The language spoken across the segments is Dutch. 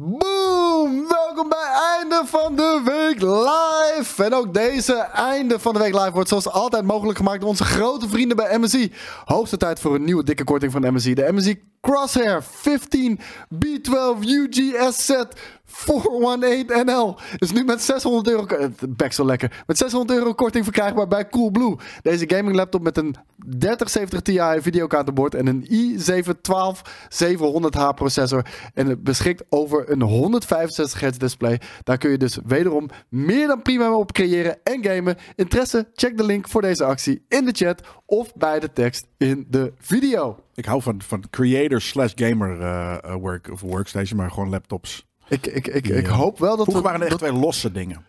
Boom! Welkom bij Einde van de Week Live! En ook deze Einde van de Week Live wordt zoals altijd mogelijk gemaakt door onze grote vrienden bij MSI. Hoogste tijd voor een nieuwe dikke korting van MSI. De MSI Crosshair 15 B12 UGS set 418NL is dus nu met 600 euro... Eh, back zo lekker. Met 600 euro korting verkrijgbaar bij Coolblue. Deze gaming laptop met een 3070 Ti videokaart aan en een i7-12700H processor. En het beschikt over een 165 Hz display. Daar kun je dus wederom meer dan prima op creëren en gamen. Interesse? Check de link voor deze actie in de chat of bij de tekst in de video. Ik hou van, van creator slash gamer uh, work, of workstation, maar gewoon laptops. Ik, ik, ik, ik hoop wel dat... Vroeger waren er echt twee losse dingen.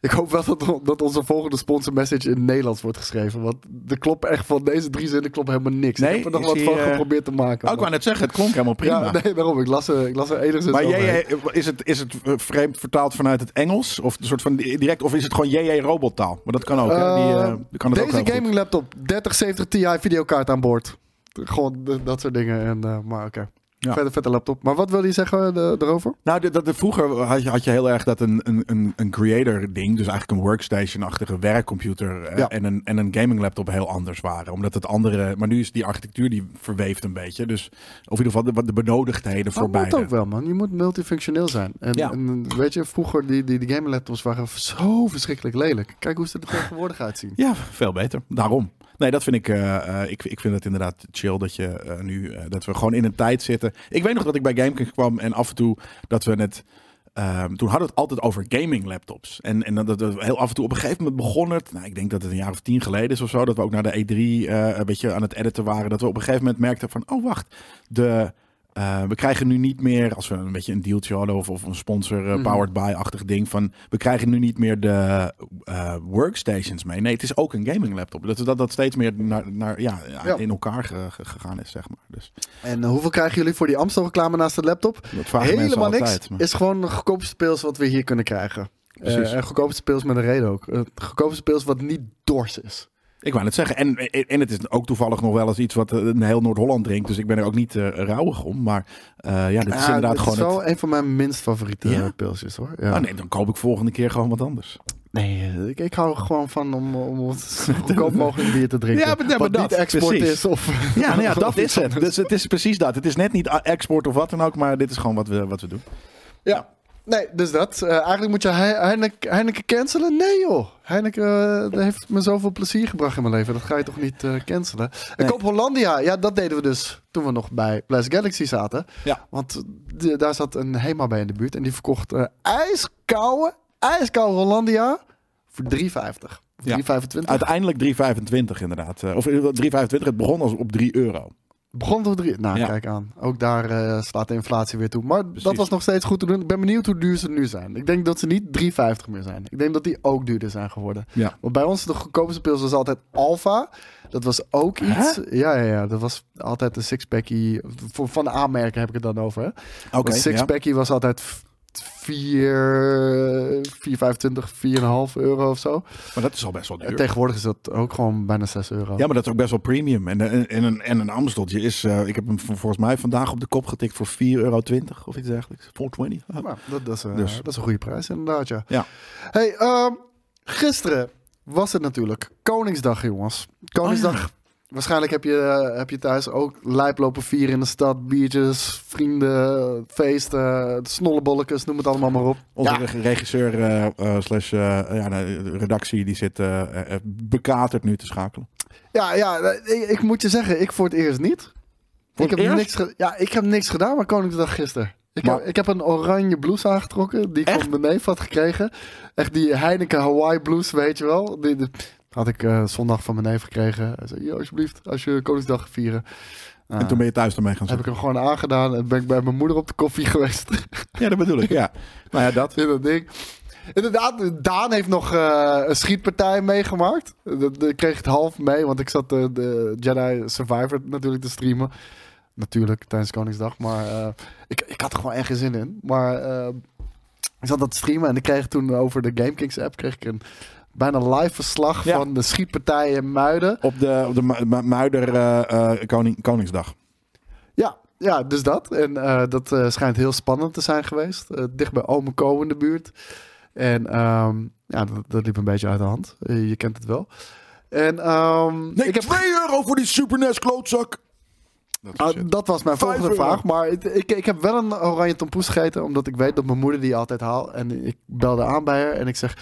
Ik hoop wel dat, dat onze volgende sponsor message in het Nederlands wordt geschreven. Want er klopt echt van deze drie zinnen klopt helemaal niks. Nee, ik heb er nog wat van eh, geprobeerd te maken. Ik wou net zeggen, het klonk helemaal prima. Ja, nee, daarom. Ik las er, ik las er enigszins Maar. JJ, is het, is het eh, vreemd vertaald vanuit het Engels? Of een soort van direct, of is het gewoon JJ robottaal? Maar dat kan ook. Die, die kan het ook deze heel goed. gaming laptop, 3070 Ti videokaart aan boord. Gewoon de- dat soort dingen. En, maar oké. Ja. Vette, vette laptop. Maar wat wil je zeggen eh, erover? Nou, de, de, de- vroeger had je, had je heel erg dat een, een, een, een creator ding, dus eigenlijk een workstation-achtige werkcomputer eh, Ja. en, een, en een gaming laptop heel anders waren. Omdat het andere, maar nu is die architectuur die verweeft een beetje. Dus of in ieder geval de, wat de benodigdheden voor Dat moet ook wel, man. Je moet multifunctioneel zijn. En, Ja. en weet je, vroeger die, die, die gaming laptops waren zo verschrikkelijk lelijk. Kijk hoe ze er tegenwoordig uitzien. Ja, veel beter. Daarom. Nee, dat vind ik, eh, eh, ik. Ik vind het inderdaad chill dat je eh, nu dat we gewoon in een tijd zitten. Ik weet nog dat ik bij GameKings kwam en af en toe dat we het. ehm, toen hadden we het altijd over gaming laptops. En, en dat, dat, heel af en toe op een gegeven moment begon het. Nou, ik denk dat het een jaar of tien geleden is of zo. Dat we ook naar de E3 eh, een beetje aan het editen waren. Dat we op een gegeven moment merkten van, oh wacht, de, eh, we krijgen nu niet meer, als we een beetje een dealtje hadden of, of een sponsor eh, Mhm. powered by-achtig ding van, we krijgen nu niet meer de eh, workstations mee. Nee, het is ook een gaming laptop. Dat dat, dat steeds meer naar, naar, ja, in elkaar ge- ge- gegaan is, zeg maar. Dus En hoeveel krijgen jullie voor die Amstel reclame naast de laptop? dat Helemaal niks. altijd. maar- Is gewoon de goedkoopste speels wat we hier kunnen krijgen. En goedkoopste speels met een reden ook. Goedkoopste speels wat niet dors is. Ik wou het zeggen. En, en het is ook toevallig nog wel eens iets wat eh, een heel Noord-Holland drinkt. Dus ik ben er ook niet eh rouwig om. Maar eh, ja, dit is Ja, inderdaad gewoon is wel het... een van mijn minst favoriete Ja? pilsjes hoor. Ja. Oh nee, dan koop ik volgende keer gewoon wat anders. Nee, ik, ik hou er gewoon van om, om wat zo goedkoop mogelijk bier te drinken. Ja, maar- wat niet dat, export precies. is. Of, Ja, nou ja, dat is het. Dus het is precies dat. Het is net niet export of wat dan ook. Maar dit is gewoon wat we, wat we doen. Ja. Nee, dus dat. Eh, eigenlijk moet je He- Heineken, Heineken cancelen? Nee joh. Heineken dat heeft me zoveel plezier gebracht in mijn leven. Dat ga je toch niet eh, cancelen? En Nee. koop Hollandia. Ja, dat deden we dus toen we nog bij Plastic Galaxy zaten. Ja. Want de- daar zat een HEMA bij in de buurt. En die verkocht ijskoude, ijskoude Hollandia voor 3,50. Of Ja. 3,25. Uiteindelijk 3,25 inderdaad. Of 3,25. Het begon als op 3 euro. Begon toch drie? Nou, Ja. kijk aan. Ook daar eh, slaat de inflatie weer toe. Maar dat was nog steeds goed te doen. Ik ben benieuwd hoe duur ze nu zijn. Ik denk dat ze niet 3,50 meer zijn. Ik denk dat die ook duurder zijn geworden. Ja. Want bij ons de goedkoopste pils was altijd Alpha. Dat was ook iets. Ja, ja, ja. Dat was altijd een sixpackie. Van de aanmerken heb ik het dan over. Oké. Ja. sixpackie was altijd 4, 4,25, 4,5 euro of zo. Maar dat is al best wel duur. tegenwoordig is dat ook gewoon bijna 6 euro. Ja, maar dat is ook best wel premium. En, en, en een, en een Amsteltje is, eh, ik heb hem volgens mij vandaag op de kop getikt voor 4,20 euro of iets dergelijks. 4,20. Ja. Dat, dat, is, eh, Dus. dat is een goede prijs inderdaad, ja. Ja. Hey, ehm, gisteren was het natuurlijk Koningsdag, jongens. Koningsdag. Waarschijnlijk heb je, eh, heb je thuis ook lijplopen vieren in de stad. Biertjes, vrienden, feesten, snollebolletjes, noem het allemaal maar op. Onze Ja. reg- regisseur eh, eh, slash ja, de redactie die zit bekaterd nu te schakelen. Ja, ja ik, ik moet je zeggen, ik voor het eerst niet. Voor ik, het heb eerst? niks ja, ik heb niks gedaan met Koningsdag gisteren. Ik, Maar- heb, ik heb een oranje blouse aangetrokken die ik Echt? van mijn neef had gekregen. Echt die Heineken Hawaii blouse, weet je wel. Die, die had ik eh, zondag van mijn neef gekregen. Hij zei, "Hier, alsjeblieft, als je Koningsdag gaat vieren. en toen ben je thuis ermee gaan heb ik zitten. hem gewoon aangedaan en ben ik bij mijn moeder op de koffie geweest. Ja, dat bedoel ik. Ja. nou ja, dat. in dat ding. Inderdaad, Daan heeft nog eh, een schietpartij meegemaakt. Dat, kreeg het half mee, want ik zat de, de Jedi Survivor natuurlijk te streamen. Natuurlijk, tijdens Koningsdag. Maar eh, ik, ik had er gewoon echt geen zin in. Maar eh, ik zat dat te streamen en ik kreeg toen over de GameKings app kreeg ik een bijna live verslag Ja. van de schietpartij in Muiden. Op de, op de Mu- Mu- Muider eh, eh, Koning, Koningsdag. Ja, ja, dus dat. En eh, dat schijnt heel spannend te zijn geweest. Dicht bij Ome Co in de buurt. En ehm, ja, dat, dat liep een beetje uit de hand. Je kent het wel. En ehm, Nee, ik heb 2 euro voor die Super NES klootzak. Dat Ah, dat was mijn Vijf volgende euro. vraag. Maar het- ik, ik heb wel een oranje tompoes gegeten. Omdat ik weet dat mijn moeder die altijd haalt. En ik belde aan bij haar en ik zeg...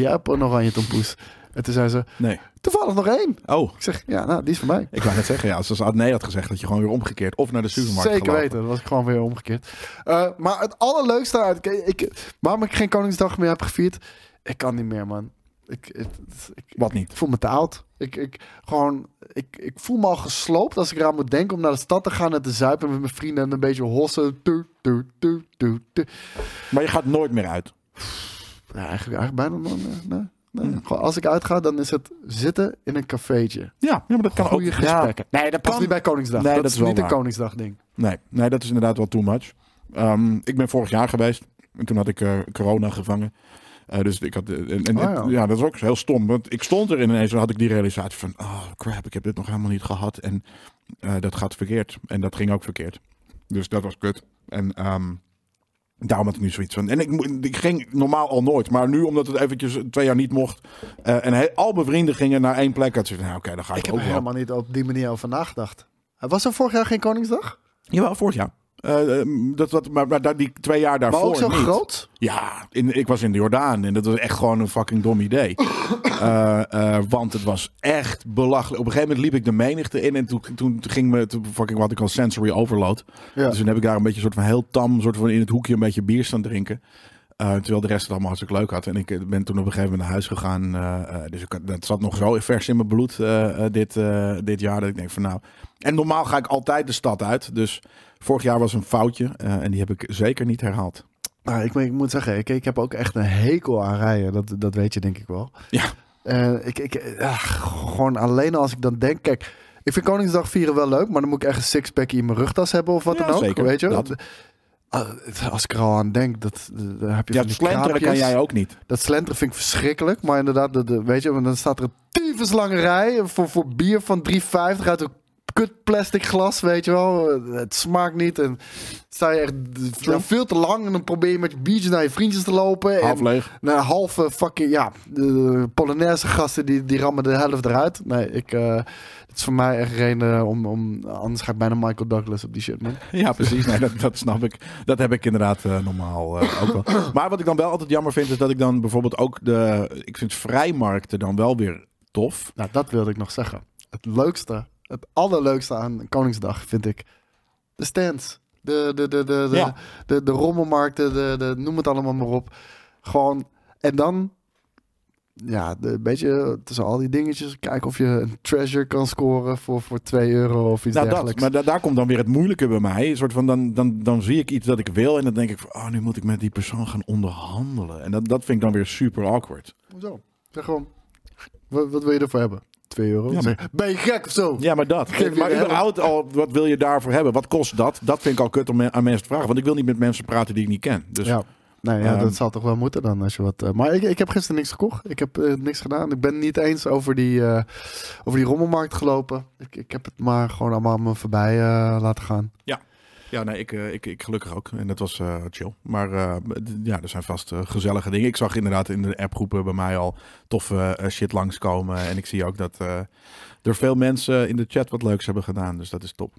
Je hebt een oranje tompoes. En toen zei ze... Nee. Toevallig nog één. Oh, Ik zeg, ja, nou, die is voor mij. ik wou net zeggen, ja, als ze nee had gezegd, dat je gewoon weer omgekeerd of naar de supermarkt Zeker gelopen. weten, dat was ik gewoon weer omgekeerd. Eh, maar het allerleukste uit... Ik, waarom ik geen Koningsdag meer heb gevierd... Ik kan niet meer, man. Ik, ik, ik, Wat niet? ik voel me te oud. Ik, ik, gewoon, ik, ik voel me al gesloopt als ik eraan moet denken om naar de stad te gaan en te zuipen met mijn vrienden en een beetje hossen. Maar je gaat nooit meer uit. Ja, eigenlijk, eigenlijk bijna dan. Nee, nee, nee. Gewoon, als ik uitga, dan is het zitten in een cafeetje. Ja, ja maar dat kan Goede ook. gesprekken. Ja, nee, dat past kan. niet bij Koningsdag. Nee, dat, dat is niet een. Koningsdag ding. nee, nee, dat is inderdaad wel too much. Ehm, ik ben vorig jaar geweest. En toen had ik eh, corona gevangen. Eh, dus ik had. eh, en, en- Oh, ja. ja. dat is ook heel stom. Want ik stond er ineens en had ik die realisatie van: oh crap, ik heb dit nog helemaal niet gehad. En eh, dat gaat verkeerd. En dat ging ook verkeerd. Dus dat was kut. En ehm, daarom had ik nu zoiets van. En ik, ging normaal al nooit. Maar nu, omdat het eventjes twee jaar niet mocht. eh, en he- al mijn vrienden gingen naar één plek. Had ze van: nou, oké, dan ga ik, Ik heb ook wel. helemaal niet op die manier over nagedacht. Was er vorig jaar geen Koningsdag? Jawel, vorig jaar. Eh, eh, dat, dat, maar, maar die twee jaar daarvoor Maar ook zo niet. groot? Ja, in, ik was in de Jordaan en dat was echt gewoon een fucking dom idee. Eh, eh, want het was echt belachelijk. Op een gegeven moment liep ik de menigte in en toen, toen ging me, toen fucking wat ik al sensory overload. Ja. Dus toen heb ik daar een beetje soort van heel tam, soort van in het hoekje een beetje bier staan drinken. Eh, terwijl de rest het allemaal hartstikke leuk had. En ik eh, ben toen op een gegeven moment naar huis gegaan. eh, dus ik, dat zat nog zo vers in mijn bloed dit, dit jaar. Dat ik denk van nou. En normaal ga ik altijd de stad uit. Dus vorig jaar was een foutje. en die heb ik zeker niet herhaald. Nou, ik, ik moet zeggen, ik, ik heb ook echt een hekel aan rijden. Dat, dat weet je denk ik wel. Ja. Ik, ik, gewoon alleen als ik dan denk... Kijk, ik vind Koningsdag vieren wel leuk... maar dan moet ik echt een sixpack in mijn rugtas hebben of wat Ja, dan ook. zeker. Weet je? Dat. Ah, als ik er al aan denk, dat, dan heb je Ja, slenteren kan jij ook niet. Dat slenteren vind ik verschrikkelijk. Maar inderdaad, de, de- weet je, want dan staat er een tyfuslange rij voor, voor bier van 3,50 uit een kut plastic glas, weet je wel. Het smaakt niet en sta je echt veel te lang en dan probeer je met je biertje naar je vriendjes te lopen. Half en leeg. halve fucking, ja, de Polonaise gasten die, die rammen de helft eruit. Nee, ik, eh, het is voor mij echt reden om, om, anders ga ik bijna Michael Douglas op die shit, man. Ja, precies. Nee, dat, dat snap ik. Dat heb ik inderdaad eh, normaal eh, ook wel. Maar wat ik dan wel altijd jammer vind, is dat ik dan bijvoorbeeld ook de... Ik vind vrijmarkten dan wel weer tof. Nou, dat wilde ik nog zeggen. Het leukste, het allerleukste aan Koningsdag vind ik de stands. De, de, de, de, de, Ja. de, de rommelmarkten, de, de, noem het allemaal maar op. Gewoon, en dan, ja, de, een beetje tussen al die dingetjes, kijken of je een treasure kan scoren voor, voor 2 euro of iets Nou, dat. dergelijks. Maar da- daar komt dan weer het moeilijke bij mij. Een soort van, dan, dan, dan zie ik iets dat ik wil en dan denk ik van, oh, nu moet ik met die persoon gaan onderhandelen. En dat, dat vind ik dan weer super awkward. Hoezo? Zeg gewoon, wat, wat wil je ervoor hebben? 2 euro? Ja, ben je gek of zo? Ja, maar dat. Geef maar überhaupt al, wat wil je daarvoor hebben? Wat kost dat? Dat vind ik al kut om aan mensen te vragen. Want ik wil niet met mensen praten die ik niet ken. Dus Ja. Nee, ja, Ehm, dat zal toch wel moeten dan als je wat. eh, maar ik, ik heb gisteren niks gekocht. Ik heb eh, niks gedaan. Ik ben niet eens over die, eh, over die rommelmarkt gelopen. Ik, ik heb het maar gewoon allemaal me voorbij laten gaan. Ja, nee, ik, eh, ik, ik gelukkig ook. En dat was eh, chill. Maar eh, ja, er zijn vast gezellige dingen. Ik zag inderdaad in de appgroepen bij mij al toffe shit langskomen. En ik zie ook dat er veel mensen in de chat wat leuks hebben gedaan. Dus dat is top.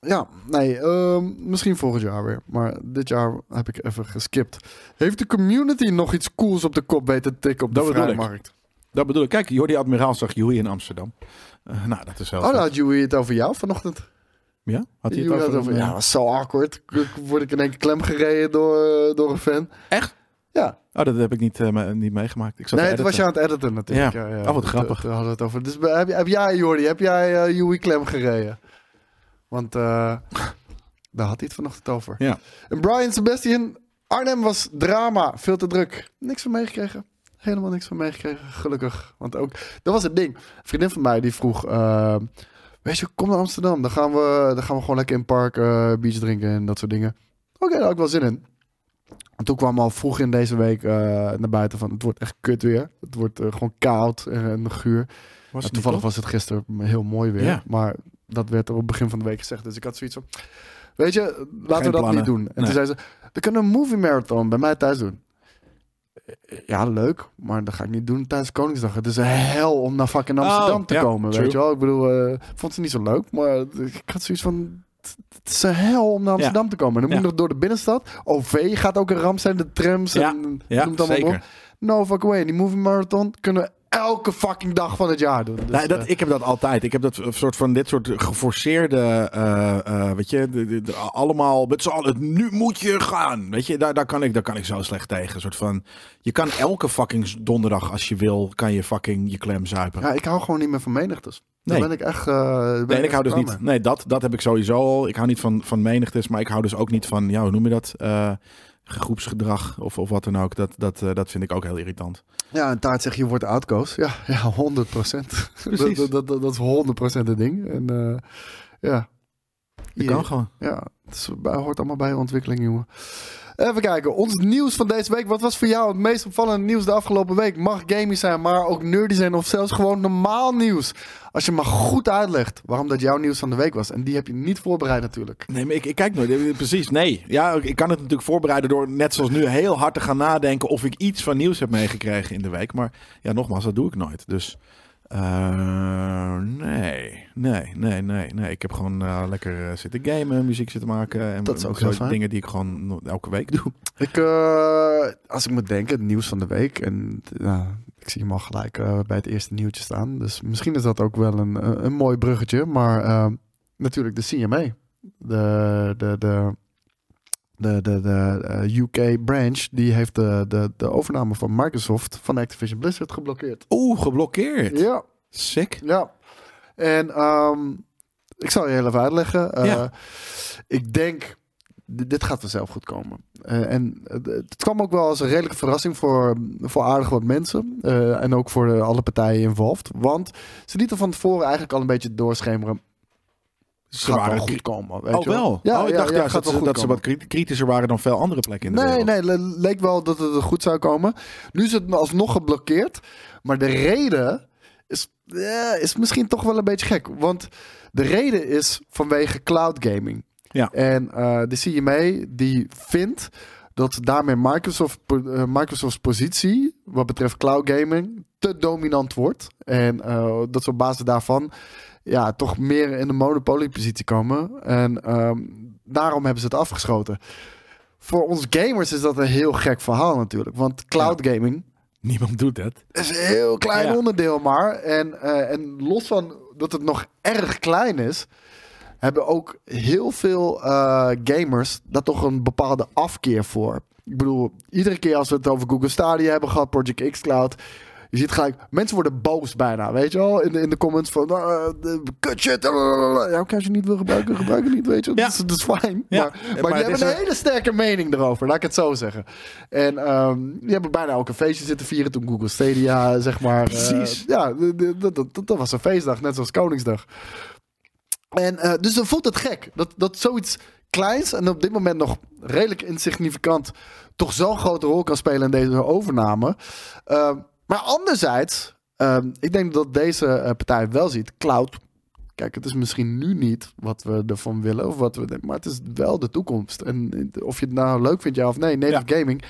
Ja, nee, ehm, misschien volgend jaar weer. Maar dit jaar heb ik even geskipt. Heeft de community nog iets cools op de kop weten te tikken op de Dat vrijmarkt? Dat bedoel ik. Kijk, Jordi Admiraal zag Joey in Amsterdam. Nou, dat is heel Oh, had Joey het over jou vanochtend. Ja? Had hij het over? over, ja, eh, was zo awkward. Word ik in één keer klem gereden door, eh, door een fan. Echt? Ja. Oh, dat heb ik niet, eh, me- niet meegemaakt. Ik zat Nee, het was je aan het editen natuurlijk. Ja. Ja, ja. Oh, wat grappig. toen hadden we het over. Dus heb, heb jij, Jordi, heb jij eh Joey Klem gereden? Want daar had hij het vanochtend over. Ja. En Brian Sebastian, Arnhem was drama, veel te druk. Niks van meegekregen. Helemaal niks van meegekregen, gelukkig. Want ook, dat was het ding. Een vriendin van mij die vroeg, weet je, kom naar Amsterdam. Dan gaan we, dan gaan we gewoon lekker in het park eh biertje drinken en dat soort dingen. Oké, daar had ik wel zin in. En toen kwam al vroeg in deze week eh, naar buiten van, het wordt echt kut weer. Het wordt eh, gewoon koud en, guur. Was toevallig was het gisteren heel mooi weer. Ja. Maar dat werd er op het begin van de week gezegd. Dus ik had zoiets van... Weet je, laten we dat plannen. niet doen. En Nee. toen zei ze, we kunnen een movie marathon bij mij thuis doen. Ja, leuk, maar dat ga ik niet doen tijdens Koningsdag. Het is een hel om naar fucking Amsterdam Oh, te ja, komen, true. weet je wel. Ik bedoel, eh, vond ze niet zo leuk, maar ik had zoiets van... Het is een hel om naar Amsterdam te komen. En dan moet je nog door de binnenstad. OV gaat ook een ramp zijn, de trams en Ja, noem het allemaal op. No fuck way. Die movie marathon kunnen we elke fucking dag van het jaar doen. Dus, Nee, dat, eh, ik heb dat altijd. Ik heb dat soort van dit soort geforceerde, eh, eh, weet je, de, de- de- allemaal met z'n allen. Nu moet je gaan, weet je. Daar, daar kan ik, daar kan ik zo slecht tegen. Een soort van, je kan elke fucking donderdag als je wil, kan je fucking je klem zuipen. ja, ik hou gewoon niet meer van menigtes. Nee. Daar ben ik echt. ben Nee, ik hou dus niet. Nee, dat, dat heb ik sowieso al. Ik hou niet van, van menigtes, maar ik hou dus ook niet van, ja, hoe noem je dat? Groepsgedrag of, of wat dan ook. Dat, dat, eh, dat vind ik ook heel irritant. Ja, een taart zeg je wordt outcoast. Ja, ja 100 procent. Dat, dat, dat, dat is 100 procent het ding. En eh, ja. Je kan gewoon. Ja, het is, hoort allemaal bij ontwikkeling, jongen. Even kijken, ons nieuws van deze week. Wat was voor jou het meest opvallende nieuws de afgelopen week? Mag gaming zijn, maar ook nerdy zijn of zelfs gewoon normaal nieuws. Als je maar goed uitlegt waarom dat jouw nieuws van de week was. En die heb je niet voorbereid natuurlijk. Nee, maar ik, ik kijk nooit. Precies, nee. Ja, ik kan het natuurlijk voorbereiden door net zoals nu heel hard te gaan nadenken of ik iets van nieuws heb meegekregen in de week. Maar ja, nogmaals, dat doe ik nooit. Dus eh, nee, nee, nee, nee, nee. Ik heb gewoon eh, lekker eh, zitten gamen, muziek zitten maken. En Dat is ook zo fijn. dingen die ik gewoon elke week doe. Ik, eh, als ik moet denken, het nieuws van de week. En ik zie hem al gelijk eh, bij het eerste nieuwtje staan. Dus misschien is dat ook wel een, een, mooi bruggetje. Maar eh, natuurlijk de CMA. De, de, de, de, de, de eh, UK branch. Die heeft de, de, de overname van Microsoft van Activision Blizzard geblokkeerd. Oeh, geblokkeerd. Ja, Sick. ja. En ehm, ik zal je heel even uitleggen. Eh, Ja. Ik denk, dit gaat vanzelf goed komen. Eh, en het, kwam ook wel als een redelijke verrassing voor, voor aardig wat mensen. en ook voor alle partijen involved. Want ze lieten van tevoren eigenlijk al een beetje doorschemeren. Ze gaat waren wel goed komen. Weet Oh, je wel. wel? Ja, oh, ik ja, dacht ja, dat, ze, dat ze wat kri- kritischer waren dan veel andere plekken in de Nee, wereld. nee, le- leek wel dat het goed zou komen. Nu is het alsnog geblokkeerd. Maar de reden is, eh, is misschien toch wel een beetje gek. Want de reden is vanwege cloud gaming. Ja. En eh, de CMA die vindt dat daarmee Microsoft, eh, Microsoft's positie wat betreft cloud gaming te dominant wordt. En dat ze op basis daarvan ja, toch meer in de monopoliepositie komen. En ehm, daarom hebben ze het afgeschoten. Voor ons gamers is dat een heel gek verhaal natuurlijk. Want cloud gaming Niemand doet dat. is een heel klein Ja. onderdeel maar. En, eh, en los van dat het nog erg klein is... hebben ook heel veel eh, gamers daar toch een bepaalde afkeer voor. Ik bedoel, iedere keer als we het over Google Stadia hebben gehad... Project X Cloud... Je ziet gelijk, mensen worden boos bijna, weet je wel? In de, in de comments van, uh, kut shit. Ja, oké, als je het niet wil gebruiken, gebruik het niet, weet je. Ja. Dat, is, dat is fijn. Ja. Maar, Maar maar, die hebben een een- hele sterke mening erover, laat ik het zo zeggen. En ehm, die hebben bijna ook een feestje zitten vieren toen Google Stadia, zeg maar. eh, Precies. ja, dat, dat, dat was een feestdag, net zoals Koningsdag. En eh, dus dan voelt het gek dat, dat zoiets kleins en op dit moment nog redelijk insignificant toch zo'n grote rol kan spelen in deze overname. Eh, maar anderzijds, eh, ik denk dat deze eh, partij wel ziet, cloud. Kijk, het is misschien nu niet wat we ervan willen, of wat we denken, maar het is wel de toekomst. En of je het nou leuk vindt, ja of nee, native gaming.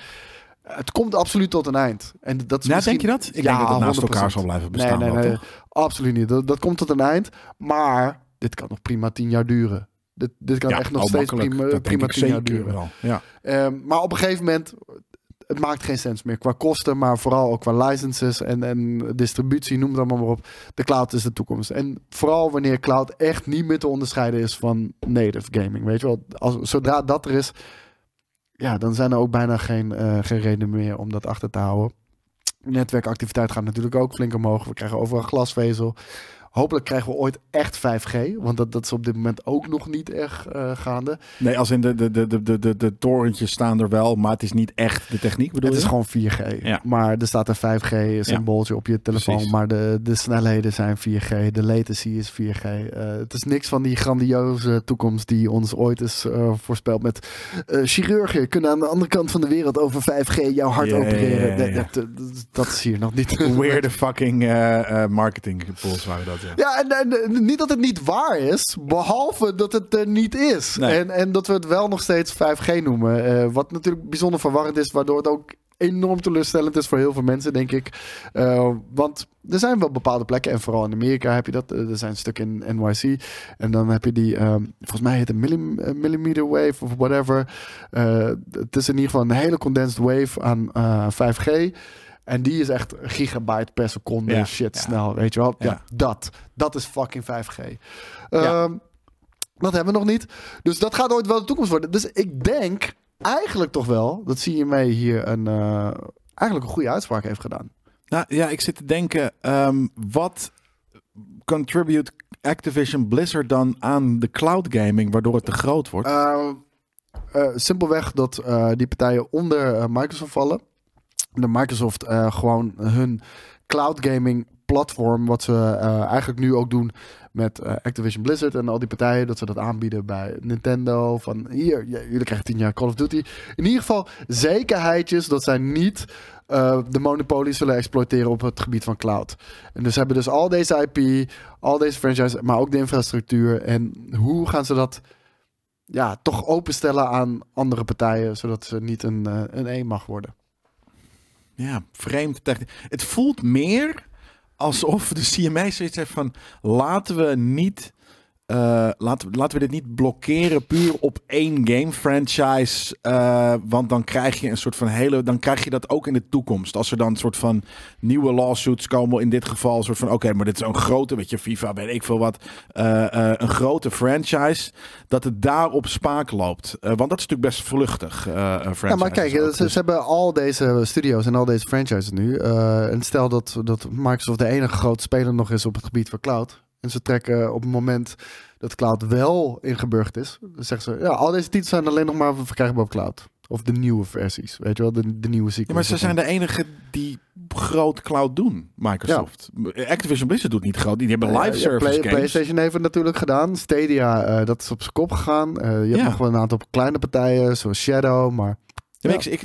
Het komt absoluut tot een eind. En dat is Ja, misschien... denk je dat? Ik Ja, denk dat het naast 100%. elkaar zal blijven bestaan. Nee, nee, nee. Absoluut niet. Dat, dat komt tot een eind. Maar dit kan nog prima tien jaar duren. Dit, dit kan Ja, echt nog steeds prima, prima tien jaar duren. wel. Ja. Ehm, maar op een gegeven moment, het maakt geen sens meer. Qua kosten, maar vooral ook qua licenses en, en distributie, noem het allemaal maar op. De cloud is de toekomst. En vooral wanneer cloud echt niet meer te onderscheiden is van native gaming. Weet je wel, als, zodra dat er is, ja, dan zijn er ook bijna geen, eh, geen reden meer om dat achter te houden. Netwerkactiviteit gaat natuurlijk ook flink omhoog. We krijgen overal glasvezel. Hopelijk krijgen we ooit echt 5G. Want dat, dat is op dit moment ook nog niet echt eh, gaande. Nee, als in de, de, de, de, de, de, de torentjes staan er wel, maar het is niet echt de techniek, bedoel het is gewoon 4G. Ja. Maar er staat een 5G symbooltje op je telefoon. Precies. Maar de, de snelheden zijn 4G. De latency is 4G. Eh, het is niks van die grandioze toekomst die ons ooit is eh, voorspeld met chirurgen kunnen aan de andere kant van de wereld over 5G jouw hart ja, opereren. Dat, dat, is hier nog niet. Weirde fucking marketing pools waren dat, ja. Ja, en, en, en niet dat het niet waar is, behalve dat het er niet is. Nee. En, en dat we het wel nog steeds 5G noemen. eh, wat natuurlijk bijzonder verwarrend is, waardoor het ook enorm teleurstellend is voor heel veel mensen, denk ik. Eh, want er zijn wel bepaalde plekken, en vooral in Amerika heb je dat. eh, er zijn stukken in NYC. En dan heb je die, volgens mij heet het millim, eh, millimeter wave of whatever. Eh, het is in ieder geval een hele condensed wave aan eh, 5G. En die is echt gigabyte per seconde Ja, shit ja. snel, weet je wel? Ja. Ja. dat. Dat is fucking 5G. Ja. Ehm, dat hebben we nog niet. Dus dat gaat ooit wel de toekomst worden. Dus ik denk eigenlijk toch wel dat CMA hier een, eh, eigenlijk een goede uitspraak heeft gedaan. Nou ja, ik zit te denken, ehm, wat contribute Activision Blizzard dan aan de cloud gaming, waardoor het te groot wordt? Eh, eh, simpelweg dat eh, die partijen onder Microsoft vallen. De Microsoft eh, gewoon hun cloud gaming platform, wat ze eh, eigenlijk nu ook doen met eh, Activision Blizzard en al die partijen, dat ze dat aanbieden bij Nintendo. Van hier, jullie krijgen 10 jaar Call of Duty. In ieder geval zekerheidjes dat zij niet de monopolie zullen exploiteren op het gebied van cloud. En dus hebben dus al deze IP, al deze franchise, maar ook de infrastructuur. En hoe gaan ze dat ja, toch openstellen aan andere partijen, zodat ze niet een, een één mag worden. Ja, vreemd. Het voelt meer alsof de CMA zoiets heeft van laten we niet. Eh, laten, we- laten we dit niet blokkeren puur op één game franchise. eh, want dan krijg je een soort van hele. Dan krijg je dat ook in de toekomst. Als er dan een soort van nieuwe lawsuits komen. In dit geval een soort van. Oké, maar dit is een grote. Weet je, FIFA, weet ik veel wat. eh, een grote franchise. Dat het daarop spaak loopt. Want dat is natuurlijk best vluchtig. franchise. Ja, maar kijk, ook. ze, Dus- ze hebben al deze studio's en al deze franchises nu. en stel dat, dat Microsoft de enige grote speler nog is op het gebied van cloud. En ze trekken op het moment dat cloud wel ingeburgd is. Dan zeggen ze, ja, al deze titels zijn alleen nog maar verkrijgbaar op cloud. Of de nieuwe versies, weet je wel, de, de nieuwe sequels. Ja, maar ze zijn de enige die groot cloud doen, Microsoft. Activision Blizzard doet niet groot. Die hebben live Ja, ja, service Play- games. PlayStation heeft het natuurlijk gedaan. Stadia, eh, dat is op zijn kop gegaan. Eh, je hebt nog wel een aantal kleine partijen, zoals Shadow, maar... Ja, Ik,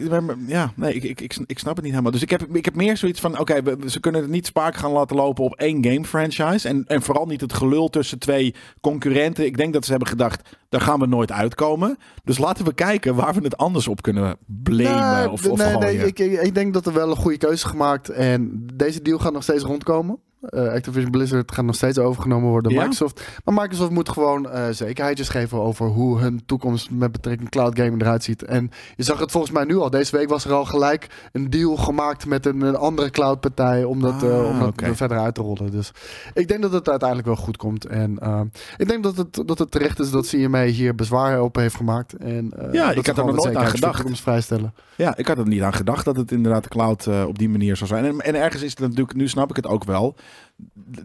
ja, nee, ik, ik, ik, snap het niet helemaal. Dus ik heb, ik heb meer zoiets van, oké, ze kunnen het niet spaak gaan laten lopen op één game franchise. En, en vooral niet het gelul tussen twee concurrenten. Ik denk dat ze hebben gedacht, daar gaan we nooit uitkomen. Dus laten we kijken waar we het anders op kunnen blamen Nee, of, of nee, nee ik, ik denk dat er wel een goede keuze gemaakt. En deze deal gaat nog steeds rondkomen. Eh, Activision Blizzard gaat nog steeds overgenomen worden door Ja? Microsoft. Maar Microsoft moet gewoon eh, zekerheidjes geven over hoe hun toekomst met betrekking tot cloud gaming eruit ziet. En je zag het volgens mij nu al. Deze week was er al gelijk een deal gemaakt met een, een andere cloudpartij om dat, eh, Ah, om dat verder uit te rollen. Dus ik denk dat het uiteindelijk wel goed komt. En ik denk dat het, dat het terecht is dat CMA hier bezwaar op heeft gemaakt. En, Ja, dat ik had er nog nooit aan gedacht. vrijstellen. Ja, ik had er niet aan gedacht dat het inderdaad de cloud op die manier zou zijn. En, en ergens is het natuurlijk, nu snap ik het ook wel.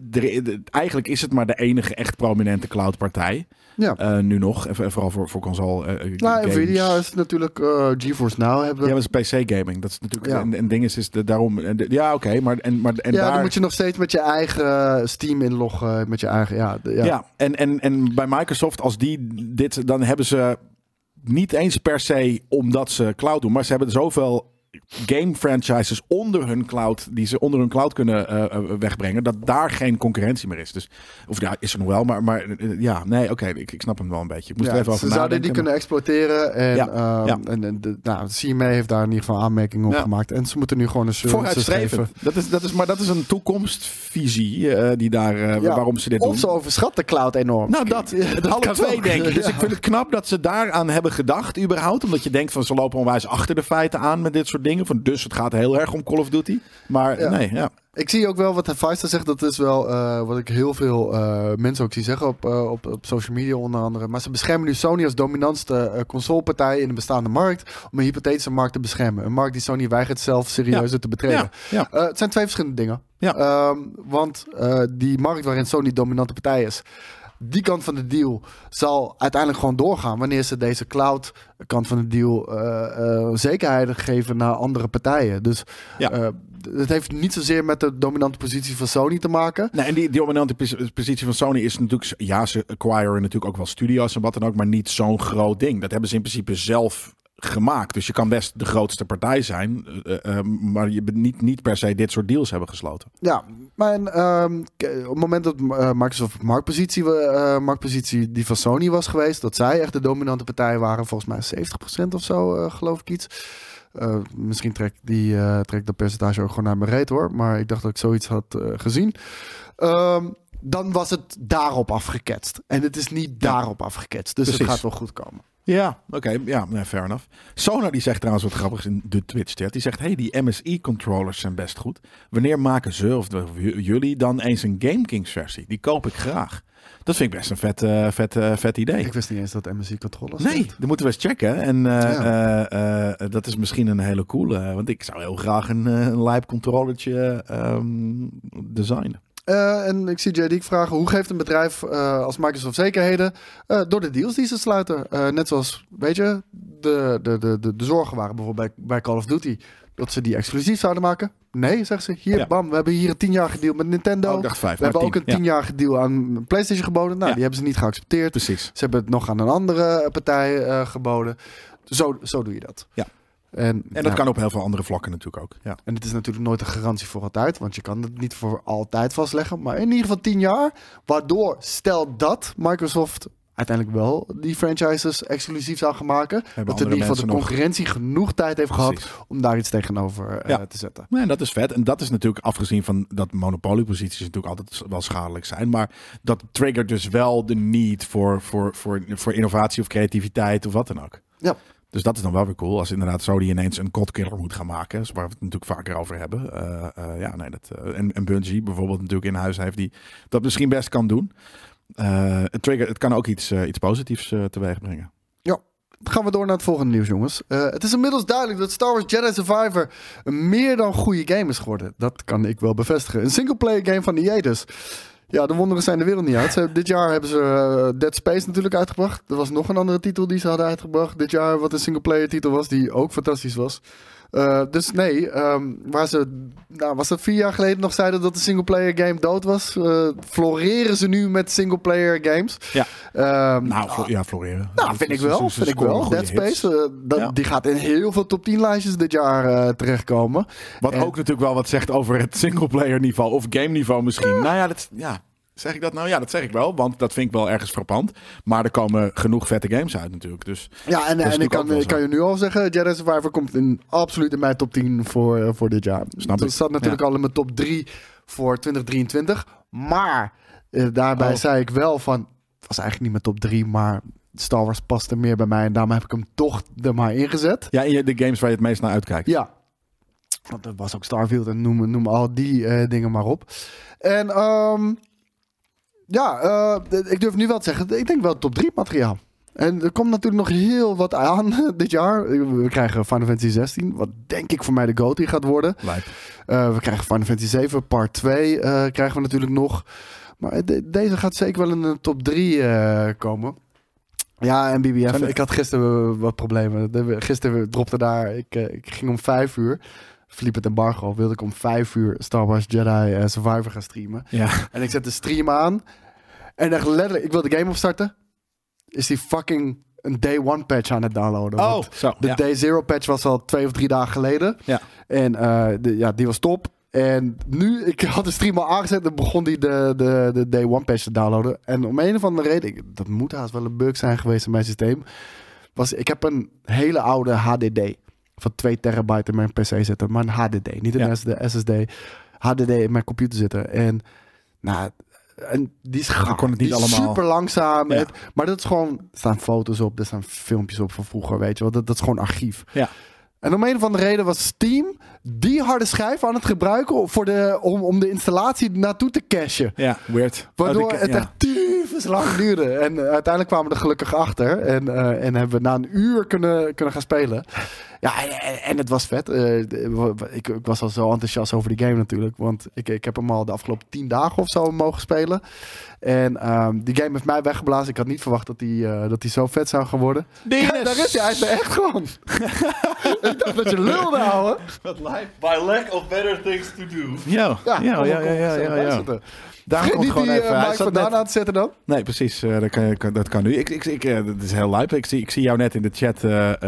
De- eigenlijk is het maar de enige echt prominente cloudpartij. Ja. eh, nu nog. En en vooral voor, voor console eh, Nou. Nvidia is natuurlijk eh, GeForce Now hebben. Ja, het is PC-gaming. Dat is natuurlijk Ja. een, een ding is, is de, daarom. en de- Ja, oké, maar en, maar en daar. dan moet je nog steeds met je eigen Steam inloggen, met je eigen. Ja, ja. ja. en, en, en bij Microsoft, als die dit, dan hebben ze niet eens per se omdat ze cloud doen, maar ze hebben zoveel game franchises onder hun cloud, die ze onder hun cloud kunnen eh, eh, wegbrengen, dat daar geen concurrentie meer is. Dus, of ja, is er nog wel, maar, maar eh, ja, nee, oké, ik, ik snap hem wel een beetje. Ik moest Ja, er even ze over zouden nadenken. die kunnen exploiteren. En, Ja, ehm, ja. en, en de, nou, de CMA heeft daar in ieder geval aanmerkingen op gemaakt. En ze moeten nu gewoon een service geven. Dat is, dat is, maar dat is een toekomstvisie die daar, waarom ze dit doen. Of ze overschatten cloud enorm. Nou, dat, Dat alle twee denk ik. Dus ik vind het knap dat ze daaraan hebben gedacht, überhaupt. Omdat je denkt van ze lopen onwijs achter de feiten aan met dit soort dingen. Van, dus het gaat heel erg om Call of Duty. Maar Ja. nee, ja. Ik zie ook wel wat Hefeister zegt. Dat is wel eh, wat ik heel veel eh, mensen ook zie zeggen op, eh, op, op social media onder andere. Maar ze beschermen nu Sony als dominantste consolepartij in de bestaande markt. Om een hypothetische markt te beschermen. Een markt die Sony weigert zelf serieuzer te betreden. Ja, ja. Het zijn twee verschillende dingen. Ja. Ehm, want die markt waarin Sony dominante partij is. Die kant van de deal zal uiteindelijk gewoon doorgaan wanneer ze deze cloud kant van de deal eh, eh, zekerheden geven naar andere partijen. Dus Ja. eh, het heeft niet zozeer met de dominante positie van Sony te maken. Nee, en die, die dominante pos- positie van Sony is natuurlijk... Ja, ze acquiren natuurlijk ook wel studio's en wat dan ook, maar niet zo'n groot ding. Dat hebben ze in principe zelf gemaakt. Dus je kan best de grootste partij zijn, eh, eh, maar je bent niet, niet per se dit soort deals hebben gesloten. Ja, maar ehm, op het moment dat eh, Microsoft marktpositie, marktpositie die van Sony was geweest, dat zij echt de dominante partij waren, volgens mij 70% of zo, geloof ik iets. Misschien trek ik die trek dat percentage ook gewoon naar mijn reet hoor, maar ik dacht dat ik zoiets had gezien. Ehm, dan was het daarop afgeketst. En het is niet daarop afgeketst. Dus het gaat wel goed komen. Ja, oké. ja, nee, fair enough. Sonar die zegt trouwens wat grappigs in de Twitch-chat. Die zegt, hey, die MSI-controllers zijn best goed. Wanneer maken ze of, jullie dan eens een GameKings-versie? Die koop ik graag. Dat vind ik best een vet, eh, vet, eh, vet idee. Ik wist niet eens dat MSI controllers Nee, dat moeten we eens checken. En eh, Ja. dat is misschien een hele coole. Want ik zou heel graag een, een live controllertje ehm, designen. Eh, en ik zie JD vragen, hoe geeft een bedrijf eh, als Microsoft zekerheden? Eh, door de deals die ze sluiten. Net zoals, weet je, de, de, de, de, de zorgen waren bijvoorbeeld bij, bij Call of Duty. Dat ze die exclusief zouden maken. Nee, zegt ze. Hier, Ja. bam, we hebben hier een tienjarige deal met Nintendo. Oh, ik dacht vijf, we hebben ook tien. een tienjarige deal aan PlayStation geboden. Nou, Ja. die hebben ze niet geaccepteerd. Precies. Ze hebben het nog aan een andere partij geboden. Zo, zo doe je dat. Ja. En, En dat kan op heel veel andere vlakken natuurlijk ook. Ja. En het is natuurlijk nooit een garantie voor altijd, want je kan het niet voor altijd vastleggen. Maar in ieder geval 10 jaar, waardoor stel dat Microsoft uiteindelijk wel die franchises exclusief zou gaan maken, dat in ieder geval de nog- concurrentie genoeg tijd heeft gehad om daar iets tegenover eh, te zetten. Nee, dat is vet. En dat is natuurlijk afgezien van dat monopolieposities natuurlijk altijd wel schadelijk zijn. Maar dat triggert dus wel de need voor, voor, voor, voor innovatie of creativiteit of wat dan ook. Ja. Dus dat is dan wel weer cool. Als inderdaad Sony ineens een godkiller moet gaan maken. Waar we het natuurlijk vaker over hebben. Eh, eh, ja, nee, dat, eh, en, Bungie bijvoorbeeld natuurlijk in huis heeft die dat misschien best kan doen. Het, trigger, het kan ook iets, iets positiefs teweeg brengen. Dan gaan we door naar het volgende nieuws, jongens. Het is inmiddels duidelijk dat Star Wars Jedi Survivor een meer dan goede game is geworden. Dat kan ik wel bevestigen. Een singleplayer game van EA dus. Ja, de wonderen zijn de wereld niet uit. Dit jaar hebben ze eh, Dead Space natuurlijk uitgebracht. Er was nog een andere titel die ze hadden uitgebracht. Dit jaar wat een singleplayer titel was, die ook fantastisch was. Eh, dus nee, ehm, waar ze, nou, was dat vier jaar geleden nog zeiden dat de singleplayer game dood was, eh, floreren ze nu met singleplayer games. Ja. Ehm, Nou, flo- ja, floreren. nou, vind ik wel. Vind ik wel. Dead. Space, eh, dat, Ja. die gaat in heel veel top 10 lijstjes dit jaar eh, terechtkomen. Wat En- ook natuurlijk wel wat zegt over het singleplayer niveau of game niveau misschien. Nou ja, dat, ja, zeg ik dat nou? Ja, dat zeg ik wel, want dat vind ik wel ergens frappant. Maar er komen genoeg vette games uit natuurlijk. Dus Ja, en, en ik kan, ik kan je nu al zeggen, Jedi Survivor komt in, absoluut in mijn top 10 voor, eh, voor dit jaar. Snap Het ik. staat natuurlijk al in mijn top 3 voor 2023. Maar eh, daarbij Oh. zei ik wel van, het was eigenlijk niet mijn top 3, maar Star Wars past er meer bij mij. En daarom heb ik hem toch er maar ingezet. ja, in de games waar je het meest naar uitkijkt. Ja. Want dat was ook Starfield en noem, noem al die eh, dingen maar op. En ehm, ja, eh, ik durf nu wel te zeggen, ik denk wel top 3 materiaal. En er komt natuurlijk nog heel wat aan dit jaar. We krijgen Final Fantasy 16, wat denk ik voor mij de GOTY gaat worden. Eh, we krijgen Final Fantasy 7, part 2 eh, krijgen we natuurlijk nog. Maar de- deze gaat zeker wel in de top 3 eh, komen. Ja, en BBF. Ik had gisteren wat problemen. Gisteren dropte daar. Ik, ik ging om 5 uur. Verliep het embargo. Wilde ik om 5 uur Star Wars Jedi eh, Survivor gaan streamen. Ja. En ik zet de stream aan. En echt letterlijk, ik wil de game opstarten. Is die fucking een day one patch aan het downloaden. Oh, zo. de ja. day zero patch was al twee of drie dagen geleden. Ja. En eh, de, ja, die was top. En nu, ik had de stream al aangezet en begon die de, de, de day one patch te downloaden. En om een of andere reden, ik- dat moet haast wel een bug zijn geweest in mijn systeem. Was, ik heb een hele oude HDD van 2 terabyte in mijn PC zitten. Maar een HDD, niet een Ja. SD, SSD. HDD in mijn computer zitten. En nou, en die is gaar. kon het niet allemaal- super langzaam. Ja. Maar dat is gewoon, er staan foto's op, er staan filmpjes op van vroeger, weet je wel. Dat, dat is gewoon archief. Ja. En om een of andere reden was Steam die harde schijf aan het gebruiken voor de, om, om de installatie naartoe te cachen. Ja, weird. Waardoor Oh, het ja. echt tyfus lang duurde. En eh, uiteindelijk kwamen we er gelukkig achter. En, eh, en hebben we na een uur kunnen, kunnen gaan spelen. Ja, en, en het was vet. Eh, ik, ik was al zo enthousiast over die game natuurlijk. Want ik, ik heb hem al de afgelopen tien dagen of zo mogen spelen. En ehm, die game heeft mij weggeblazen. Ik had niet verwacht dat die, eh, dat die zo vet zou gaan worden. Ja, daar is hij. Hij is er echt gewoon. ik dacht dat je lulde, ouwe. By lack of better things to do. Ja, ja, ja, ja, ja, ja, ja. Daar komt gewoon die even. hij Mike net- aan te zetten dan. Nee, precies. eh, dat, kan, dat kan nu. Ik, ik, ik, eh, dat is heel lijp. Ik zie, ik zie jou net in de chat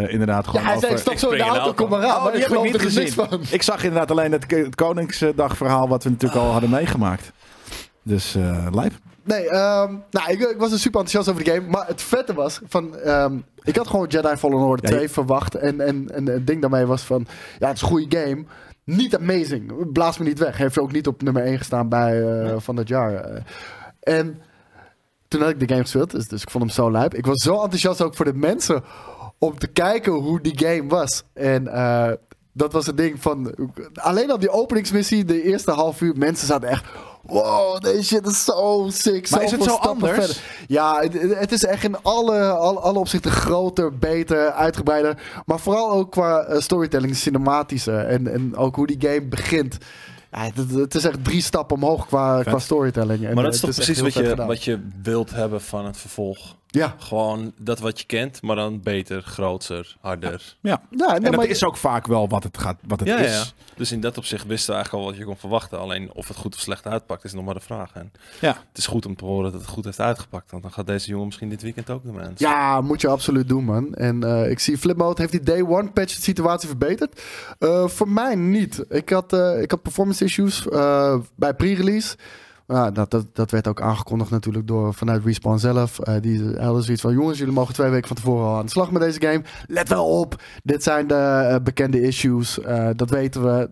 inderdaad Ja, gewoon hij zei, stap zo in de auto, kom maar aan. Oh, maar die ik heb ik geloof niet er niks van. Ik zag inderdaad alleen het, het Koningsdagverhaal wat we natuurlijk al hadden meegemaakt. Dus eh lijp. Nee, ehm, nou, ik, ik was er super enthousiast over de game. Maar het vette was, van, ehm, ik had gewoon Jedi Fallen Order Ja, 2 verwacht. En, en, en het ding daarmee was van, ja, het is een goede game. Niet amazing. Blaas me niet weg. Heeft ook niet op nummer 1 gestaan bij eh, van het jaar. En toen had ik de game gespeeld, dus, dus ik vond hem zo lijp. Ik was zo enthousiast ook voor de mensen om te kijken hoe die game was. En eh, dat was het ding van... Alleen al die openingsmissie, de eerste half uur, mensen zaten echt... Wow, deze shit is zo sick. Maar is het zo stappen anders? verder. Ja, het, het is echt in alle, alle, alle opzichten groter, beter, uitgebreider. Maar vooral ook qua eh, storytelling, cinematischer. En, en ook hoe die game begint. Ja, het, het is echt drie stappen omhoog qua, qua storytelling. En, Maar dat is toch precies wat je, gedaan. wat je wilt hebben van het vervolg. Ja, Gewoon dat wat je kent, maar dan beter, groter, harder. Ja. ja nee, En dat maar- is ook vaak wel wat het, gaat, wat het Ja, is. ja. Dus in dat opzicht wisten we eigenlijk al wat je kon verwachten. Alleen of het goed of slecht uitpakt is nog maar de vraag. En Ja. het is goed om te horen dat het goed heeft uitgepakt. Want dan gaat deze jongen misschien dit weekend ook de mens. Ja, moet je absoluut doen, man. En eh, ik zie Flipmode, heeft die day one patch de situatie verbeterd? Eh, voor mij niet. Ik had, eh, ik had performance issues eh, bij pre-release. Ja, dat, dat, dat werd ook aangekondigd natuurlijk door vanuit Respawn zelf. Eh, die hadden zoiets van, jongens, jullie mogen twee weken van tevoren al aan de slag met deze game. Let wel op, dit zijn de eh, bekende issues. Eh, dat weten we.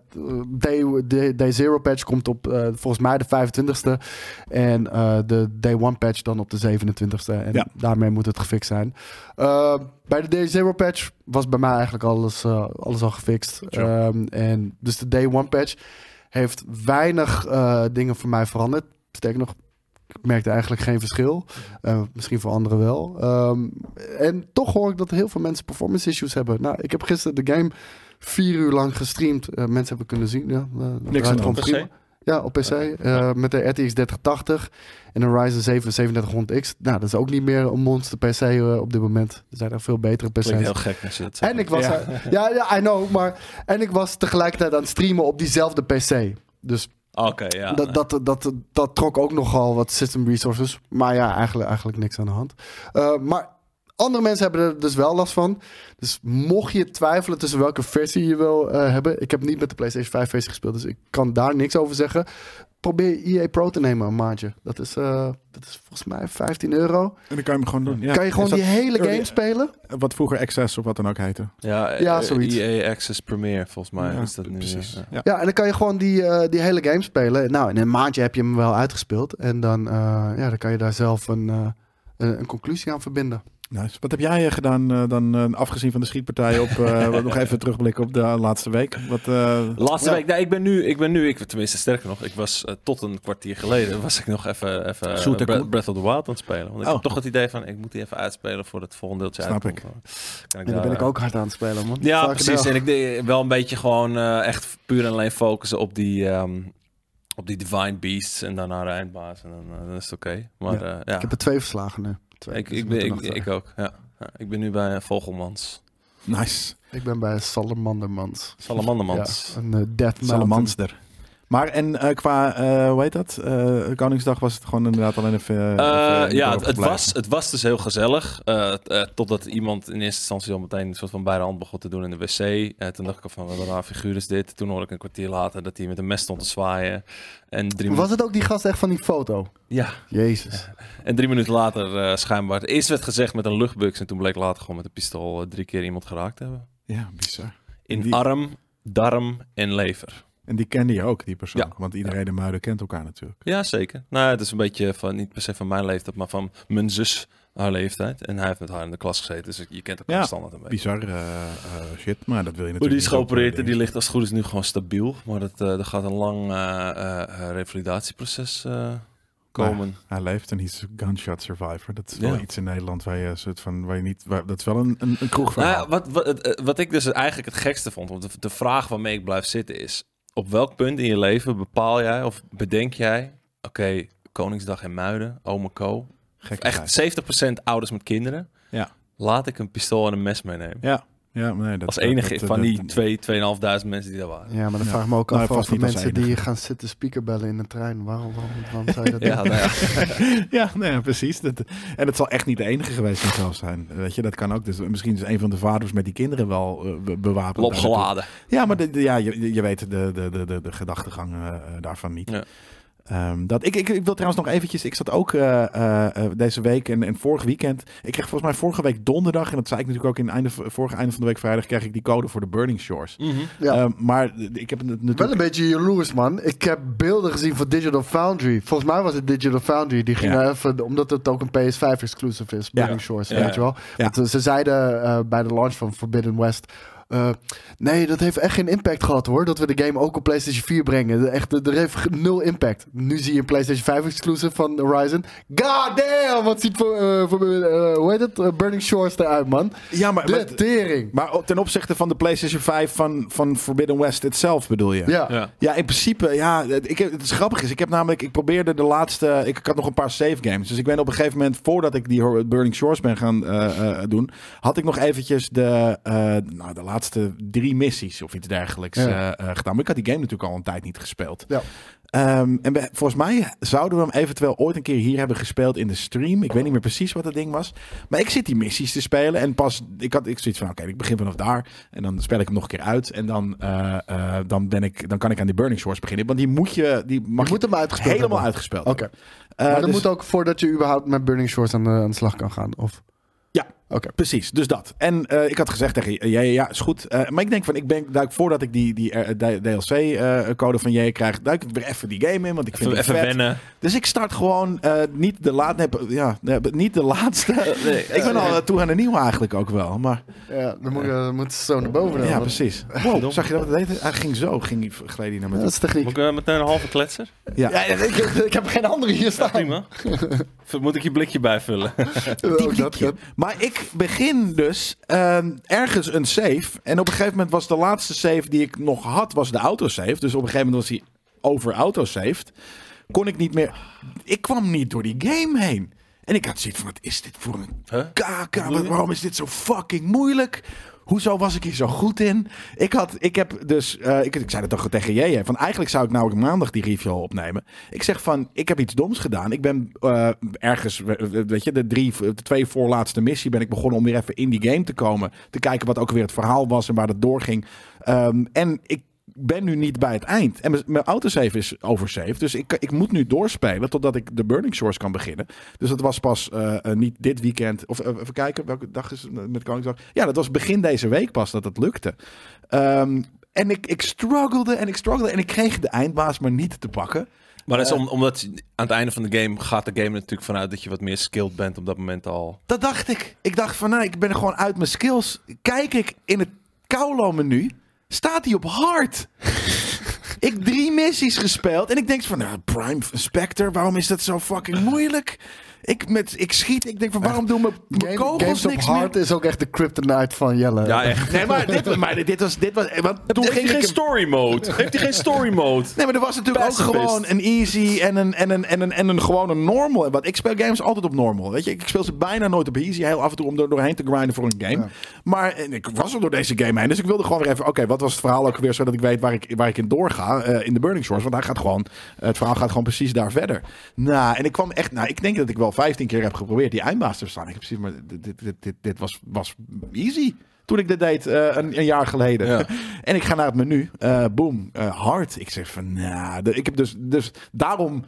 Day, day, day Zero patch komt op volgens mij de 25ste. En de Day One patch dan op de 27ste. En Ja. daarmee moet het gefixt zijn. Uh, bij de Day Zero patch was bij mij eigenlijk alles, uh, alles al gefixt. Sure. Um, en dus de Day One patch heeft weinig uh, dingen voor mij veranderd. Sterker nog, ik merkte eigenlijk geen verschil. Uh, misschien voor anderen wel. Um, en toch hoor ik dat heel veel mensen performance issues hebben. Nou, ik heb gisteren de game vier uur lang gestreamd. Uh, mensen hebben kunnen zien. Ja, Niks aan prima. Ja, op PC. Uh, met de RTX 3080 en een Ryzen 7 3700X. Nou, dat is ook niet meer een monster PC uh, op dit moment. Er zijn er veel betere PC's. Klinkt heel gek als je dat zegt. En ik was... Ja. ja, ja, I know. Maar... En ik was tegelijkertijd aan het streamen op diezelfde PC. Dus... Oké, okay, ja. Dat, dat, dat, dat, dat trok ook nogal wat system resources. Maar ja, eigenlijk, eigenlijk niks aan de hand. Uh, maar andere mensen hebben er dus wel last van. Dus mocht je twijfelen tussen welke versie je wil uh, hebben. Ik heb niet met de PlayStation 5 versie gespeeld, dus ik kan daar niks over zeggen. Probeer EA Pro te nemen, een maandje. Dat is, uh, dat is volgens mij 15 euro. En dan kan je hem gewoon doen. Ja. Kan je gewoon die hele game spelen? Wat vroeger Access of wat dan ook heette. Ja, ja zoiets. EA Access Premier, volgens mij ja, is dat nu. Precies. Ja. Ja. ja. en dan kan je gewoon die, uh, die hele game spelen. Nou, in een maandje heb je hem wel uitgespeeld. En dan, uh, ja, dan kan je daar zelf een, uh, een, een conclusie aan verbinden. Nice. Wat heb jij uh, gedaan uh, dan uh, afgezien van de schietpartij op uh, nog even terugblikken op de laatste week? Wat, laatste ja. week? Nee, ik ben nu, ik ben nu, ik tenminste sterker nog, ik was tot een kwartier geleden was ik nog even, even Breath, Breath of the Wild aan het spelen. Want ik oh. heb toch het idee van ik moet die even uitspelen voor het volgende deeltje Snap uitkomt. Ik. Kan ik ja, daar ben ik ook hard aan het spelen, man. Ja, precies. En ik deed wel een beetje gewoon echt puur en alleen focussen op die. Um, op die Divine Beasts en daarna de eindbaas. En dan, dan is het oké. Okay. Maar ja. ja. Ik heb er twee verslagen nu. Twee, ik, ik, ben, ik, ik, ook, ja. ja. Ik ben nu bij uh, Vogelmans. Nice. Ik ben bij Salamandermans. Salamandermans. Ja, een uh, Death Salamanster. Maar en uh, qua, uh, hoe heet dat? Uh, Koningsdag was het gewoon inderdaad alleen even. even ja, het, het, was, het was dus heel gezellig. totdat iemand in eerste instantie al meteen een soort van bij de hand begon te doen in de wc. toen dacht ik van, wat een raar figuur is dit. Toen hoorde ik een kwartier later dat hij met een mes stond te zwaaien. En drie was het ook die gast echt van die foto? Ja. Jezus. En drie minuten later schijnbaar. Eerst werd gezegd met een luchtbugs. En toen bleek later gewoon met een pistool drie keer iemand geraakt te hebben. Ja, bizar. In die... arm, darm en lever. En die kende je ook, die persoon. Ja. Want iedereen in Muiden kent elkaar natuurlijk. Ja, zeker. Nou, het is een beetje van, niet per se van mijn leeftijd, maar van mijn zus haar leeftijd. En hij heeft met haar in de klas gezeten, dus je kent elkaar ja, standaard een beetje. Bizar uh, uh, shit, maar dat wil je natuurlijk Hoe die is geopereerd en die ligt als het goed is nu gewoon stabiel. Maar dat, uh, er gaat een lang revalidatieproces komen. Hij leeft en hij is gunshot survivor. Dat is wel Ja. iets in Nederland waar je soort van waar je niet. Waar, dat is wel een, een, een kroegverhaal. Nou, ja, wat, eh, wat ik dus eigenlijk het gekste vond, want de, de vraag waarmee ik blijf zitten is: op welk punt in je leven bepaal jij of bedenk jij, oké, Koningsdag in Muiden, Ome Co, echt 70% ouders met kinderen, Ja. laat ik een pistool en een mes meenemen. Ja. Ja, nee, dat, Als enige dat- dat- van die dat- 2, 2.500 mensen die daar waren. Ja, maar dan Ja. vraag ik me ook Nou, af over niet als mensen die gaan zitten speakerbellen in de trein. Waarom, waarom, waarom zou je dat Ja, doen? nou ja. Ja, nee, ja, precies. Dat, en het zal echt niet de enige geweest zijn zelfs zijn. Weet je, dat kan ook. Dus misschien is een van de vaders met die kinderen wel eh, be- bewapend. opgeladen. Ja, maar de, de- ja, je, je weet de, de, de, de, de gedachtegang eh, eh, daarvan niet. Ja. Ehm, dat, ik, ik, ik wil trouwens nog eventjes, ik zat ook eh, eh, eh, deze week en, en vorig weekend, ik kreeg volgens mij vorige week donderdag, en dat zei ik natuurlijk ook in einde, vorige einde van de week vrijdag, kreeg ik die code voor de Burning Shores. Mhm. Ja. Ehm, maar ik heb het natuurlijk... Wel een beetje jaloers, man. Ik heb beelden gezien van Digital Foundry. Volgens mij was het Digital Foundry. Die gingen Ja. even, omdat het ook een PS5-exclusive is, Burning Shores, Ja, weet ja. je wel. Want, ze zeiden eh, bij de launch van Forbidden West... eh, nee, dat heeft echt geen impact gehad hoor. Dat we de game ook op PlayStation 4 brengen. Echt, er heeft nul impact. Nu zie je een PlayStation 5 exclusive van Horizon. God damn, wat ziet voor, eh, voor eh, hoe heet het? Burning Shores eruit, man. ja, maar, De maar, tering. maar ten opzichte van de PlayStation 5 van, van Forbidden West itself bedoel je? Ja. Ja. Ja, in principe, ja, het- ik, heb- het is grappig is, ik heb namelijk, ik probeerde de laatste, ik, ik had nog een paar save games, dus ik ben op een gegeven moment, voordat ik die Burning Shores ben gaan eh, eh, doen, had ik nog eventjes de, eh, nou, de laatste drie missies of iets dergelijks Ja. eh, eh, gedaan. Maar ik had die game natuurlijk al een tijd niet gespeeld. Ja. Ehm, en we- volgens mij zouden we hem eventueel ooit een keer hier hebben gespeeld in de stream. Ik weet niet meer precies wat het ding was. Maar ik zit die missies te spelen. En pas, ik had ik zoiets van, oké, ik begin vanaf daar. En dan speel ik hem nog een keer uit. En dan, eh, dan, ben ik, dan kan ik aan die Burning Shores beginnen. Want die moet je, die mag Je moet hem uitgespeeld helemaal hebben. uitgespeeld Oké. maar dat dus- moet ook voordat je überhaupt met Burning Shores aan de, aan de slag kan gaan. Of... Oké. Precies, dus dat. En eh, ik had gezegd tegen je, ja, ja, ja, is goed. Eh, maar ik denk van, ik ben, duik voordat ik die, die eh, DLC-code van jij krijg, duik ik weer even die game in, want ik vind het even vet. wennen. Dus ik start gewoon eh, niet de laatste, nee, ja, nee, niet de laatste. Nee, ik ben al toe aan de nieuwe eigenlijk ook wel, maar Ja, dan moet je moet ze zo naar boven. dan, ja, precies. Wow, zag je dat? het? Hij ging zo, ging hij, gleed hij naar me Ja, toe. dat is techniek. Moet ik meteen een halve kletser? Ja. Ja, ik, ik heb geen andere hier Ja, staan. prima. Moet ik je blikje bijvullen? Ja. Maar ik begin dus ehm, ergens een save. En op een gegeven moment was de laatste save die ik nog had, was de autosave. Dus op een gegeven moment was hij over autosaved. Kon ik niet meer... Ik kwam niet door die game heen. En ik had zoiets van, wat is dit voor een Huh? kaka? Waarom is dit zo fucking moeilijk? Hoezo was ik hier zo goed in? Ik, had, ik heb dus, eh, ik, ik zei het toch tegen jij, van eigenlijk zou ik nou maandag die review al opnemen. Ik zeg van, ik heb iets doms gedaan. Ik ben eh, ergens, we- weet je, de, drie, de twee voorlaatste missie ben ik begonnen om weer even in die game te komen. Te kijken wat ook weer het verhaal was en waar dat doorging. Ehm, en ik ben nu niet bij het eind. En mijn- autosave is oversaved. Dus ik, ik moet nu doorspelen totdat ik de Burning Shores kan beginnen. Dus dat was pas eh, eh, niet dit weekend. Of eh, even kijken, welke dag is het met Koningsdag? Ja, dat was begin deze week pas dat het lukte. Ehm, en ik, ik struggelde en ik struggelde. En ik kreeg de eindbaas maar niet te pakken. Maar dat is om, omdat aan het einde van de game gaat de game natuurlijk vanuit dat je wat meer skilled bent op dat moment al. Dat dacht ik. Ik dacht van, nou, ik ben gewoon uit mijn skills. Kijk ik in het Kaulo-menu, staat hij op hard. ik drie missies gespeeld en ik denk van, nou, Prime Spectre, waarom is dat zo fucking moeilijk? Ik, met, ik schiet, ik denk van, waarom doen mijn, kogels op niks Hard meer? is ook echt de kryptonite van Jelle. Ja, echt. Nee, maar dit, maar dit was, dit was, want toen Heeft ging hij ik... geen story mode? Heeft hij geen story mode? Nee, maar er was natuurlijk ook gewoon een easy en een, en een, en een, en een gewoon een normal. Want ik speel games altijd op normal. Weet je, ik speel ze bijna nooit op easy. Heel af en toe om er doorheen te grinden voor een game. Ja. Maar en ik was er door deze game heen. Dus ik wilde gewoon weer even, oké, wat was het verhaal ook weer, zodat ik weet waar ik, waar ik in doorga eh, in de Burning Shores. Want hij gaat gewoon, het verhaal gaat gewoon precies daar verder. Nou, en ik kwam echt, nou, ik denk dat ik wel 15 keer heb geprobeerd die eindbaas te verslaan. Ik heb precies, maar dit, dit, dit, dit, was, was easy. Toen ik dit deed eh, een, een jaar geleden. Ja. En ik ga naar het menu. eh boom, eh, hard. Ik zeg van, nou, ik heb dus, dus daarom.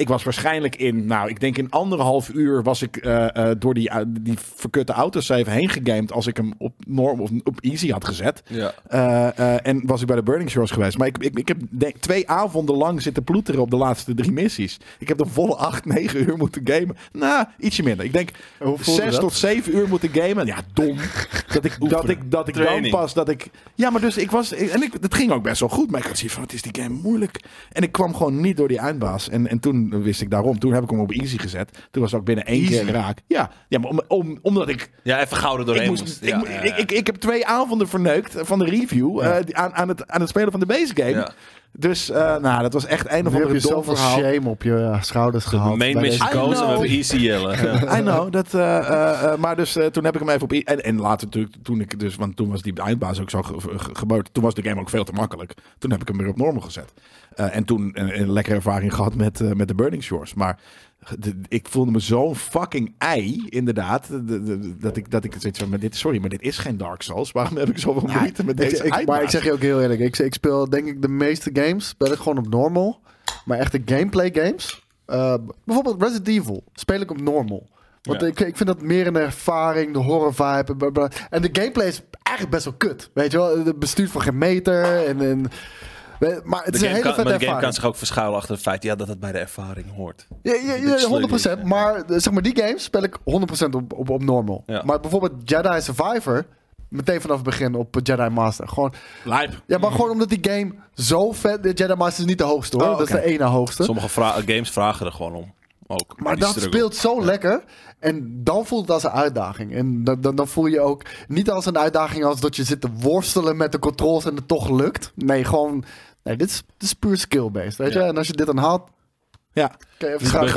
Ik was waarschijnlijk in, nou, ik denk in anderhalf uur was ik eh, eh, door die, uh, die verkutte autosave heen gegamed als ik hem op norm of op easy had gezet. Ja. Eh, eh, en was ik bij de Burning Shores geweest. Maar ik, ik, ik heb denk, twee avonden lang zitten ploeteren op de laatste drie missies. Ik heb de volle acht, negen uur moeten gamen. Nou, ietsje minder. Ik denk zes tot zeven uur moeten gamen. Ja, dom. dat ik, dat ik, dat ik dan pas dat ik. Ja, maar dus ik was. En ik, het ging ook best wel goed. Maar ik had zoiets van: het is die game moeilijk. En ik kwam gewoon niet door die eindbaas. En, en toen toen wist ik daarom. Toen heb ik hem op easy gezet. Toen was het ook binnen één Easy? keer raak. Ja, ja maar om, om, omdat ik Ja, even gouden doorheen ik, moest, moest. ik, Ja, mo- ja, ik, ik, ik heb twee avonden verneukt van de review eh, aan, aan, het, aan het spelen van de base game. Dus eh, nou, dat was echt een of andere je dom zoveel verhaal. shame op je eh, schouders De gehaald. main bij mission en we hebben easy. I know, dat, eh, maar dus eh, toen heb ik hem even op... En, en later natuurlijk, toen ik dus... Want toen was die eindbaas ook zo ge- ge- gebeurd. Toen was de game ook veel te makkelijk. Toen heb ik hem weer op normal gezet. Eh, en toen een, een lekkere ervaring gehad met, eh, met de Burning Shores. Maar de- ik voelde me zo'n fucking ei, inderdaad. de- de- de- dat ik, dat ik zoiets van, maar dit, sorry, maar dit is geen Dark Souls. Waarom heb ik zoveel moeite met deze ik, maar ik zeg je ook heel eerlijk. Ik, ik speel denk ik de meeste games speel ik gewoon op normal. Maar echte gameplay games. eh, bijvoorbeeld Resident Evil speel ik op normal. Want Ja. ik, ik vind dat meer een ervaring, de horror vibe. En de gameplay is eigenlijk best wel kut. Weet je wel, het bestuurt van geen meter. En, en, maar het De is een game, hele kan, vette maar de game ervaring. kan zich ook verschuilen achter het feit ja, dat het bij de ervaring hoort. Ja, ja, ja, Beetje 100%. Maar eh, zeg maar, die games speel ik 100% op, op, op normal. Ja. Maar bijvoorbeeld Jedi Survivor, meteen vanaf het begin op Jedi Master. Gewoon, Lijp. ja, maar gewoon omdat die game zo vet... De Jedi Master is niet de hoogste hoor. Oh, Dat is de ene hoogste. Sommige vra- games vragen er gewoon om. Ook. Maar dat struggle. speelt zo lekker. En dan voelt het als een uitdaging. En dan, dan, dan voel je ook niet als een uitdaging als dat je zit te worstelen met de controls en het toch lukt. Nee, gewoon... Nee, dit is, dit is puur skill-based, weet je. En als je dit dan haalt, Ja, je even gaan,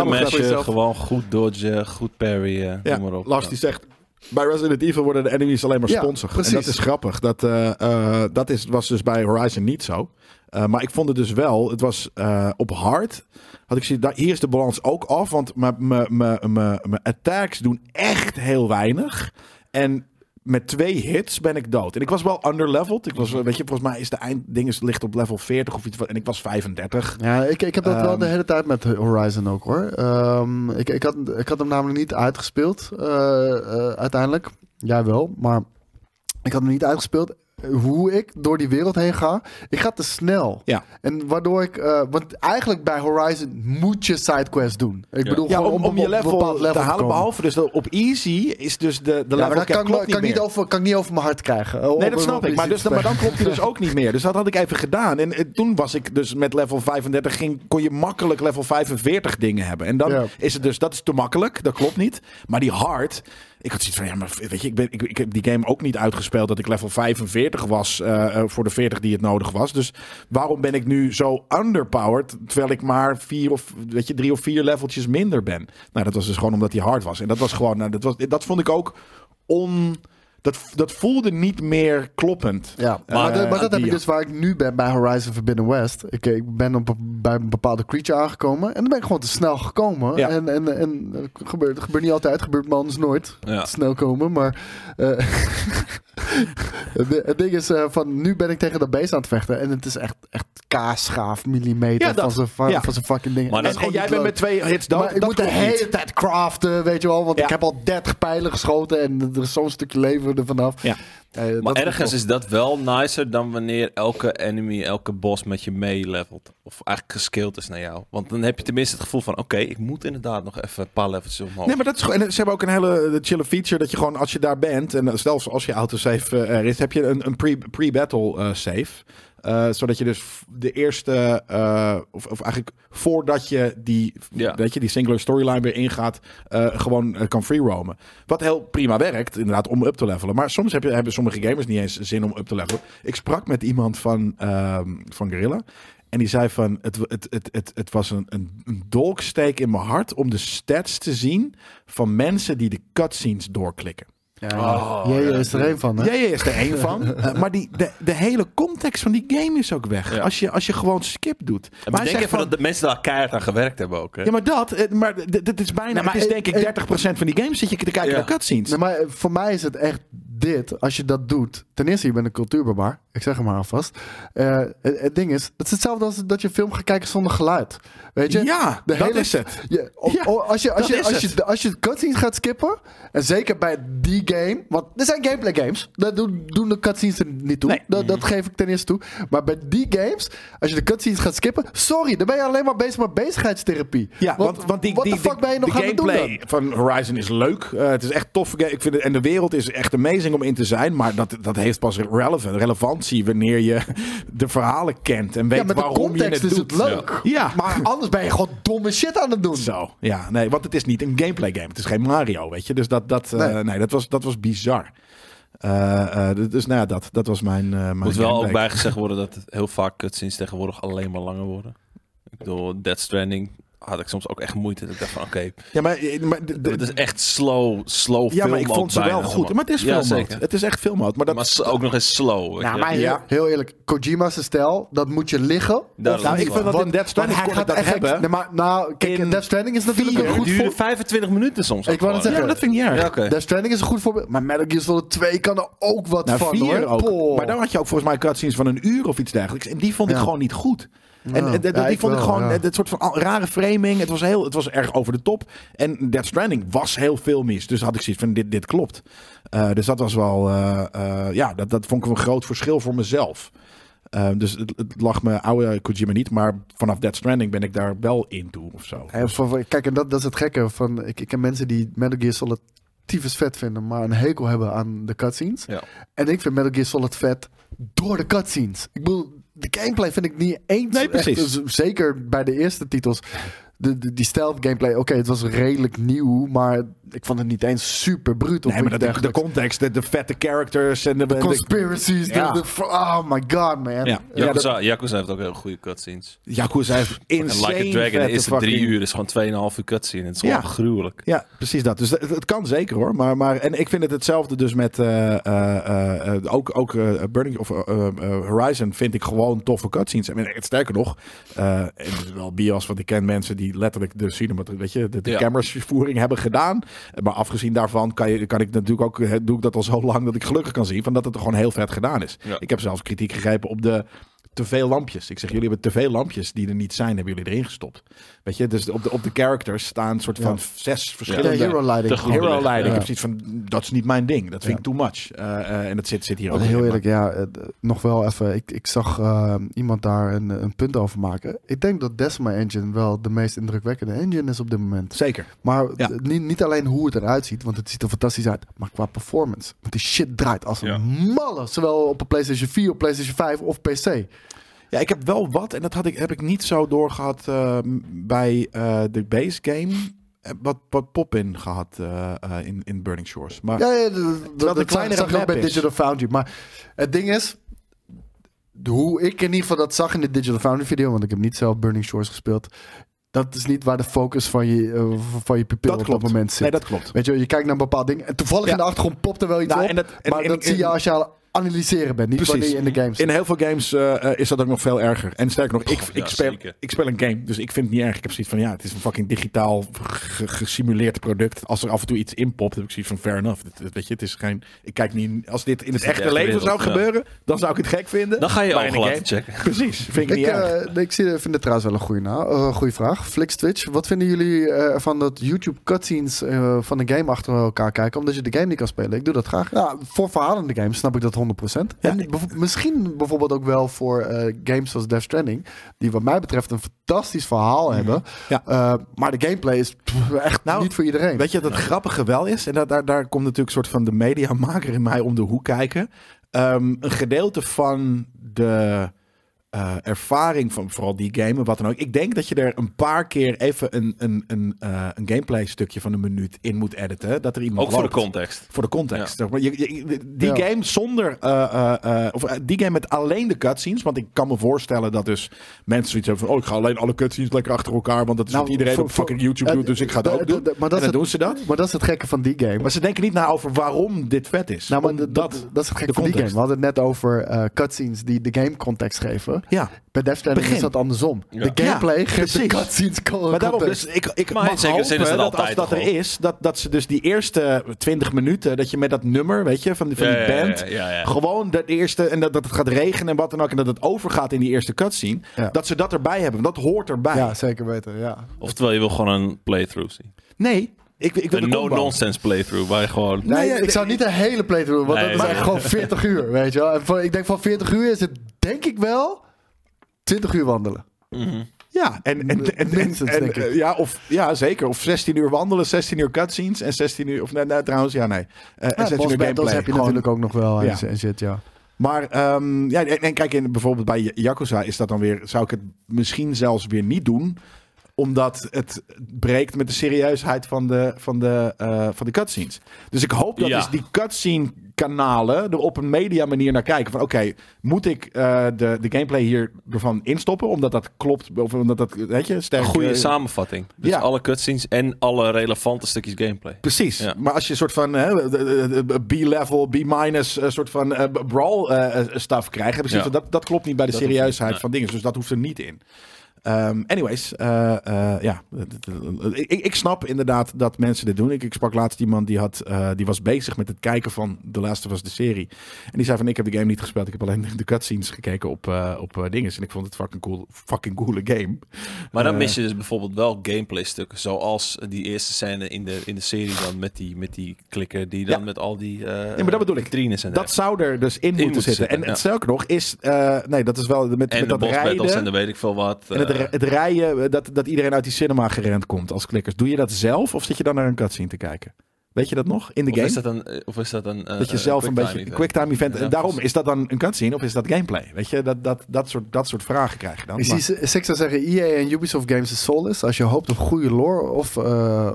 gewoon goed dodgen, goed parryen, ja. noem maar op. Lars die zegt... Bij Resident Evil worden de enemies alleen maar Ja, sponsig. precies. En dat is grappig. Dat, eh, eh, dat is, was dus bij Horizon niet zo. Eh, maar ik vond het dus wel, het was eh, op hard. Had ik gezien, daar, hier is de balans ook af. Want mijn- mijn- mijn mijn- mijn attacks doen echt heel weinig. En met twee hits ben ik dood. En ik was wel underleveled. Ik was, weet je, volgens mij is de eindding is, ligt op level 40 of iets. van- En ik was 35. Ja, ik, ik heb dat wel Ehm. de hele tijd met Horizon ook hoor. Ehm, ik, ik, had, ik had hem namelijk niet uitgespeeld eh, eh, uiteindelijk. Jij wel, maar ik had hem niet uitgespeeld. Hoe ik door die wereld heen ga, ik ga te snel. Ja. En waardoor ik, eh, want eigenlijk bij Horizon moet je sidequests doen. Ik Ja. bedoel, Ja, gewoon om, om je level, bepaald te halen. komen. Behalve dus dat op easy is dus de, de Ja, level maar cap kan, klopt kan, niet kan, niet meer. over, kan ik niet over mijn hart krijgen. eh, Nee, dat snap op ik. Maar, dus, maar dan spelen. klopt hij dus ook niet meer. Dus dat had ik even gedaan. En eh, toen was ik dus met level 35, ging, kon je makkelijk level 45 dingen hebben. En dan Ja. is het dus, dat is te makkelijk. Dat klopt niet. Maar die hard, ik had zoiets van, ja, maar weet je, ik, ben, ik, ik heb die game ook niet uitgespeeld dat ik level 45 was eh, eh, voor de 40 die het nodig was. Dus waarom ben ik nu zo underpowered, terwijl ik maar vier of, weet je, drie of vier leveltjes minder ben? Nou, dat was dus gewoon omdat hij hard was. En dat was gewoon, nou, dat, was, dat vond ik ook on... Dat, dat voelde niet meer kloppend. Ja, maar, dat- maar dat heb ik dus waar ik nu ben bij Horizon Forbidden West. Ik, ik ben op, bij een bepaalde creature aangekomen en dan ben ik gewoon te snel gekomen. Ja. En, en, en gebeurt, het gebeurt niet altijd, het gebeurt me anders nooit. Ja. Te snel komen, maar eh, het, di- het ding is eh, van nu ben ik tegen dat beest aan het vechten en het is echt, echt kaasschaaf millimeter Ja, dat. van zijn va- Ja. fucking ding. Maar En jij bent met twee hits dood. maar ik moet de hele niet. tijd craften, weet je wel. Want Ja. ik heb al 30 pijlen geschoten en er is zo'n stukje leven er vanaf. Eh, Maar ergens is dat wel nicer dan wanneer elke enemy, elke boss met je meelevelt. Of eigenlijk geskilled is naar jou. Want dan heb je tenminste het gevoel van, oké, ik moet inderdaad nog even een paar levels omhoog. Nee, maar dat is gewoon. En ze hebben ook een hele chille feature dat je gewoon als je daar bent en zelfs als je autosave eh, er is, heb je een, een pre- pre-battle eh, save. Eh, zodat je dus de eerste, eh, of, of eigenlijk voordat je die, Ja. weet je, die singular storyline weer ingaat, eh, gewoon kan free roamen. Wat heel prima werkt, inderdaad, om up te levelen. Maar soms heb je, hebben sommige gamers niet eens zin om up te levelen. Ik sprak met iemand van, ehm van Guerrilla. En die zei van, het, het, het, het, het was een, een, een dolksteek in mijn hart om de stats te zien van mensen die de cutscenes doorklikken. Ja, Oh, Jij ja. is er een van, hè? Jij is er één van. Eh, maar die, de, de hele context van die game is ook weg. Ja. Als, je, als je gewoon skip doet. En Maar zegt even van- dat de mensen daar keihard aan gewerkt hebben ook. Hè? Ja, maar dat, eh, maar d- dit is bijna, Nee, maar het is ik- denk ik ik- 30% van die games zit je te kijken Ja. naar cutscenes. Nee, maar voor mij is het echt dit. Als je dat doet. Ten eerste, je bent een cultuurbarbaar. Ik zeg hem maar alvast. Eh, het, het ding is, het is hetzelfde als dat je film gaat kijken zonder geluid. Weet je? ja, de dat hele- is het. Je, o- Ja, o- als, je, als, dat je, als, je, als je cutscenes gaat skippen, en zeker bij die game, want er zijn gameplay games, daar doen, doen de cutscenes er niet toe. Nee. Dat, dat geef ik ten eerste toe. Maar bij die games, als je de cutscenes gaat skippen, sorry, dan ben je alleen maar bezig met bezigheidstherapie. Ja, want, want die, wat die, de fuck die- ben je nog aan het doen gameplay van Horizon is leuk. Eh, het is echt tof. Ik vind het, en de wereld is echt amazing om in te zijn. Maar dat, dat heeft pas relevant, relevantie wanneer je de verhalen kent en weet Ja, met de waarom context je het is doet. het leuk. Ja. Maar anders ben je gewoon domme shit aan het doen. Zo, ja, nee, want het is niet een gameplay game. Het is geen Mario, weet je. Dus dat, dat, eh, Nee. nee. dat, was, dat was bizar. Eh, eh, dus nou ja, dat, dat was mijn, eh mijn Moet wel ook bijgezegd worden dat heel vaak cutscenes tegenwoordig alleen maar langer worden. Ik bedoel, Dead Stranding had ik soms ook echt moeite. Dat ik dacht van, oké, Ja, maar, maar de- de- het is echt slow, slow ja, maar ik vond ze wel bijna, goed. Maar het is Ja. Het is echt filmmode. Maar dat, Maar ook nog eens slow. Nou, maar heel, Ja. heel eerlijk, Kojima's stijl, dat moet je liggen. Of Nou, ik vind dat in Death Stranding kon ik dat echt- hebben. Nee, maar nou, kijk, In Death Stranding is natuurlijk een Het goed duurde voor... 25 minuten soms. Ik wou gewoon. zeggen, ja, dat vind ik niet erg. Ja, oké. Death Stranding is een goed voorbeeld. Maar Metal Gear Solid 2 kan er ook wat Nou, van, vier hoor. ook. Maar dan had je ook volgens mij cutscenes van een uur of iets dergelijks. En die vond ik gewoon niet goed. En, en, Ja, dat- ja, die ik vond ik gewoon, het soort van rare framing. Het was, heel, het was erg over de top. En Death Stranding was heel filmisch. Dus had ik zoiets van, dit, dit klopt. Eh, dus dat was wel, eh, eh, ja, dat, dat vond ik een groot verschil voor mezelf. Dus het, het lag me oude Kojima niet. Maar vanaf Death Stranding ben ik daar wel in toe of zo. Kijk, en dat, dat is het gekke. Van, ik, ik ken mensen die Metal Gear Solid tyfus vet vinden, maar een hekel hebben aan de cutscenes. Ja. En ik vind Metal Gear Solid vet door de cutscenes. Ik bedoel, de gameplay vind ik niet eens. Nee, precies. echt, dus zeker bij de eerste titels. De, de, die stealth gameplay, oké, het was redelijk nieuw, maar ik vond het niet eens super bruut. Nee, maar dat, de, context, de, de vette characters en de... De conspiracies, de- Ja. de, oh my god, man. Ja. Ja. Yakuza, Yakuza heeft ook heel goede cutscenes. Yakuza heeft En insane Like a Dragon vette is drie uur. is gewoon 2,5 uur cutscene. Het is Ja. gewoon gruwelijk. Ja, precies dat. Dus het, het kan zeker hoor. Maar, maar, en ik vind het hetzelfde dus met eh, eh, eh, ook, ook eh, Burning of Horizon vind ik gewoon toffe cutscenes. En het sterker nog, eh, en het is wel bias, want ik ken mensen die letterlijk de cinema, weet je, de, de Ja. camerasvoering hebben gedaan. Maar afgezien daarvan kan, je, kan ik natuurlijk ook, doe ik dat al zo lang dat ik gelukkig kan zien van dat het er gewoon heel vet gedaan is. Ja. Ik heb zelfs kritiek gegrepen op de te veel lampjes. Ik zeg, jullie hebben te veel lampjes die er niet zijn, hebben jullie erin gestopt. Weet je, dus op de, op de characters staan een soort van zes verschillende... hero lighting. Te goed. Hero Ja. leiding. Ja. Ik heb zoiets van, dat is niet mijn ding. Dat vind ik too much. Eh, eh, en dat zit, zit hier ook heel in. eerlijk, ja, eh, nog wel even. Ik, ik zag eh, iemand daar een, een punt over maken. Ik denk dat Decima Engine wel de meest indrukwekkende engine is op dit moment. Zeker. Maar Ja. niet, niet alleen hoe het eruit ziet, want het ziet er fantastisch uit, maar qua performance. Want die shit draait als een Ja. malle. Zowel op een PlayStation 4, op PlayStation 5 of PC. Ja, ik heb wel wat. En dat had ik, heb ik niet zo doorgehad eh, bij eh, de base game. Eh, Wat, wat pop-in gehad eh, eh, in, in Burning Shores. Maar Ja, ja dat zag- kleinere zag map bij. Digital Foundry. Maar het ding is, hoe ik in ieder geval dat zag in de Digital Foundry video, want ik heb niet zelf Burning Shores gespeeld. Dat is niet waar de focus van je, van je pupil dat op klopt. dat moment zit. Nee, dat klopt. Weet je, je kijkt naar een bepaald ding en toevallig Ja. in de achtergrond popt er wel iets Nou, op. en dat- en- maar en- dat zie je als je analyseren bent, niet Precies. wanneer je in de game zit. In heel veel games eh, eh, is dat ook nog veel erger. En sterker nog, ik, Goh, ik, ja, speel, zeker. ik speel een game, dus ik vind het niet erg. Ik heb zoiets van, ja, het is een fucking digitaal ge- gesimuleerd product. Als er af en toe iets inpopt, heb ik zoiets van, fair enough. Het- weet je, het is geen, ik kijk niet, als dit in het echte leven zou ja. gebeuren, dan zou ik het gek vinden. Dan ga je ook laten game- checken. Precies, vind ik, Ik, niet erg. eh, ik zie, vind het trouwens wel een goede, na, eh, goede vraag. Flix Twitch, wat vinden jullie eh, ervan dat YouTube cutscenes eh, van een game achter elkaar kijken, omdat je de game niet kan spelen? Ik doe dat graag. Ja, voor verhalende games snap ik dat 100%. Ja, en ik- misschien bijvoorbeeld ook wel voor eh, games zoals Death Stranding, die wat mij betreft een fantastisch verhaal hebben. Mhm. Ja. Eh, maar de gameplay is pff, echt Nou, niet voor iedereen. Weet je wat het grappige wel is? En dat, daar, daar komt natuurlijk een soort van de mediamaker in mij om de hoek kijken. Ehm, een gedeelte van de eh, ervaring van vooral die game en wat dan ook. Ik denk dat je er een paar keer even een, een, een, eh, een gameplay stukje van een minuut in moet editen. Dat er iemand Ook voor de context. Voor de context. Je, je- die Ja. game zonder, eh, eh, eh, of die game met alleen de cutscenes. Want ik kan me voorstellen dat dus mensen zoiets hebben van, oh ik ga alleen alle cutscenes lekker achter elkaar. Want dat is Nou, wat iedereen voor- op fucking YouTube doet. Dus ik ga het de- ook doen. maar dat en dan het- doen ze dat. Maar dat is het gekke van die game. Maar ze denken niet na over waarom dit vet is. Nou, maar dat, dat, dat is het gekke van die game. We hadden het net over eh, cutscenes die de game context geven. Ja, Bij Death Stranding Begin. is dat andersom. Ja. De gameplay Ja, geeft de precies. cutscenes maar daarom, dus ik, ik Maar mag hopen het dat als dat er is, dat, dat ze dus die eerste 20 minuten, dat je met dat nummer, weet je, van, die- van die Ja, ja, ja, band, ja, ja, ja. gewoon dat eerste, en dat, dat het gaat regenen en wat dan ook, en dat het overgaat in die eerste cutscene, Ja. dat ze dat erbij hebben. Want dat hoort erbij. Ja, zeker weten. Ja. Oftewel, je wil gewoon een playthrough zien. Nee, ik, ik wil Een no-nonsense playthrough, waar je gewoon... Nee, ik zou niet de hele playthrough doen, want Nee, dat is echt gewoon 40 uur, weet je wel. En voor, ik denk van 40 uur is het denk ik wel 20 uur wandelen. Mhm. Ja, en, en, en, en- Minstens, en- denk ik. ja, of, ja, zeker. Of 16 uur wandelen, 16 uur cutscenes en 16 uur... Of nee, nee, trouwens, ja, nee. Eh, en Ja, 16 boss uur gameplay. heb je Gewoon- natuurlijk ook nog wel Ja. en shit, ja. Maar ehm, ja, en, en kijk, in, bijvoorbeeld bij Yakuza is dat dan weer... Zou ik het misschien zelfs weer niet doen omdat het breekt met de serieusheid van de, van de, eh, van de cutscenes. Dus ik hoop dat Ja. dus die cutscene kanalen er op een media manier naar kijken. Van oké, moet ik eh, de, de gameplay hier ervan instoppen? Omdat dat klopt, of omdat dat, weet je, sterk... Goede eh, samenvatting. Dus ja. alle cutscenes en alle relevante stukjes gameplay. Precies. Ja. Maar als je een soort van B-level, B-minus, een soort van eh, brawl eh, eh, stuff heb Ja. van, dat, dat klopt niet bij de Dat serieusheid van dingen. Dus dat hoeft er niet in. Ehm, anyways, eh, eh, ja, ik, ik snap inderdaad dat mensen dit doen. Ik, ik sprak laatst iemand die, had, eh, die was bezig met het kijken van The Last of Us, de serie. En die zei van, ik heb de game niet gespeeld. Ik heb alleen de cutscenes gekeken op, op dingen. En ik vond het fucking cool, fucking coole game. Maar dan mis je dus bijvoorbeeld wel gameplay stukken. Zoals die eerste scène in de, in de serie dan met die, met die klikker. Die dan Ja. met al die eh maar dat bedoel ik. en Dat zou er dus in, moeten moeten zitten. zitten, En ja. het sterker nog is, nee, dat is wel met, En met de dat rijden. en dan weet ik veel wat. Het, eh, ri- het rijden, dat, dat iedereen uit die cinema gerend komt als klikkers. Doe je dat zelf of zit je dan naar een cutscene te kijken? Weet je dat nog in de of game? is dat een, eh, of is dat een eh, dat je eh, zelf een beetje event? quicktime event. En daarom is dat dan een cutscene of is dat gameplay? Weet je, dat, dat, dat, soort, dat soort vragen krijg je dan. Ik zie Six zeggen, EA en Ubisoft Games is soulless. Als je hoopt op goede lore of,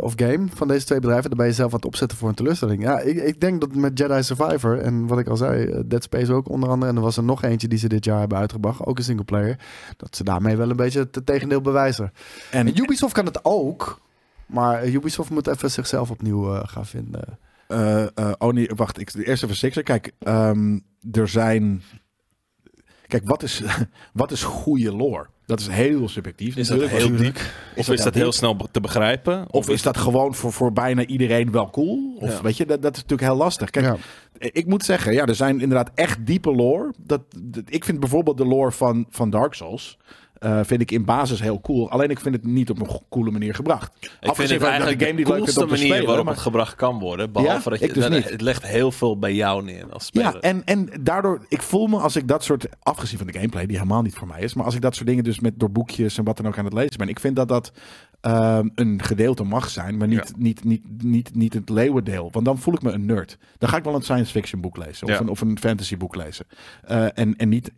of game van deze twee bedrijven, dan ben je zelf aan het opzetten voor een teleurstelling. Ja, ik, ik denk dat met Jedi Survivor en wat ik al zei, Dead Space ook onder andere, en er was er nog eentje die ze dit jaar hebben uitgebracht, ook een singleplayer, dat ze daarmee wel een beetje het tegendeel bewijzen. en, En Ubisoft kan het ook, maar Ubisoft moet even zichzelf opnieuw eh, gaan vinden. eh, eh, oh nee, wacht. Ik, eerst even Sixer. Kijk, ehm, er zijn... Kijk, wat is, wat is goede lore? Dat is heel subjectief. Is dat heel diep? Of dat is dat heel snel te begrijpen? Of is dat gewoon voor, voor bijna iedereen wel cool? Of Ja. weet je, dat, dat is natuurlijk heel lastig. Kijk, Ja. ik moet zeggen, ja, er zijn inderdaad echt diepe lore. Dat, dat- ik vind bijvoorbeeld de lore van, van Dark Souls. Eh, vind ik in basis heel cool. Alleen ik vind het niet op een coole manier gebracht. Ik vind het eigenlijk de ik leuk vind coolste manier spelen, waarop maar- het gebracht kan worden. Behalve Ja? dat je, dus het legt heel veel bij jou neer als speler. Ja, en, en daardoor, ik voel me als ik dat soort, afgezien van de gameplay, die helemaal niet voor mij is, maar als ik dat soort dingen dus met door boekjes en wat dan ook aan het lezen ben, ik vind dat dat ehm, een gedeelte mag zijn, maar niet, Ja. niet, niet, niet, niet het leeuwendeel. Want dan voel ik me een nerd. Dan ga ik wel een science fiction boek lezen of, Ja. een, of een fantasy boek lezen. Eh, en, en niet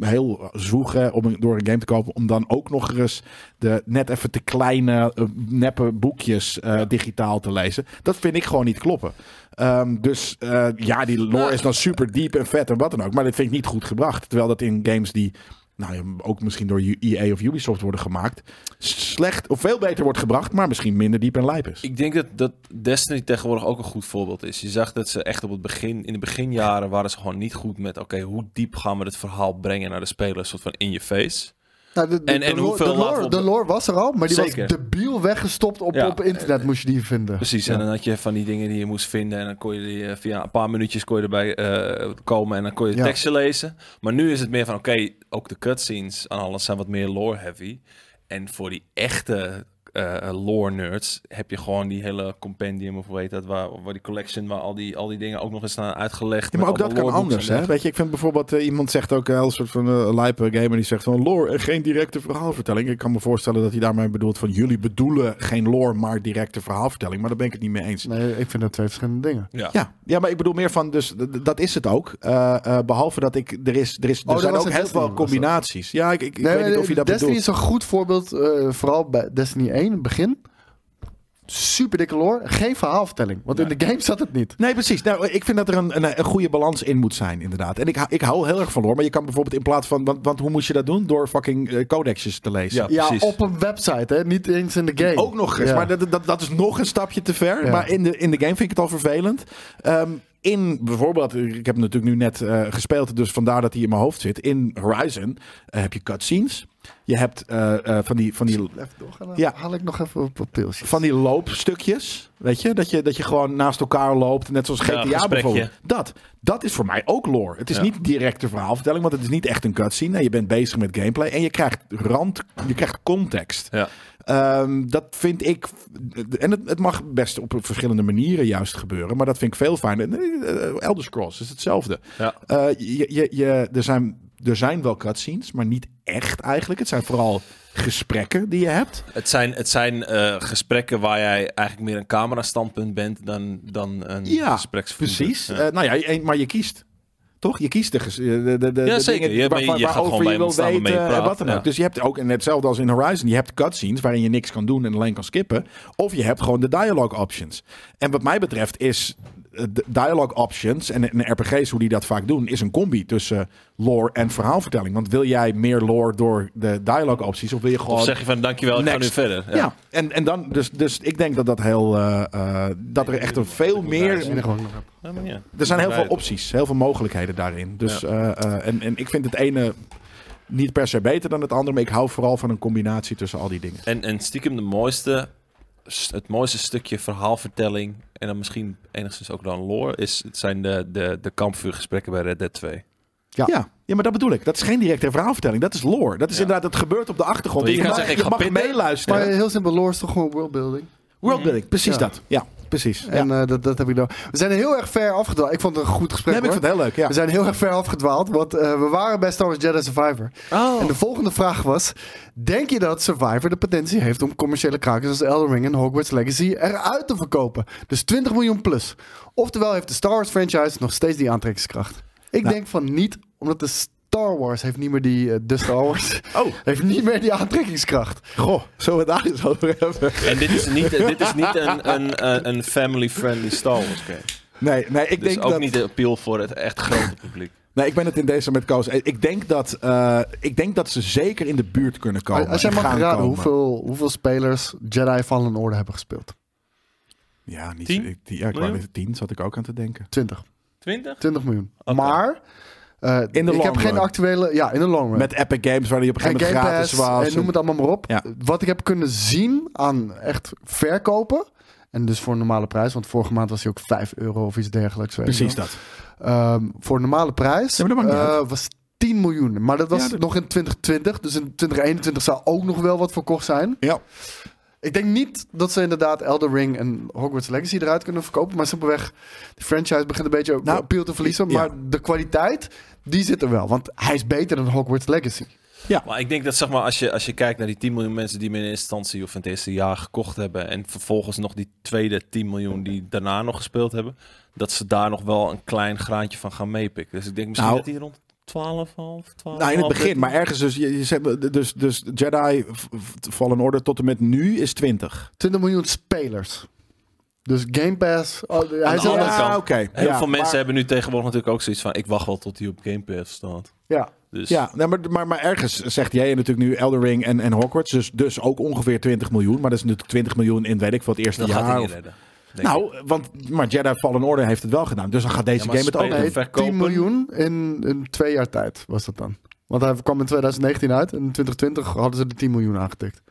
heel zwoegen om een- door een game te kopen, om dan ook nog eens de net even te kleine, eh, neppe boekjes eh, digitaal te lezen. Dat vind ik gewoon niet kloppen. Ehm, dus ja, die lore is dan super diep en vet en wat dan ook. Maar dat vind ik niet goed gebracht. Terwijl dat in games die nou, ja, ook misschien door EA of Ubisoft worden gemaakt, slecht of veel beter wordt gebracht, maar misschien minder diep en lijp is. Ik denk dat, dat Destiny tegenwoordig ook een goed voorbeeld is. Je zag dat ze echt op het begin, in de beginjaren waren ze gewoon niet goed met, oké, hoe diep gaan we het verhaal brengen naar de speler, soort van in je face. Nou, de, de, En- en de, lore- hoeveel lore, op- de lore was er al, maar die Zeker. was debiel weggestopt op, Ja. op internet, moest je die vinden. Precies, Ja. en dan had je van die dingen die je moest vinden en dan kon je die eh, via een paar minuutjes kon je erbij eh, komen en dan kon je tekstje lezen. Maar nu is het meer van, oké, ook de cutscenes aan alles zijn wat meer lore-heavy. En voor die echte eh, lore-nerds heb je gewoon die hele compendium of hoe heet dat, waar, waar die collection, waar al die, al die dingen ook nog eens staan uitgelegd. Ja, maar ook dat kan anders. Hè? Weet je, ik vind bijvoorbeeld eh, iemand zegt ook eh, een soort van uh, lijpe gamer die zegt van lore en geen directe verhaalvertelling. Ik kan me voorstellen dat hij daarmee bedoelt van jullie bedoelen geen lore, maar directe verhaalvertelling. Maar daar ben ik het niet mee eens. Nee, ik vind dat twee verschillende dingen. Ja. Ja, ja, maar ik bedoel meer van, dus dat is het ook. Eh, eh, behalve dat ik, er is, er is, er Oh, dat zijn ook heel Destiny, veel combinaties. Ja, ik, ik, ik Nee, weet niet of je dat Destiny bedoelt. is een goed voorbeeld, eh, vooral bij Destiny 1, het begin. Super dikke lore, geen verhaalvertelling. Want in de game zat het niet. Nee, precies. Nou, ik vind dat er een, een, een goede balans in moet zijn, inderdaad. En ik, hou- ik hou heel erg van lore, maar je kan bijvoorbeeld in plaats van... Want, want hoe moest je dat doen? Door fucking eh, codexjes te lezen. Ja. Ja, precies. op een website, hè? niet eens in de game. Ook nog eens. Ja. Maar dat, dat, dat is nog een stapje te ver. Ja. Maar in de, in de game vind ik het al vervelend. Ehm, in bijvoorbeeld, ik heb hem natuurlijk nu net eh, gespeeld, dus vandaar dat hij in mijn hoofd zit. In Horizon eh, heb je cutscenes. Je hebt eh, eh, van, die, van, die, doorgaan, Ja. haal ik nog even op van die loopstukjes. Weet je? Dat, je? dat je gewoon naast elkaar loopt. Net zoals GTA bijvoorbeeld. Dat. Dat is voor mij ook lore. Het is Ja. niet directe verhaalvertelling, want het is niet echt een cutscene. Nee, je bent bezig met gameplay en je krijgt rand, je krijgt context. Ja. Ehm, dat vind ik. En het, het mag best op verschillende manieren juist gebeuren. Maar dat vind ik veel fijner. Nee, eh, Elder Scrolls is hetzelfde. Ja. Eh, je, je, je, er zijn er zijn wel cutscenes, maar niet echt eigenlijk. Het zijn vooral gesprekken die je hebt. Het zijn, het zijn eh, gesprekken waar jij eigenlijk meer een camerastandpunt bent dan, dan een Ja. Precies. Ja. Eh, nou ja, maar je kiest. Toch? Je kiest de, de, de, de, de Ja, zeker. dingen Je- waar- je waar- gaat gewoon bij je wil je weten en praat, wat dan ook. ja. Dus je hebt ook, en hetzelfde als in Horizon, je hebt cutscenes waarin je niks kan doen en alleen kan skippen. Of je hebt gewoon de dialogue options. En wat mij betreft is dialogue options en, en RPG's, hoe die dat vaak doen, is een combi tussen lore en verhaalvertelling. Want wil jij meer lore door de dialogue opties of wil je gewoon... Of zeg je van dankjewel, ik ga nu verder. ja. en, en dan, dus, dus ik denk dat dat heel, eh, eh, dat er echt een veel meer, er zijn heel veel opties, heel veel mogelijkheden daarin. Dus, eh, eh, en, en ik vind het ene niet per se beter dan het andere, maar ik hou vooral van een combinatie tussen al die dingen. En, en stiekem de mooiste, het mooiste stukje verhaalvertelling en dan misschien enigszins ook dan lore, is, het zijn de, de, de kampvuurgesprekken bij Red Dead 2. Ja. Ja. ja, maar dat bedoel ik. Dat is geen directe verhaalvertelling. Dat is lore. Dat is Ja. inderdaad, het gebeurt op de achtergrond. Je kan mag, zeggen, ik je ga mag meeluisteren. Maar heel simpel, lore is toch gewoon worldbuilding. Worldbuilding, precies Ja. dat. Ja, precies. Ja. En eh, dat, dat heb ik nou. We zijn heel erg ver afgedwaald. Ik vond het een goed gesprek. Nee, ik vind het heel leuk. Ja. We zijn heel erg ver afgedwaald, want eh, we waren bij Star Wars Jedi Survivor. Oh. En de volgende vraag was: Denk je dat Survivor de potentie heeft om commerciële krakers als Elden Ring en Hogwarts Legacy eruit te verkopen? Dus 20 miljoen plus. Oftewel heeft de Star Wars franchise nog steeds die aantrekkingskracht. Ik Nou. denk van niet, omdat de Star Wars heeft niet meer die, eh, de Star Wars, Oh, heeft niet meer die aantrekkingskracht. goh. We het daar eens over hebben? En dit is niet, dit is niet een, een, een, een family-friendly Star Wars game. Nee, nee ik Dus denk ook dat... niet de appeal voor het echt grote publiek. Nee, ik ben het in deze met Koos. Ik denk dat, eh, ik denk dat ze zeker in de buurt kunnen komen. Als jij mag gaan raden hoeveel, hoeveel spelers Jedi Fallen Order hebben gespeeld. Ja, niet Tien? zo- ik- ja, ik wou tien, zat ik ook aan te denken. 20. 20? 20 miljoen. Maar eh, In de ik heb geen actuele... Ja, in de long run. Met Epic Games, waar die op een en gegeven moment gratis was. en noem het allemaal maar op. Ja. Wat ik heb kunnen zien aan echt verkopen... En dus voor een normale prijs, want vorige maand was hij ook 5 euro of iets dergelijks. Precies dat. Ehm, voor een normale prijs Ja, eh, was 10 miljoen. Maar dat was Ja, dat- nog in 2020. Dus in 2021 zou ook nog wel wat verkocht zijn. Ja. Ik denk niet dat ze inderdaad Elder Ring en Hogwarts Legacy eruit kunnen verkopen. Maar simpelweg, de franchise begint een beetje Nou, appeal te verliezen. ja. Maar de kwaliteit, die zit er wel. Want hij is beter dan Hogwarts Legacy. Maar ik denk dat zeg maar, als, je, als je kijkt naar die 10 miljoen mensen die hem in eerste instantie of in het eerste jaar gekocht hebben. En vervolgens nog die tweede 10 miljoen die daarna nog gespeeld hebben. Dat ze daar nog wel een klein graantje van gaan meepikken. Dus ik denk misschien Nou, dat die rond 12, half, 12. Nou, in het begin, maar ergens dus, je, je zegt, dus, dus Jedi Fallen Order tot en met nu is 20. 20 miljoen spelers. Dus Game Pass. Oh, hij is kant- oké. Heel Ja, veel mensen maar- hebben nu tegenwoordig natuurlijk ook zoiets van... ik wacht wel tot hij op Game Pass staat. ja. Dus Ja, nee, maar, maar, maar ergens zegt jij natuurlijk nu Elder Ring en, en Hogwarts. Dus, dus ook ongeveer 20 miljoen. Maar dat is natuurlijk 20 miljoen in, weet ik veel, het eerste dat jaar. niet redden. nou, want maar Jedi Fallen Order heeft het wel gedaan. Dus dan gaat deze Ja, game het ook. Nee, verkopen. 10 miljoen in, in twee jaar tijd was dat dan. Want hij kwam in 2019 uit. En in 2020 hadden ze de 10 miljoen aangetikt.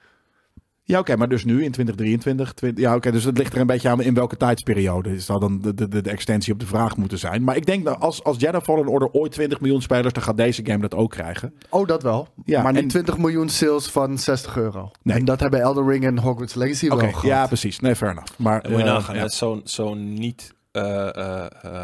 Ja, oké, maar dus nu in 2023. 20 ja, oké, dus het ligt er een beetje aan in welke tijdsperiode. Is dat dan de, de, de, extensie op de vraag moeten zijn. Maar ik denk dat als, als Jedi Fallen Order ooit 20 miljoen spelers, dan gaat deze game dat ook krijgen. Oh, dat wel. Ja, maar niet en- 20 miljoen sales van 60 euro. Nee. En dat hebben Elder Ring en Hogwarts Legacy wel gehad. ja, precies. Nee, fair enough. Maar moet je eh, nagaan, ja. zo'n zo'n niet eh eh eh,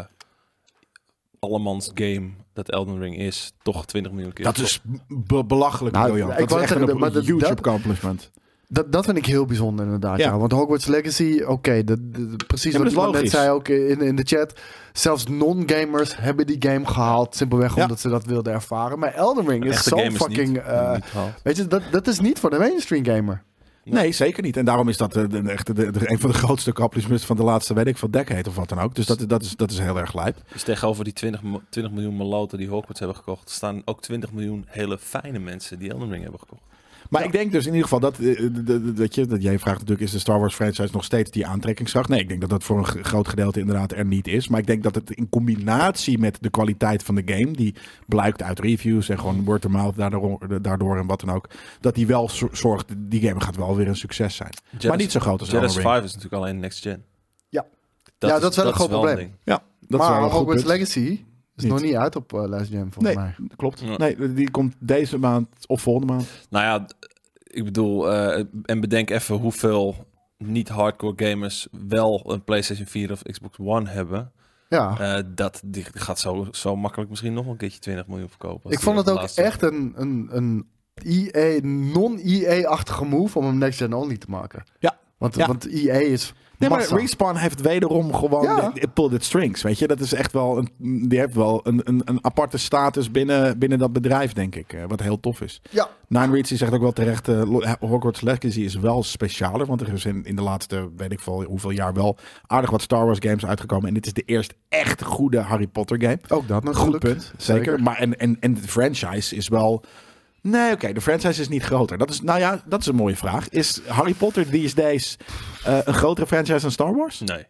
allemans game dat Elden Ring is, toch 20 miljoen keer. Dat is be- belachelijk Nou, ik Dat is wou echt zeggen, een huge dat- accomplishment. Dat, dat vind ik heel bijzonder inderdaad. Ja. Ja. Want Hogwarts Legacy, oké, de- de- de- precies Ja, wat iemand net zei ook in, in de chat. Zelfs non-gamers hebben die game gehaald. Simpelweg Ja. omdat ze dat wilden ervaren. Maar Elden Ring is zo is fucking... niet- eh, weet je, dat, dat is niet voor de mainstream gamer. Nee, zeker niet. En daarom is dat eh, de, de, echt de, de- een van de grootste accomplishments van de laatste, weet ik, van decade of wat dan ook. Dus dat, dat, is, dat is heel erg lijp. Dus tegenover die 20, mo- 20 miljoen maloten die Hogwarts hebben gekocht, staan ook 20 miljoen hele fijne mensen die Elden Ring hebben gekocht. Maar ik denk dus in ieder geval dat, eh, de- dat, je, dat jij vraagt natuurlijk, is de Star Wars franchise nog steeds die aantrekkingskracht? Nee, ik denk dat dat voor een groot gedeelte inderdaad er niet is. Maar ik denk dat het in combinatie met de kwaliteit van de game, die blijkt uit reviews en gewoon word of mouth daardoor, daardoor en wat dan ook, dat die wel zo- zorgt, die game gaat wel weer een succes zijn. maar niet zo groot als Jedi Elden Ring. Survivor is natuurlijk alleen next gen. Ja. Ja, dat is wel een groot probleem. Ja, dat is maar wel een goed Hogwarts punt. Legacy is Niet. nog niet uit op eh Last Gen volgens Nee, mij. klopt. Ja. Nee, die komt deze maand of volgende maand. Nou ja, ik bedoel, eh, en bedenk even hoeveel niet-hardcore gamers wel een PlayStation 4 of Xbox One hebben. Ja. Eh, dat die gaat zo, zo makkelijk misschien nog een keertje 20 miljoen verkopen. Ik vond het ook echt een, een, een EA, non-EA-achtige move om hem next gen only te maken. Ja. Want, Ja. want EA is Nee, maar massa. Respawn heeft wederom gewoon Ja. de- pulled its strings, weet je. Dat is echt wel een, die heeft wel een, een, een aparte status binnen, binnen dat bedrijf, denk ik. eh, wat heel tof is. Ja, Nine Reads die zegt ook wel terecht, Lo- Hogwarts Legacy is wel specialer. Want er is in, in de laatste, weet ik veel hoeveel jaar wel, aardig wat Star Wars games uitgekomen. En dit is de eerste echt goede Harry Potter game. ook dat Goed natuurlijk. punt, zeker. Maar en, en, en de franchise is wel... Nee, oké, de franchise is niet groter. Dat is, nou ja, dat is een mooie vraag. Is Harry Potter these days eh, een grotere franchise dan Star Wars? Nee.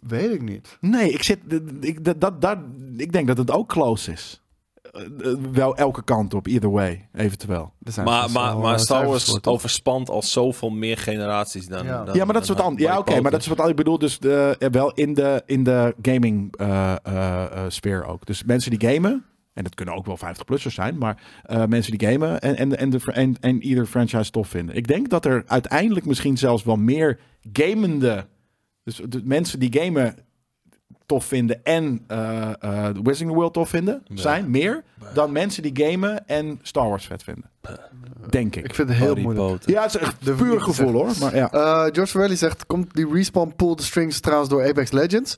Weet ik niet. Nee, ik, zit, ik, dat, dat, dat, ik denk dat het ook close is. Eh, eh, wel elke kant op, either way, eventueel. Maar, maar, wel, maar Star Wars overspant al zoveel meer generaties dan... Ja. dan ja, maar dat is wat anders. Ja, oké, maar dat is wat. Ik bedoel, dus de, wel in de, in de gaming eh eh, eh, sfeer ook. Dus mensen die gamen, en dat kunnen ook wel 50-plussers zijn, maar eh, mensen die gamen en, en, en, de, en, en ieder franchise tof vinden. Ik denk dat er uiteindelijk misschien zelfs wel meer gamende, dus de mensen die gamen tof vinden en eh eh The Wizarding World tof vinden, zijn meer dan mensen die gamen en Star Wars vet vinden. Denk ik. Ik vind het heel Harry moeilijk. Ja, het is echt ik puur gevoel hoor. Maar ja. Eh, George Farrelly zegt, komt die respawn pull the strings trouwens door Apex Legends?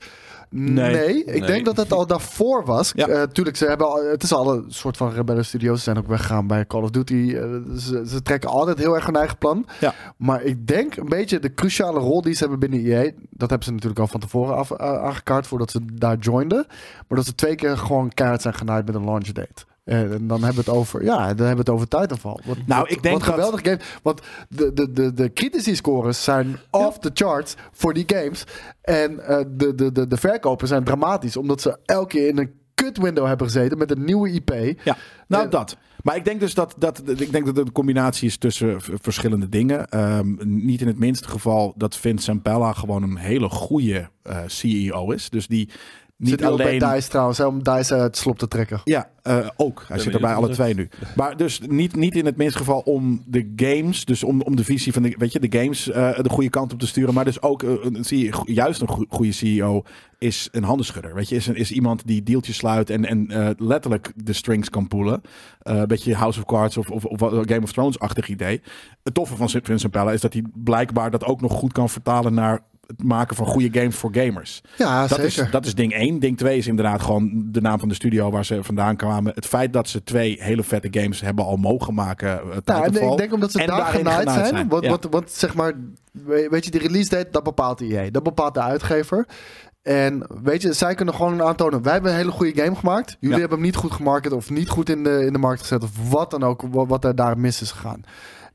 Nee, ik Nee. denk dat het al daarvoor was. Ja. Eh, tuurlijk, ze hebben al, het is al een soort van rebelle studios. Ze zijn ook weggegaan bij Call of Duty. Eh, ze, ze trekken altijd heel erg hun eigen plan. Ja. Maar ik denk een beetje de cruciale rol die ze hebben binnen EA. Dat hebben ze natuurlijk al van tevoren af, eh, aangekaart voordat ze daar joinden. Maar dat ze twee keer gewoon kaart zijn genaaid met een launch date. En dan hebben we het over, ja, dan hebben we het over Titanfall. Wat, Nou, wat- ik denk wat dat- geweldig game. Want de, de, de, de critici scores zijn off the charts voor die games. En eh, de, de, de, de verkopen zijn dramatisch. Omdat ze elke keer in een kut window hebben gezeten met een nieuwe IP. Ja, nou Eh, dat. Maar ik denk dus dat, dat, ik denk dat het een combinatie is tussen verschillende dingen. Ehm, niet in het minste geval dat Vince Zampella gewoon een hele goede eh, CEO is. Dus die niet alleen... bij DICE trouwens, hè, om DICE uit het slop te trekken. Ja, eh, ook. Hij Ben zit er bij alle twee nu. Maar dus niet, niet in het minste geval om de games, dus om, om de visie van de, weet je, de games eh, de goede kant op te sturen. Maar dus ook, eh, zie je, juist een goe- goede CEO is een handenschudder. Weet je, is, een, is iemand die deeltjes sluit en, en eh, letterlijk de strings kan poelen. Eh, een beetje House of Cards of, of, of Game of Thrones-achtig idee. Het toffe van Vincent Pella is dat hij blijkbaar dat ook nog goed kan vertalen naar het maken van goede games voor gamers. Ja, Dat zeker. is, dat is ding 1. Ding 2 is inderdaad gewoon de naam van de studio waar ze vandaan kwamen. Het feit dat ze twee hele vette games hebben al mogen maken. eh, en Titanfall. ik denk omdat ze daar genaaid zijn. zijn, Want, ja. want, want zeg maar, we- weet je, die release date, dat bepaalt EA. Dat bepaalt de uitgever. En weet je, zij kunnen gewoon aantonen, wij hebben een hele goede game gemaakt. Jullie Ja. hebben hem niet goed gemarket of niet goed in de, in de markt gezet. Of wat dan ook, wa- wat er daar mis is gegaan.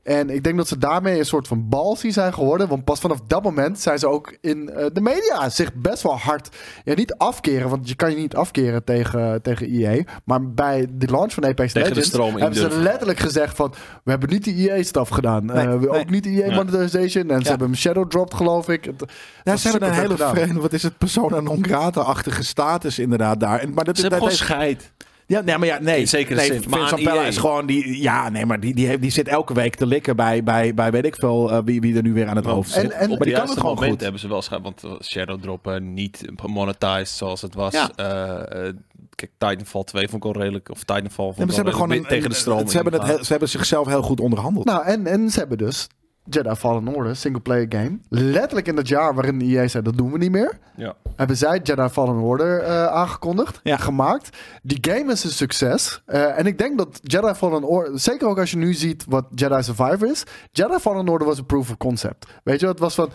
En ik denk dat ze daarmee een soort van balsie zijn geworden. Want pas vanaf dat moment zijn ze ook in eh, de media zich best wel hard... Ja, niet afkeren, want je kan je niet afkeren tegen, tegen EA. Maar bij de launch van Apex Tegen de Legends stroom hebben ze letterlijk gezegd van... We hebben niet die EA-staf gedaan. Nee, Eh, we nee. Ook niet de EA Ja. monetization. En ze Ja. hebben hem shadow dropped, geloof ik. Het- Ja, ze hebben een hele vreemde, wat is het, persona non grata-achtige status inderdaad daar. En, maar dat, Ze dat hebben gewoon heeft- scheid. Ja, nee, maar ja, nee. In zekere nee, zin, Vincent maar Zampella EA. is gewoon die. Ja, nee, maar die, die, heeft, die zit elke week te likken bij, bij, bij weet ik veel eh, wie, wie er nu weer aan het hoofd zit. En- en- Op maar die kan het gewoon moment goed. hebben ze wel. Want eh, Shadow droppen niet monetized zoals het was. Ja. Eh, kijk, Titanfall 2 vond ik al redelijk. Of Titanfall vond Ja, ze hebben gewoon een, tegen de stroom. Ze hebben, het, ze hebben zichzelf heel goed onderhandeld. Nou, en, en ze hebben dus Jedi Fallen Order, single player game. Letterlijk in het jaar waarin EA zei, dat doen we niet meer. Ja. Hebben zij Jedi Fallen Order eh, aangekondigd, Ja. gemaakt. Die game is een succes. Eh, en ik denk dat Jedi Fallen Order, zeker ook als je nu ziet wat Jedi Survivor is. Jedi Fallen Order was een proof of concept. Weet je, het was van...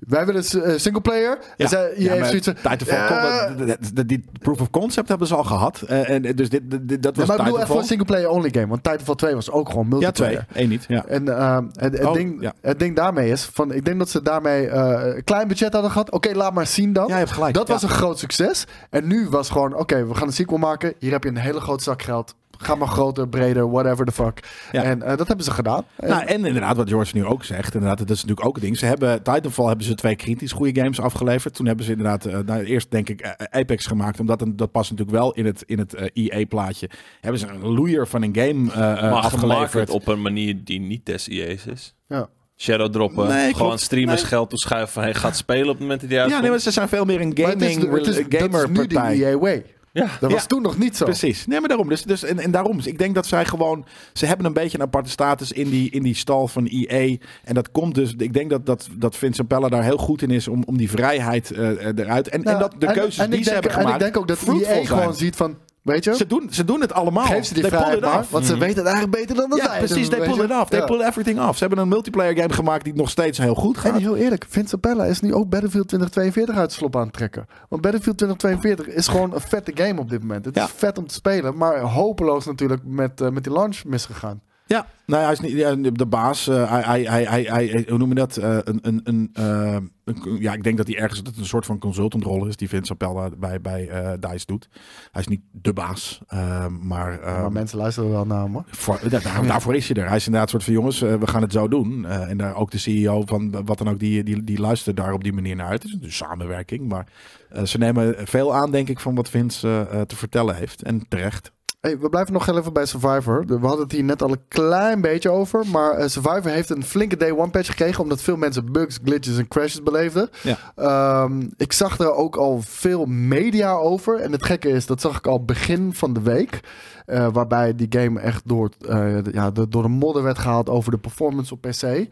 Wij willen single player. En zij, EA heeft maar zoiets van, Titanfall, eh, die proof of concept hebben ze al gehad. Eh, en dus dit, dit- dit- dat Ja, was maar ik bedoel echt Titanfall. voor single player only game. Want Titanfall 2 was ook gewoon Ja, multiplayer. twee. Eén niet. Ja. En ehm, het, het, Oh, ding, ja. het ding daarmee is, van, ik denk dat ze daarmee eh, een klein budget hadden gehad. Oké, laat maar zien dan. Ja, je hebt gelijk. dat Ja. was een groot succes. En nu was gewoon, oké, we gaan een sequel maken. Hier heb je een hele grote zak geld. Ga maar groter, breder, whatever the fuck. Ja. En eh, dat hebben ze gedaan. En- Nou, en inderdaad, wat George nu ook zegt, inderdaad, dat is natuurlijk ook een ding. Ze hebben Titanfall hebben ze twee kritisch goede games afgeleverd. Toen hebben ze inderdaad, eh, nou, eerst denk ik eh, Apex gemaakt, omdat een, dat past natuurlijk wel in het, in het EA-plaatje. Hebben ze een loeier van een game eh, eh, maar afgeleverd. op een manier die niet des IE's is. ja. shadow droppen. Nee, gewoon klopt. streamers Nee. geld toeschuiven van hij gaat spelen op het moment dat hij Ja, nee, maar ze zijn veel meer een Maar het is- gaming het is- dat is gamer nu de partij. EA way. Ja. Dat was Ja. toen nog niet zo. Precies. Nee, maar daarom. Dus, dus, en, en daarom. Dus ik denk dat zij gewoon... Ze hebben een beetje een aparte status in die, in die stal van EA. En dat komt dus... Ik denk dat, dat, dat Vincent Pella daar heel goed in is om, om die vrijheid eh, eruit... En, en Ja, dat de keuzes en die ze denk, hebben gemaakt En ik denk ook dat EA gewoon ziet van, weet je, Ze doen, ze doen het allemaal. geef ze die They vrijheid maar, want ze weten het eigenlijk beter dan dat Ja, wij precies. They pull it off. They Ja. pull everything off. Ze hebben een multiplayer game gemaakt die nog steeds heel goed gaat. En heel eerlijk, Vincent Pella is nu ook Battlefield 2042 uit de slop aan het trekken. Want Battlefield 2042 is gewoon een vette game op dit moment. Het Ja. is vet om te spelen, maar hopeloos natuurlijk met, eh, met die launch misgegaan. Ja, nou, hij is niet de baas. eh, hij, hij, hij, hij, hij- hoe noem je dat? Eh, een, een, een, eh, een- ja, ik denk dat hij ergens dat een soort van consultantrol is die Vincent Pella bij, bij eh, DICE doet. Hij is niet de baas, eh, maar, eh, maar mensen luisteren wel naar hem hoor. voor, da- daar- daarvoor is hij er. Hij is inderdaad een soort van jongens, eh, we gaan het zo doen. Eh, en daar ook de CEO van wat dan ook, die, die, die luistert daar op die manier naar uit. Het is een samenwerking, maar eh, ze nemen veel aan, denk ik, van wat Vince te vertellen heeft. En terecht. Hey, we blijven nog heel even bij Survivor. We hadden het hier net al een klein beetje over. Maar eh, Survivor heeft een flinke day one patch gekregen. Omdat veel mensen bugs, glitches en crashes beleefden. Ja. Ehm, ik zag er ook al veel media over. En het gekke is, dat zag ik al begin van de week. eh, waarbij die game echt door, eh, ja, de- door de modder werd gehaald over de performance op PC.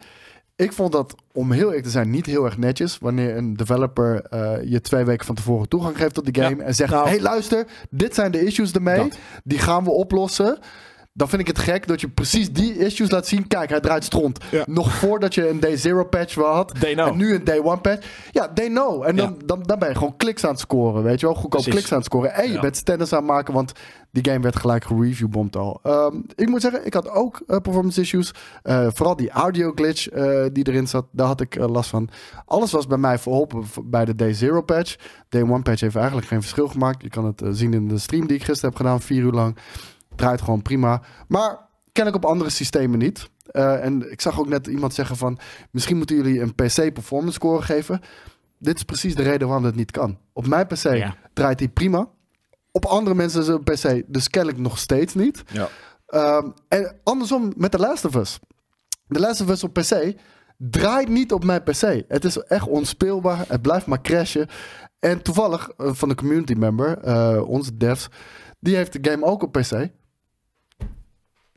Ik vond dat, om heel eerlijk te zijn, niet heel erg netjes. Wanneer een developer eh, je twee weken van tevoren toegang geeft tot die game. Ja. En zegt, Nou. hey luister, dit zijn de issues ermee. Dat. Die gaan we oplossen. Dan vind ik het gek dat je precies die issues laat zien. Kijk, hij draait stront. Ja. Nog voordat je een day zero patch had. En nu een day one patch. Ja, they know. En dan, Ja. dan, dan ben je gewoon kliks aan het scoren. Weet je wel? Goedkoop Precies. kliks aan het scoren. En je Ja. bent standards aan het maken. Want die game werd gelijk gereviewbomd al. Ehm, ik moet zeggen, ik had ook eh, performance issues. Eh, vooral die audio glitch eh, die erin zat. Daar had ik last van. Alles was bij mij verholpen bij de day zero patch. Day one patch heeft eigenlijk geen verschil gemaakt. Je kan het zien in de stream die ik gisteren heb gedaan. Vier uur lang. Draait gewoon prima. Maar ken ik op andere systemen niet. Eh, en ik zag ook net iemand zeggen van... misschien moeten jullie een PC performance score geven. Dit is precies de reden waarom dat niet kan. Op mijn PC Ja. draait hij prima. Op andere mensen zijn PC dus kennelijk nog steeds niet. Ja. Ehm, en andersom met The Last of Us. The Last of Us op PC draait niet op mijn PC. Het is echt onspeelbaar. Het blijft maar crashen. En toevallig eh, van de community member, eh, onze devs, die heeft de game ook op PC.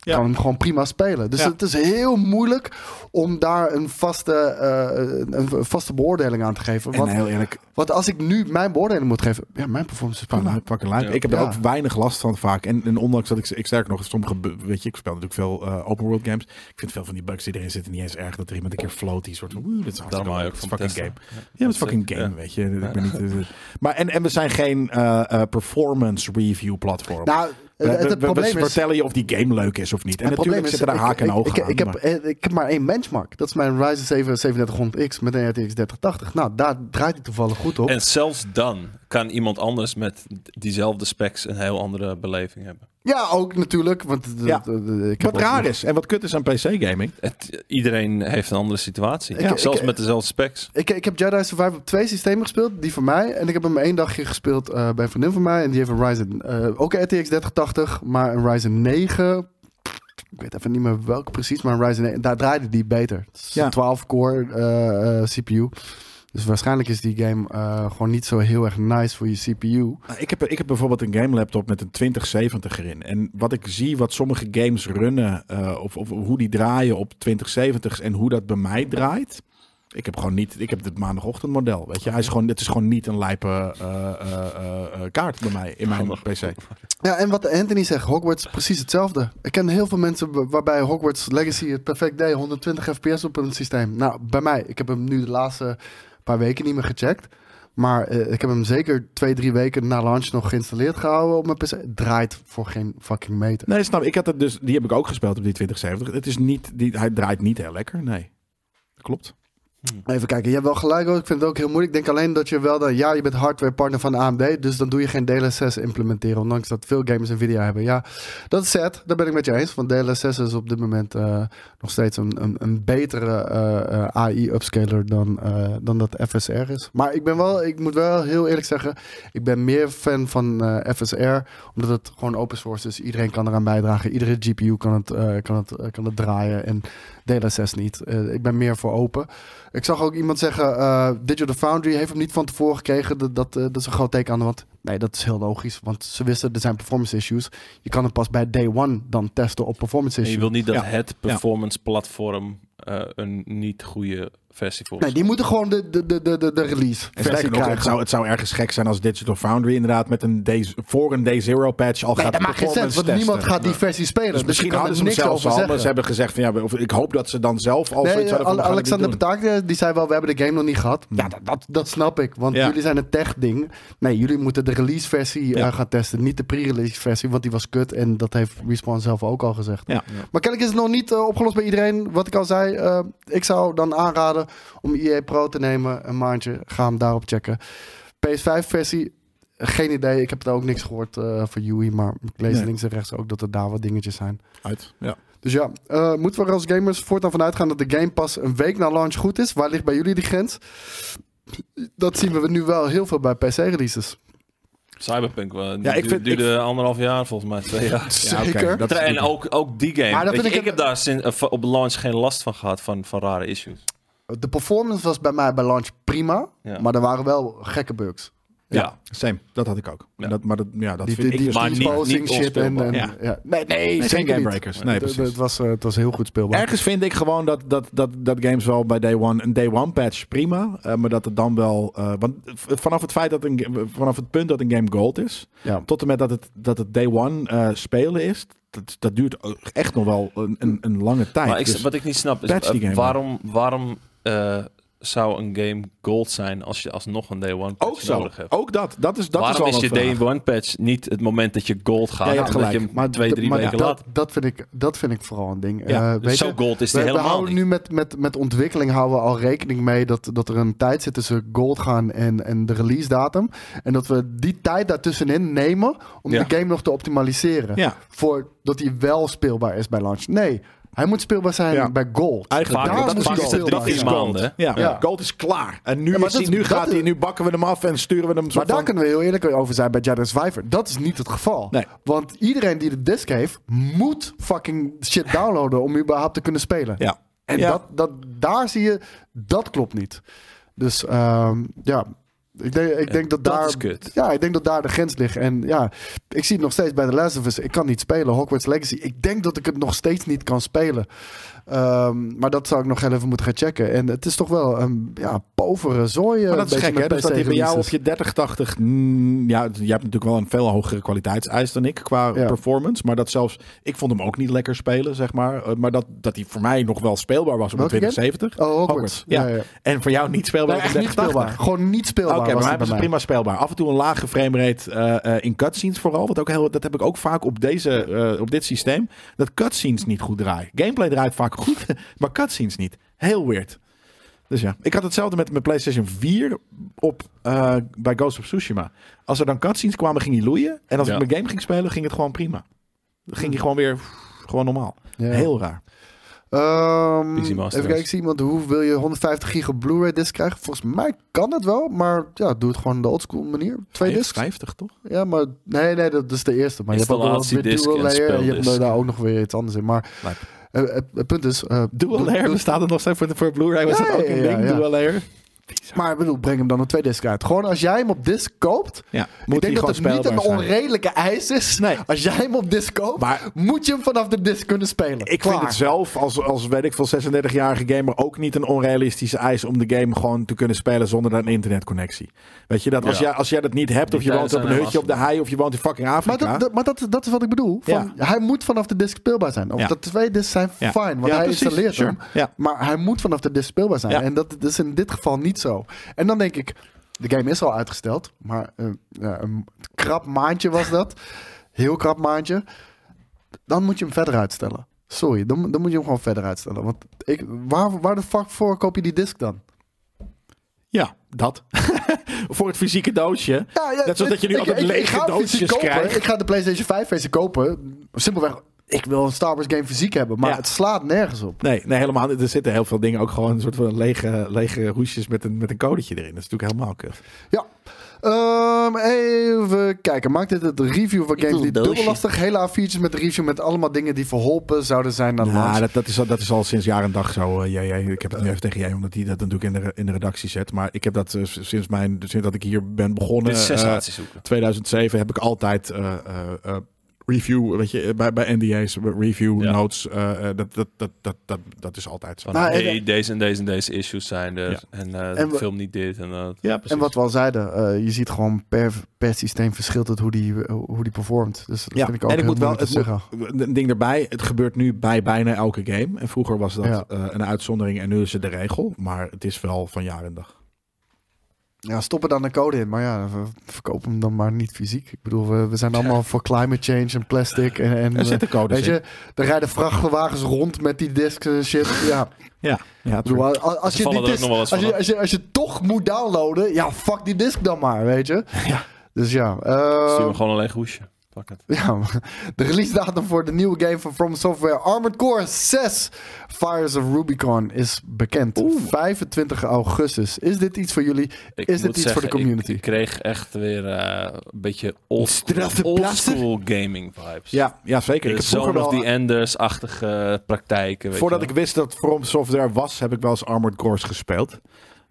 Ja. Kan hem gewoon prima spelen. Dus Ja. het is heel moeilijk om daar een vaste, eh, een een vaste beoordeling aan te geven. En Want, heel eerlijk, want als ik nu mijn beoordeling moet geven, ja, mijn performance is prima. Lijp. Ja. Ik heb er Ja. ook weinig last van vaak. En, en ondanks dat ik, ik sterker nog, sommige, weet je, ik speel natuurlijk veel eh, open world games. Ik vind veel van die bugs die erin zitten niet eens erg. Dat er iemand een keer float die soort van, dit is hartstikke leuk. Het is van fucking testen. game. Ja, het is fucking Ja. game, weet je. Ik ben niet, eh, maar en, en we zijn geen eh, eh, performance review platform. Nou, we, het, we- het we- probleem we is... vertellen je of die game leuk is of niet. En Het natuurlijk probleem is, zitten daar haken en ogen ik, aan. ik, heb, maar- eh, ik heb maar één benchmark. Dat is mijn Ryzen 7 3700X met een RTX 3080. Nou, daar draait hij toevallig goed op. En zelfs dan kan iemand anders met diezelfde specs een heel andere beleving hebben. Ja, ook natuurlijk. Want Ja. ik Wat raar is en wat kut is aan PC-gaming. Het, iedereen heeft een andere situatie. Zelfs ik- met dezelfde specs. Ik, ik heb Jedi Survivor op twee systemen gespeeld. Die van mij. En ik heb hem één dagje gespeeld eh, bij een vriendin van mij. En die heeft een Ryzen... eh, ook een RTX 3080. Maar een Ryzen 9... Ik weet even niet meer welke precies. Maar een Ryzen 9... Daar draaide die beter. Ja. een 12-core eh, eh, CPU. Dus waarschijnlijk is die game eh, gewoon niet zo heel erg nice voor je CPU. Nou, Ik heb, ik heb bijvoorbeeld een game laptop met een 2070 erin. En wat ik zie, wat sommige games runnen, eh, of, of hoe die draaien op 2070's en hoe dat bij mij draait. Ik heb gewoon niet, ik heb het maandagochtendmodel. Weet je, hij is gewoon, het is gewoon niet een lijpe eh, eh, eh, eh, kaart bij mij in mijn PC. Ja, en wat Anthony zegt, Hogwarts precies hetzelfde. Ik ken heel veel mensen wa- waarbij Hogwarts Legacy het perfect deed. 120 fps op een systeem. Nou, bij mij, ik heb hem nu de laatste paar weken niet meer gecheckt. Maar eh, ik heb hem zeker twee, drie weken na launch nog geïnstalleerd gehouden op mijn PC. Draait voor geen fucking meter. Nee, snap. Ik had het dus, die heb ik ook gespeeld op die 2070. Het is niet, die, hij draait niet heel lekker. Nee, klopt. Even kijken, je hebt wel gelijk hoor. Ik vind het ook heel moeilijk. Ik denk alleen dat je wel dan, ja, je bent hardware partner van AMD, dus dan doe je geen DLSS implementeren, ondanks dat veel gamers Nvidia hebben. Ja, dat is sad. Daar ben ik met je eens. Want DLSS is op dit moment eh, nog steeds een, een, een betere eh, eh, AI-upscaler dan, dan dat FSR is. Maar ik ben wel, ik moet wel heel eerlijk zeggen, ik ben meer fan van FSR, omdat het gewoon open source is. Iedereen kan eraan bijdragen. Iedere GPU kan het, kan het, kan het draaien en DLSS niet. Eh, ik ben meer voor open. Ik zag ook iemand zeggen, eh, Digital Foundry heeft hem niet van tevoren gekregen. Dat, dat, eh, dat is een groot teken aan de wand. Nee, dat is heel logisch, want ze wisten er zijn performance issues. Je kan het pas bij day one dan testen op performance En je issues. wil niet dat Ja. het performance platform eh, een niet goede versie voor Nee, die moeten gewoon de, de, de, de, de, release versie nog, het krijgen. zou, het zou ergens gek zijn als Digital Foundry inderdaad met een day, voor een Day Zero patch al Nee, gaat dat maakt geen sens, want niemand gaat die versie spelen. Dus Dus, misschien hadden ze hem niks zelfs over al, maar ze hebben gezegd van ja, of- ik hoop dat ze dan zelf al Nee, zoiets hadden van, Alexander. Betaakte, die zei wel, we hebben de game nog niet gehad. Ja, dat, dat, dat snap ik, want Ja. jullie zijn een tech-ding. Nee, jullie moeten de release-versie Ja. eh, gaan testen, niet de pre-release-versie, want die was kut. En dat heeft Respawn zelf ook al gezegd. Ja. Maar kennelijk is het nog niet eh, opgelost bij iedereen. Wat ik al zei, eh, ik zou dan aanraden om EA Pro te nemen, een maandje. Ga hem daarop checken. PS5-versie, geen idee. Ik heb er ook niks gehoord eh voor Yui, maar ik lees Nee. links en rechts ook dat er daar wat dingetjes zijn. Uit. Ja. Dus ja, eh, moeten we er als gamers voortaan vanuit gaan dat de Game Pass een week na launch goed is? Waar ligt bij jullie die grens? Dat zien we nu wel heel veel bij PC-releases. Cyberpunk, wel. Ja, ik vind- duurde anderhalf jaar volgens mij, twee jaar. Ja, oké, Zeker. dat is en ook, ook die game. Maar dat Weet vind je, ik ik een- heb daar sinds, eh, op launch geen last van gehad, van, van rare issues. De performance was bij mij bij launch prima, Ja. maar er waren wel gekke bugs. Ja. Same, dat had ik ook. Ja. En Dat, maar dat, ja, dat die vind die, ik die maar niet- shit en, en onspelbaar. ja. Nee, nee, geen zeker niet. gamebreakers. Nee, Het- precies. Het was, eh, het was heel goed speelbaar. Ergens vind ik gewoon dat, dat, dat, dat games wel bij day one, een day one patch prima, eh, maar dat het dan wel, eh, want vanaf het feit dat een, vanaf het punt dat een game gold is, Ja. tot en met dat het, dat het day one eh, spelen is, dat, dat duurt echt nog wel een, een, een lange tijd. Maar ik, Dus- wat ik niet snap is, patch die game waarom, waarom eh, zou een game gold zijn als je alsnog een day one patch ook zo, nodig hebt? ook dat, dat is, dat waarom is al is, je day one patch niet het moment dat je gold gaat? Ja, je hebt gelijk. je Maar, twee, drie maar weken dat, later. dat, vind ik, dat vind ik vooral een ding. Ja, Eh, Dus weet zo je, gold is die we, we helemaal houden niet. nu met, met, met ontwikkeling houden we al rekening mee dat, dat er een tijd zit tussen gold gaan en, en de release datum. En dat we die tijd daartussenin nemen om Ja. de game nog te optimaliseren. Ja, Voordat hij wel speelbaar is bij launch. Nee, hij moet speelbaar zijn Ja. bij gold. Eigenlijk Vaak, dat moet is hij vaak is maanden. Ja, Ja. gold is klaar. En nu, Ja, is hij, dat- nu, dat- gaat hij, nu bakken we hem af en sturen we hem zo Maar daar kunnen we heel eerlijk over zijn bij Jedi Survivor. Dat is niet het geval. Nee. Want iedereen die de disc heeft, moet fucking shit downloaden om überhaupt te kunnen spelen. Ja. En Ja. dat, dat, daar zie je, dat klopt niet. Dus ehm, ja, ik denk, ik denk dat, dat daar... is kut. Ja, ik denk dat daar de grens ligt. En ja, ik zie het nog steeds bij The Last of Us. Ik kan niet spelen, Hogwarts Legacy. Ik denk dat ik het nog steeds niet kan spelen. Ehm, maar dat zou ik nog heel even moeten gaan checken. En het is toch wel een ja, povere zooi. eh, Maar dat is gek, hè? Dus dat hij bij jou op je 3080... mm, ja, je hebt natuurlijk wel een veel hogere kwaliteitseis dan ik qua Ja. performance. Maar dat zelfs... Ik vond hem ook niet lekker spelen, zeg maar. Eh, Maar dat, dat hij voor mij nog wel speelbaar was op game? 2070. Oh, Hogwarts. Ja. Ja, ja. En voor jou niet speelbaar Nee, op niet 3080. speelbaar. Gewoon niet speelbaar. Oké, maar het hij was prima speelbaar. Af en toe een lage framerate eh, eh, in cutscenes vooral. Wat ook heel, dat heb ik ook vaak op, deze, eh, op dit systeem. Dat cutscenes niet goed draaien. Gameplay draait vaak goed, maar cutscenes niet. Heel weird. Dus ja, ik had hetzelfde met mijn PlayStation 4 op, eh, bij Ghost of Tsushima. Als er dan cutscenes kwamen, ging hij loeien. En als Ja. ik mijn game ging spelen, ging het gewoon prima. Dan ging hij gewoon weer gewoon normaal. Ja. Heel raar. Ehm, Easy even kijken, ik zie iemand, hoe wil je 150 gig op Blu-ray disc krijgen? Volgens mij kan het wel, maar ja, doe het gewoon de oldschool manier. Twee discs. 50 toch? Ja, maar nee, nee, dat is de eerste. Maar je hebt ook wel weer dual en layer en je hebt daar ook nog weer iets anders in. Maar Lijp. Eh, het, het punt is... eh, Dual layer bestaat er nog steeds voor, voor Blu-ray. Was dat ook een ding? Dual layer? Maar ik bedoel, breng hem dan op twee discs uit. Gewoon als jij hem op disc koopt... Ja, ik moet denk hij dat het niet een onredelijke eis is. Nee. Als jij hem op disc koopt, Maar- moet je hem vanaf de disc kunnen spelen. Ik Klaar. vind het zelf, als, als weet ik veel 36-jarige gamer, ook niet een onrealistische eis om de game gewoon te kunnen spelen zonder een internetconnectie. Weet je dat? Als, Ja. jij, als jij dat niet hebt, of je woont op een hutje op de hei, of je woont in fucking Maar, Afrika. dat, dat- maar dat, dat is wat ik bedoel. Van, Hij moet vanaf de disc speelbaar zijn. Of Ja. dat twee discs zijn, Ja. fine. Want Ja, hij precies. installeert Sure. hem. Ja. Maar hij moet vanaf de disc speelbaar zijn. Ja. En dat, dat is in dit geval niet zo. En dan denk ik, de game is al uitgesteld. Maar eh, ja, een krap maandje was dat. Heel krap maandje. Dan moet je hem verder uitstellen. Sorry, dan, dan moet je hem gewoon verder uitstellen. Want ik, waar, waar de fuck voor koop je die disc dan? Ja, dat. Voor het fysieke doosje. Ja, ja, Net zoals dat je nu ik- altijd ik- lege doosjes kopen. krijgt. Ik ga de PlayStation 5 versie kopen. Simpelweg, ik wil een Star Wars game fysiek hebben. Maar Ja. het slaat nergens op. Nee, nee, helemaal niet. Er zitten heel veel dingen ook gewoon een soort van lege, lege hoesjes met een, met een codetje erin. Dat is natuurlijk helemaal kut. Ja. Ehm, even kijken. Maakt dit het review van games doosje. dubbel lastig? Hele A4'tjes met de review met allemaal dingen die verholpen zouden zijn naar Ja, dat, dat, is, al- dat is al sinds jaar en dag zo. eh, jij, jij, ik heb het nu even tegen jij, omdat hij dat natuurlijk in de, in de redactie zet. Maar ik heb dat eh, sinds, mijn, sinds dat ik hier ben begonnen. Dit is eh, sensatie zoeken. 2007 heb ik altijd eh, eh, eh, review, weet je, bij, bij NDA's, review Ja. notes. eh, eh, dat, dat, dat, dat, dat, dat is altijd zo. Nou, en- hey, deze en deze en deze issues zijn er. Ja. En, eh En we- film niet dit en dat. ja, precies. En wat we al zeiden, eh, je ziet gewoon per, per systeem verschilt het hoe die, hoe die performt. Dus dat Ja, vind ik ook en ik heel moet wel het moet, zeggen. een ding erbij. Het gebeurt nu bij bijna elke game. En vroeger was dat Ja. eh, een uitzondering en nu is het de regel. Maar het is wel van jaar en dag. Ja, stop er dan een code in. Maar ja, we verkopen hem dan maar niet fysiek. Ik bedoel, we, we zijn allemaal voor climate change en plastic. En, en Er eh, zitten codes weet in. je, er rijden vrachtwagens rond met die discs en shit. Ja, Ja, ja bedoel, als, als, je die disc, als, je, als, je, als je toch moet downloaden, ja, fuck die disc dan maar, weet je. Ja. Dus ja, eh, Stuur me gewoon een leeg hoesje. Pak het. ja, de release datum voor de nieuwe game van From Software Armored Core 6 Fires of Rubicon is bekend. 25 augustus. Is dit iets voor jullie? Ik Is dit iets voor de community? Ik, ik kreeg echt weer eh, een beetje old, school gaming vibes. Ja, ja, zeker. Ik De Zone of the Enders-achtige praktijken. weet voordat ik wist dat From Software was, heb ik wel eens Armored Cores gespeeld.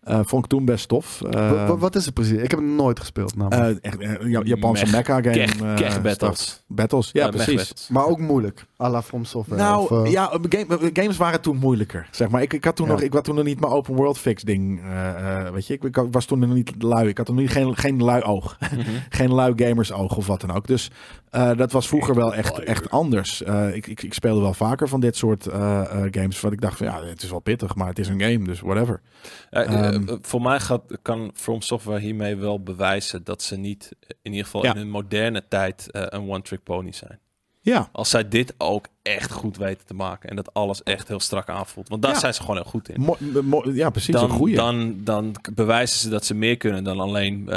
Eh, vond ik toen best tof. Eh, Wa- wa- wat is het precies? Ik heb het nooit gespeeld namelijk. eh, echt, Ja- Japanse Mech- mecha game. Kech, eh, Kech stuff. battles. Battles, ja, precies. battles. maar ook moeilijk. à la From Software. Nou, of, ja, game, games waren toen moeilijker. Zeg maar. ik, ik, had toen Ja. nog, ik had toen nog niet mijn open world fix ding. eh, eh, weet je, ik, ik was toen nog niet lui. Ik had toen niet, geen, geen lui oog. Mhm. geen lui gamers oog of wat dan ook. Dus eh, dat was vroeger wel echt, echt anders. Eh, ik, ik, ik speelde wel vaker van dit soort eh, games. Wat ik dacht van ja, het is wel pittig, maar het is een game, dus whatever. Eh, Ehm. eh, voor mij gaat, kan From Software hiermee wel bewijzen dat ze niet, in ieder geval Ja. in een moderne tijd, een one-trick pony zijn. Ja, Als zij dit ook echt goed weten te maken en dat alles echt heel strak aanvoelt. Want daar Ja. zijn ze gewoon heel goed in. mo- mo- ja precies. Dan, dan, dan bewijzen ze dat ze meer kunnen dan alleen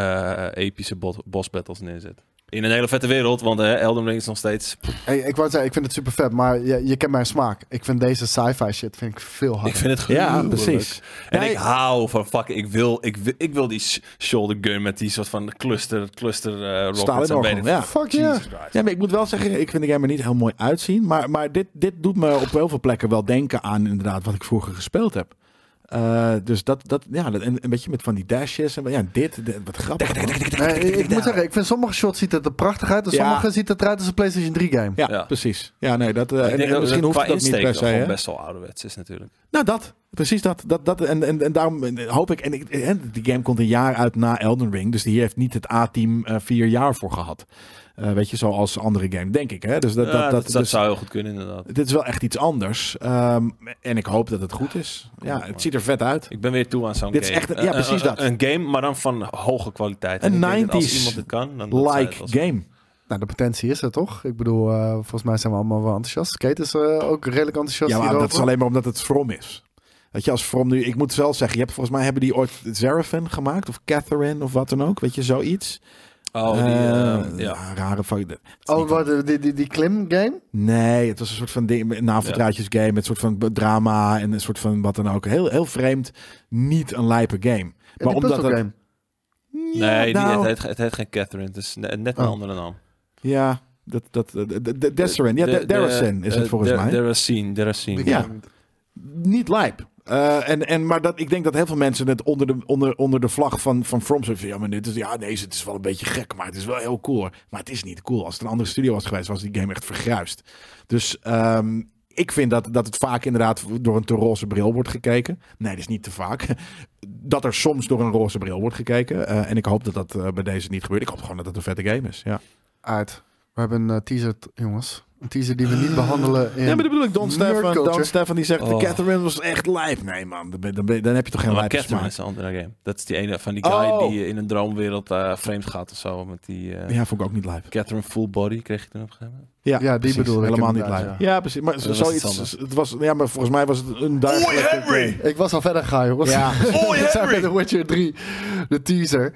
epische bo- boss battles neerzetten. In een hele vette wereld, want eh, Elden Ring is nog steeds... hey, ik wou zeggen, ik vind het super vet, maar je, je kent mijn smaak. Ik vind deze sci-fi shit vind ik veel harder. Ik vind het ja, gruwelijk. precies. En Ja, ik hou van fuck, ik wil, ik wil, ik wil die sh- shoulder gun met die soort van cluster, cluster eh rockets. En weet ik- ja. Fuck yeah. Ja, maar ik moet wel zeggen, ik vind de game er niet heel mooi uitzien. Maar, maar dit, dit doet me op heel veel plekken wel denken aan inderdaad wat ik vroeger gespeeld heb. Eh, dus dat, dat ja, dat, en een beetje met van die dashes en ja, dit, dit wat grappig. Nee, ik, ik moet zeggen, ik vind sommige shots ziet het er prachtig uit. En Ja. sommige ziet het eruit als een PlayStation 3 game. Ja, Ja. precies. Ja, nee, dat, eh, Ik en, misschien hoeft dat niet per se. hè? best wel ouderwets is natuurlijk. Nou, dat. Precies dat. dat, dat en, en, en daarom hoop ik. En ik, en die game komt een jaar uit na Elden Ring. Dus hier heeft niet het A-team eh, vier jaar voor gehad. Eh, weet je, zoals andere game, denk ik. Hè? Dus dat, Ja, dat, dat, dat, dat dus- zou heel goed kunnen inderdaad. Dit is wel echt iets anders. Ehm, en ik hoop dat het goed is. Ja, het ziet er vet uit. Ik ben weer toe aan zo'n Dit is game. echt een- ja, Een- precies een, dat. Een game, maar dan van hoge kwaliteit. En Een ik denk dat 90s Als iemand het kan, dan dat Like het game. Nou, de potentie is er toch? Ik bedoel, eh, volgens mij zijn we allemaal wel enthousiast. Kate is eh, ook redelijk enthousiast Ja, maar hierover. dat is alleen maar omdat het From is. Weet je, als From nu... Ik moet wel zeggen, je hebt, volgens mij hebben die ooit Seraphim gemaakt. Of Catherine of wat dan ook. Weet je, zoiets. Oh, die, Eh, eh, ja. Rare... is Oh, wat, die, die, die, die klim game? Nee, het was een soort van ding, game met een soort van drama en een soort van wat dan ook. Heel, heel vreemd, niet een lijpe game. Ja, Maar omdat het-. Nee, die, nou, het, heet, het heet geen Catherine. Het is ne- net een Oh. andere naam. ja, dat, dat, de, de, de Desserin, ja, de, Deracin is het volgens mij. Deracine, Deracine. Ja. niet lijp. Eh, en, en, maar dat, ik denk dat heel veel mensen het onder de, onder, onder de vlag van, van ja, maar dit is, ja, nee, het is wel een beetje gek, maar het is wel heel cool. Maar het is niet cool. Als het een andere studio was geweest, was die game echt vergruist. Dus ehm, ik vind dat, dat het vaak inderdaad door een te roze bril wordt gekeken. Nee, dat is niet te vaak. Dat er soms door een roze bril wordt gekeken. Eh, en ik hoop dat dat eh, bij deze niet gebeurt. Ik hoop gewoon dat het een vette game is. Ja. Uit. We hebben een teaser, jongens. Een teaser die we niet behandelen in Ja, maar dat bedoel ik. Don Stefan. Don Stefan die zegt, Oh. Catherine was echt lijp. Nee man, dan, ben- dan, ben- dan heb je toch geen lijpe Catherine is een andere game. Dat is die ene van die guy Oh. die in een droomwereld eh vreemd gaat of zo. Met die eh, Ja, vond ik ook niet lijp. Catherine full body kreeg je toen op een gegeven moment. Ja, Ja, die bedoelde ik Helemaal niet lijp. ja. Ja. precies. Maar was iets zoiets, anders. het was, ja, maar volgens mij was het een dergelijke... Ik was al verder gegaan, jongens. Ja. We zijn bij The Witcher 3, de teaser.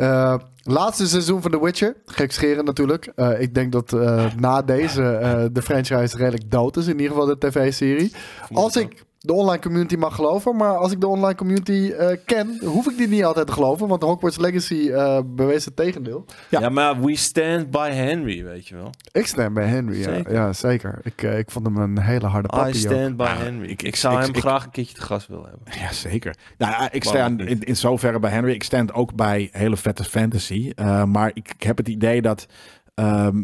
Eh, laatste seizoen van The Witcher. Gek scheren natuurlijk. Eh, ik denk dat eh, na deze de franchise redelijk dood is. In ieder geval de tv-serie. Als ik de online community mag geloven. Maar als ik de online community eh, ken, hoef ik die niet altijd te geloven. Want Hogwarts Legacy eh, bewees het tegendeel. Ja. Ja. maar we stand by Henry, weet je wel. Ik stem bij Henry. Ja, Zeker. ja zeker. Ik, eh, ik vond hem een hele harde I papi. ook. stand by Henry. ik- Ik, zou ik- hem ik- graag een keertje te gast willen hebben. Ja, zeker. Nou, ja, ik sta in, in zoverre bij Henry. Ik stand ook bij hele vette fantasy. Uh, maar ik, ik heb het idee dat ehm,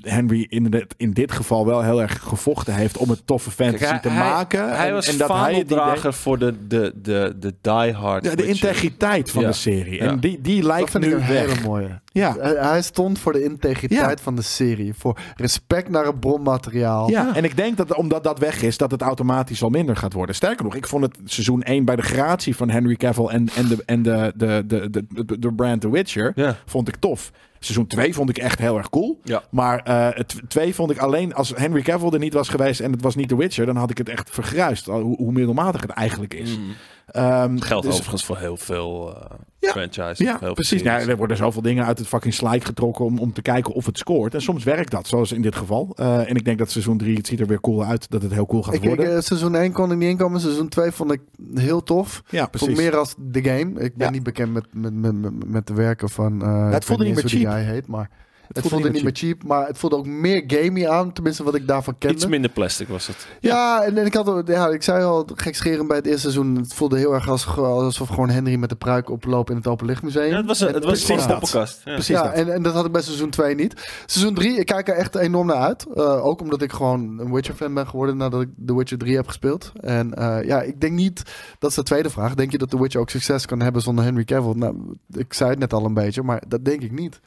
Henry in, dit- in dit geval wel heel erg gevochten heeft om het toffe fantasy Kijk, te maken. Hij en, was en dat hij het idee, vaandeldrager voor de, de, de, de diehard. ja, de integriteit van Ja. de serie. Ja. En die, die Dat lijkt vind ik nu een weg. hele mooie. Ja. Hij, stond voor de integriteit Ja. van de serie. Voor respect naar het bronmateriaal. Ja, en ik denk dat omdat dat weg is, dat het automatisch al minder gaat worden. Sterker nog, ik vond het seizoen 1 bij de gratie van Henry Cavill en, en, de, en de, de, de, de, de, de brand The Witcher, Ja. vond ik tof. Seizoen 2 vond ik echt heel erg cool. Ja. Maar eh het 2 vond ik alleen, als Henry Cavill er niet was geweest en het was niet The Witcher, dan had ik het echt vergruist. Hoe, hoe middelmatig het eigenlijk is. Mm. Ehm, Geldt dus- overigens voor heel veel eh Ja. franchises. Ja, heel precies. Nou, er worden zoveel dingen uit het fucking slide getrokken om, om te kijken of het scoort. En soms werkt dat, zoals in dit geval. Eh, en ik denk dat seizoen 3, het ziet er weer cool uit. Dat het heel cool gaat Ik, ik, worden. eh, seizoen 1 kon ik niet inkomen. Seizoen 2 vond ik heel tof. ja, Vond precies. meer als de game. Ik ben Ja. niet bekend met, met, met, met, de werken van... eh het voelde niet meer hoe die guy heet, maar... Het, voelde voelde, niet meer meer cheap, maar het voelde ook meer gamey aan. Tenminste, wat ik daarvan kende. Iets minder plastic was het. Ja, en, en ik had, ja, ik zei al, gekscherend bij het eerste seizoen. Het voelde heel erg als, alsof gewoon Henry met de pruik oplopen in het Openlichtmuseum. Ja, het was, een- het was precies dat. poppenkast. Ja. Precies ja, dat. en, en dat had ik bij seizoen 2 niet. Seizoen 3, ik kijk er echt enorm naar uit. Uh, ook omdat ik gewoon een Witcher-fan ben geworden nadat ik The Witcher 3 heb gespeeld. En uh, ja, ik denk niet, dat is de tweede vraag. Denk je dat The Witcher ook succes kan hebben zonder Henry Cavill? Nou, ik zei het net al een beetje, maar dat denk ik niet.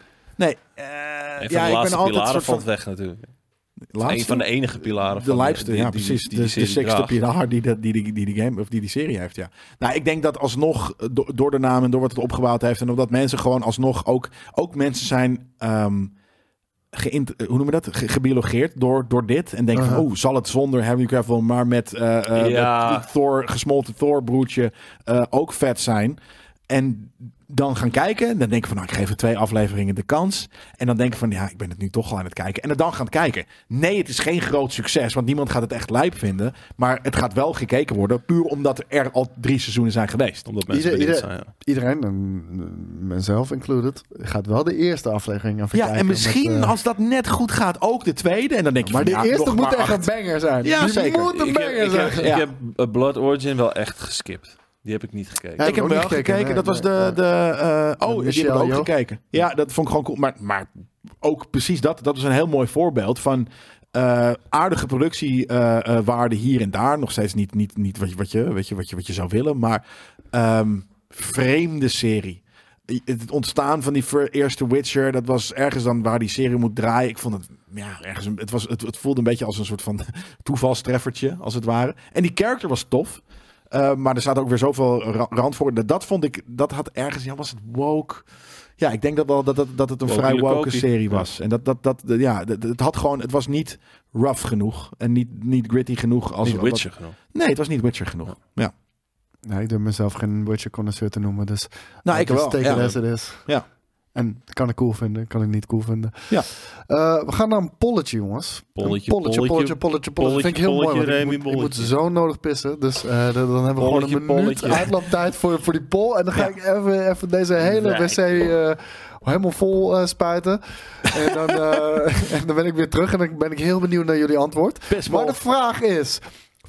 Nee, uh, ja, de ik ben altijd soort van... valt weg natuurlijk. Laatste? Een van de enige pilaren de van lijpste, ja, die- precies. Die, de, die, de sixte draagt. pilaar die, de, die, die, die, die game of die die serie heeft, ja. Nou, ik denk dat alsnog eh, do- door de naam en door wat het opgebouwd heeft en omdat mensen gewoon alsnog ook, ook mensen zijn. ehm geïnt- hoe noemen we dat? Ge- gebiologeerd door, door dit. En denken van, Uh-huh. oh, zal het zonder Henry Cavill, maar met eh, eh, Ja. dat Thor, gesmolten Thor broertje eh, ook vet zijn. En dan gaan kijken. Dan denk ik van, nou, ik geef er twee afleveringen de kans. En dan denk ik van, ja, ik ben het nu toch al aan het kijken. En er dan gaan kijken. Nee, het is geen groot succes, want niemand gaat het echt lijp vinden. Maar het gaat wel gekeken worden, puur omdat er al drie seizoenen zijn geweest. Omdat mensen Ieder- zijn, ja. Iedereen, en mezelf included, gaat wel de eerste aflevering even Ja, kijken. en misschien met, eh, als dat net goed gaat, ook de tweede. En dan denk je maar van, de ja, eerste moet echt acht. een banger zijn. Ja, Die zeker. moet een Ik banger heb, ik, heb, zijn. Ja. ik heb eh, Blood Origin wel echt geskipt. Die heb ik niet gekeken. Ja, ik heb wel niet gekeken, gekeken. nee, dat was de... nee. de eh, oh, die heb ik ook gekeken. Ja, dat vond ik gewoon cool. Maar, maar ook precies dat. Dat is een heel mooi voorbeeld van... eh, aardige productiewaarde hier en daar. Nog steeds niet, niet, niet wat, je, wat, je, weet je, wat, je, wat je zou willen. Maar ehm, vreemde serie. Het ontstaan van die eerste Witcher, dat was ergens dan waar die serie moet draaien. Ik vond het, ja, ergens, het, was, het, het voelde een beetje als een soort van toevalstreffertje, als het ware. En die character was tof. Uh, maar er staat ook weer zoveel ra rand voor. Dat, vond ik, dat had ergens, ja, was het woke? Ja, ik denk dat wel dat, dat, dat het een Woke vrij woke serie was. En dat, dat, dat, ja, het had gewoon, het was niet rough genoeg. En niet, niet gritty genoeg. Als Niet wat- Witcher genoeg. Nee, het was niet Witcher genoeg. Ja. Nee, ik durf mezelf geen Witcher connoisseur te noemen, dus... Nou, ik wel. Take Ja. it as it is. Ja. En kan ik cool vinden, kan ik niet cool vinden. Ja. Eh, we gaan naar een polletje, jongens. Polletje, een polletje, polletje, polletje, polletje, polletje. Dat vind ik heel polletje, mooi, ik moet, ik moet polletje. zo nodig pissen. Dus eh, dan, dan hebben we Polletje, gewoon een minuut uitlooptijd voor, voor die poll. En dan ga Ja. ik even, even deze hele wc eh, helemaal vol eh, spuiten. en, dan, eh, en dan ben ik weer terug en dan ben ik heel benieuwd naar jullie antwoord. Maar de vraag is...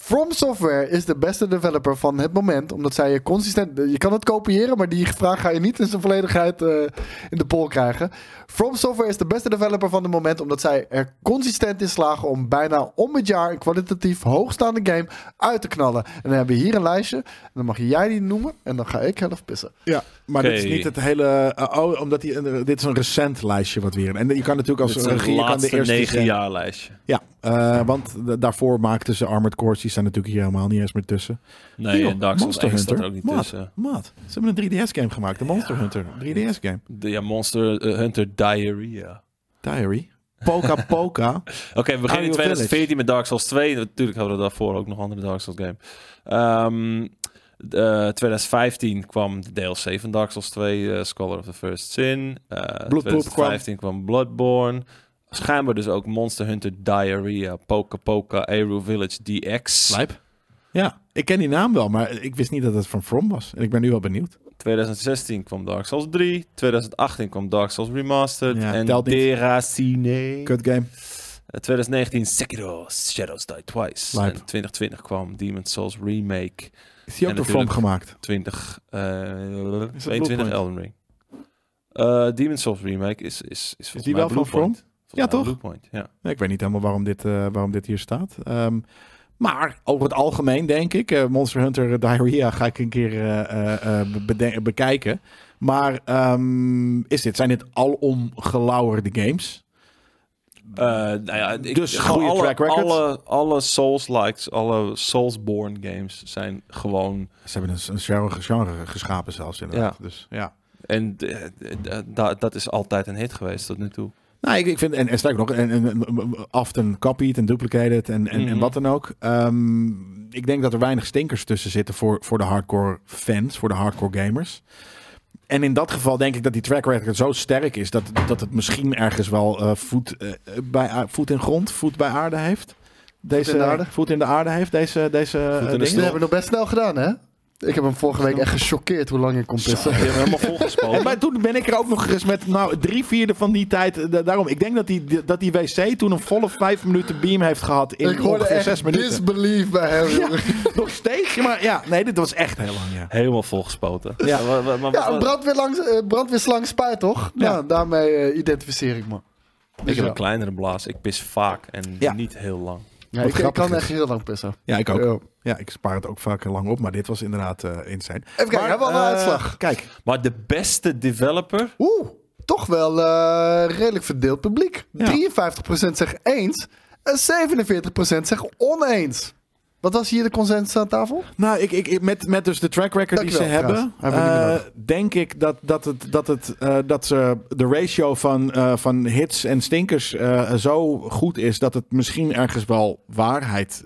From Software is de beste developer van het moment. Omdat zij je consistent... Je kan het kopiëren, maar die vraag ga je niet in zijn volledigheid eh, in de poll krijgen. From Software is de beste developer van het moment. Omdat zij er consistent in slagen om bijna om het jaar een kwalitatief hoogstaande game uit te knallen. En dan hebben we hier een lijstje. En dan mag jij die noemen. En dan ga ik helft pissen. Ja, maar dit is niet het hele. eh, oh, omdat die, eh, dit is een recent lijstje wat weer. En je kan natuurlijk als regie je kan de eerste negen jaar lijstje. Ja, Eh, want daarvoor maakten ze Armored Core. Die staan natuurlijk hier helemaal niet eens meer tussen. Nee, en Dark Souls Monster 1 staat er Hunter. ook niet Maat, tussen. Maat, ze hebben een 3DS-game gemaakt. De Monster Hunter 3DS-game. De, ja, Monster Hunter Diarrhea. Diary. Poka Poka. Oké, we beginnen in Mario 2014 met Dark Souls 2. Natuurlijk hadden we daarvoor ook nog andere Dark Souls game. Ehm, eh, 2015 kwam de DLC van Dark Souls 2, eh, Scholar of the First Sin. Eh Bloodpool 2015 kwam Bloodborne. Schijnbaar dus ook Monster Hunter Diarrhea, Poka Poka, Aero Village DX. Lijp. Ja, ik ken die naam wel, maar ik wist niet dat het van From was. En ik ben nu wel benieuwd. 2016 kwam Dark Souls 3. 2018 kwam Dark Souls Remastered. Ja, en niet. Terracine. Kut game. Eh, 2019 Sekiro Shadows Die Twice. Lijp. En 2020 kwam Demon's Souls Remake. Is die ook door From gemaakt? 20, eh Bluepoint? 22 Elden Ring. Eh Demon's Souls Remake is, is, is, volgens die mij wel van Bluepoint. Volgens Ja, toch? Bluepoint, ja. Ja, ik weet niet helemaal waarom dit, eh, waarom dit hier staat. Ehm, maar over het algemeen denk ik, eh, Monster Hunter Diarrhea ga ik een keer eh, eh, eh, bekijken. Maar ehm, is dit, zijn dit alom gelauwerde games? Eh, nou ja, ik, Dus gewoon goede alle, track record? Alle, alle Souls-likes, alle Soulsborne games zijn gewoon... Ze hebben een, een genre, genre geschapen zelfs inderdaad. Dus ja. En eh, eh, da- dat is altijd een hit geweest tot nu toe. Nou, ik, ik vind, en, en sterker nog, en, en, en, often copied en duplicated en, en, en Mhm. wat dan ook. Ehm, ik denk dat er weinig stinkers tussen zitten voor, voor de hardcore fans, voor de hardcore gamers. En in dat geval denk ik dat die track record zo sterk is dat, dat het misschien ergens wel eh, voet, eh, bij, voet in grond, voet bij aarde heeft. Deze, in de aarde? Voet in de aarde heeft, deze, deze eh, in de dingen. sneeuw. Die hebben we nog best snel gedaan, hè? Ik heb hem vorige week echt gechoqueerd hoe lang ik kon pissen. helemaal En volgespoten. maar toen ben ik er ook nog eens met nou, drie vierde van die tijd. eh, da- daarom, ik denk dat die, dat die wc toen een volle vijf minuten beam heeft gehad in Ik hoorde ongeveer echt zes minuten. disbelief bij hem, Ja, nog steeds. Maar ja, nee, dit was echt heel lang. Ja. Helemaal volgespoten. Ja. Maar, maar, maar- Ja, een maar- brandweerlangs, eh, brandweerslang spuit, toch? Ja. Ja, daarmee eh, identificeer ik me. ik Dus heb een kleinere blaas. Ik pis vaak en Ja. niet heel lang. Ja, ik, kan is. echt heel lang pissen. ja, ik ook. Ja. Ja, ik spaar het ook vaak lang op, maar dit was inderdaad eh insane. Even kijken, Maar, hebben we al een eh, uitslag? Kijk, Maar de beste developer... Oeh, toch wel eh, redelijk verdeeld publiek. Ja. 53% zegt eens en 47% zegt oneens. Wat was hier de consensus aan tafel? nou, ik, ik, met, met dus de track record die ze hebben, eh, denk ik dat, dat, het, dat, het, eh, dat ze de ratio van, eh, van hits en stinkers zo goed is dat het misschien ergens wel waarheid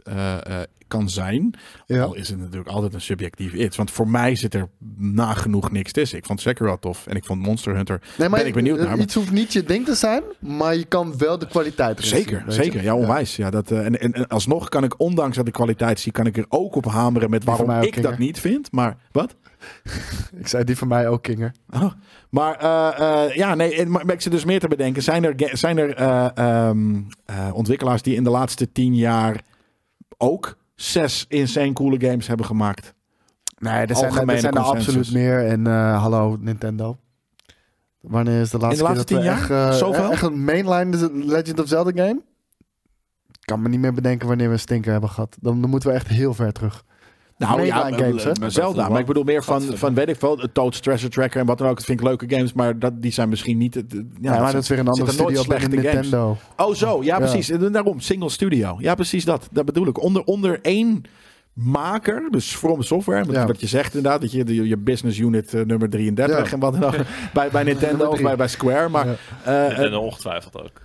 kan zijn. Ja. Al is het natuurlijk altijd een subjectief iets. Want voor mij zit er nagenoeg niks tussen. Ik vond Sekiro tof en ik vond Monster Hunter. Nee, maar ben ik benieuwd eh, naar. Iets hoeft niet je ding te zijn, maar je kan wel de kwaliteit erin Zeker, zien, zeker. Ja, onwijs. Ja. dat, eh, en, en, en alsnog kan ik, ondanks dat ik kwaliteit zie, kan ik er ook op hameren met waarom ik dat niet vind. Maar wat? Ik zei die van mij ook, Kinger. Oh. Maar eh, ja, nee, maar ik zit dus meer te bedenken. Zijn er, zijn er eh, ehm, eh, ontwikkelaars die in de laatste tien jaar ook zes insane coole games hebben gemaakt? Nee, er zijn, er zijn er consensus. absoluut meer. En eh, hallo Nintendo. Wanneer is de laatste, laatste keer dat we tien jaar? echt, eh, echt een mainline Legend of Zelda game? Ik kan me niet meer bedenken wanneer we een stinker hebben gehad. Dan, dan moeten we echt heel ver terug. Nou ja, games, hè? eh, Zelda. Maar ik bedoel meer van, van weet ik wel, Toad's Treasure Tracker en wat dan ook. Dat vind ik leuke games, maar dat, die zijn misschien niet... het- Ja, maar dat is weer een andere studio slechte games. Nintendo. Oh zo, ja, precies. En Daarom, single studio. Ja, precies dat. Dat bedoel ik. Onder, onder één maker, dus From Software, wat, Ja. wat je zegt inderdaad, dat je de, je business unit eh, nummer 33 Ja. en wat dan ook, bij, bij Nintendo of bij, bij Square. Maar Ja. eh, eh, en ongetwijfeld ook.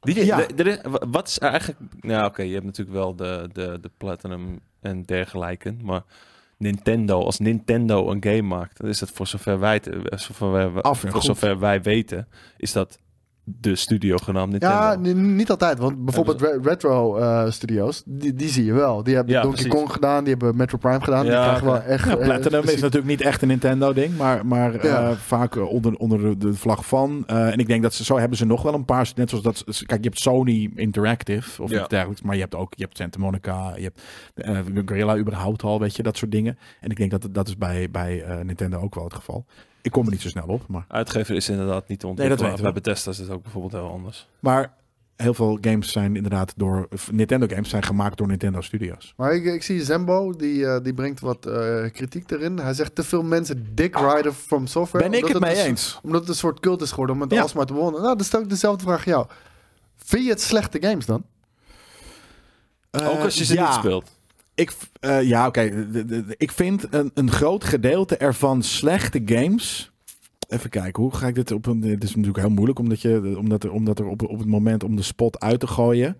Die, Ja. er is- wat is eigenlijk... Nou oké, je hebt natuurlijk wel de, de, de Platinum en dergelijke. Maar Nintendo, als Nintendo een game maakt... dan is het voor zover wij, te- eh, zover wij, voor zover wij weten... is dat de studio genaamd Nintendo. Ja, niet altijd. Want bijvoorbeeld Re- Retro eh, Studios, die, die zie je wel. Die hebben Ja, Donkey precies. Kong gedaan, die hebben Metro Prime gedaan. die Ja, krijgen wel echt... ja, eh, Platinum is natuurlijk niet echt een Nintendo-ding, maar, maar eh, vaak onder, onder de, vlag van. Eh, en ik denk dat ze zo hebben ze nog wel een paar, net zoals dat. Kijk, je hebt Sony Interactive of Ja. iets dergelijks, maar je hebt ook je hebt Santa Monica, je hebt eh Gorilla überhaupt al, weet je, dat soort dingen. En ik denk dat dat is bij, bij eh, Nintendo ook wel het geval. Ik kom er niet zo snel op, maar, Uitgever is inderdaad niet te Nee, ontwikkelen. dat weten we. Bij Bethesda is het ook bijvoorbeeld heel anders. maar heel veel games zijn inderdaad door Nintendo games zijn gemaakt door Nintendo Studios. Maar ik, ik zie Zembo, die, eh, die brengt wat eh, kritiek erin. Hij zegt te veel mensen Dick Rider from Software. Ben ik het mee een- eens? Omdat het een soort cult is geworden om het Ja. alsmaar te wonen. Nou, dan stel ik dezelfde vraag aan jou. Vind je het slechte games dan? Eh, Ook als je ze ja. niet speelt. Ik, eh, ja, oké. Ik vind een, een groot gedeelte ervan slechte games. Even kijken, hoe ga ik dit op een. Dit is natuurlijk heel moeilijk, omdat, je, omdat er, omdat er op, op het moment om de spot uit te gooien.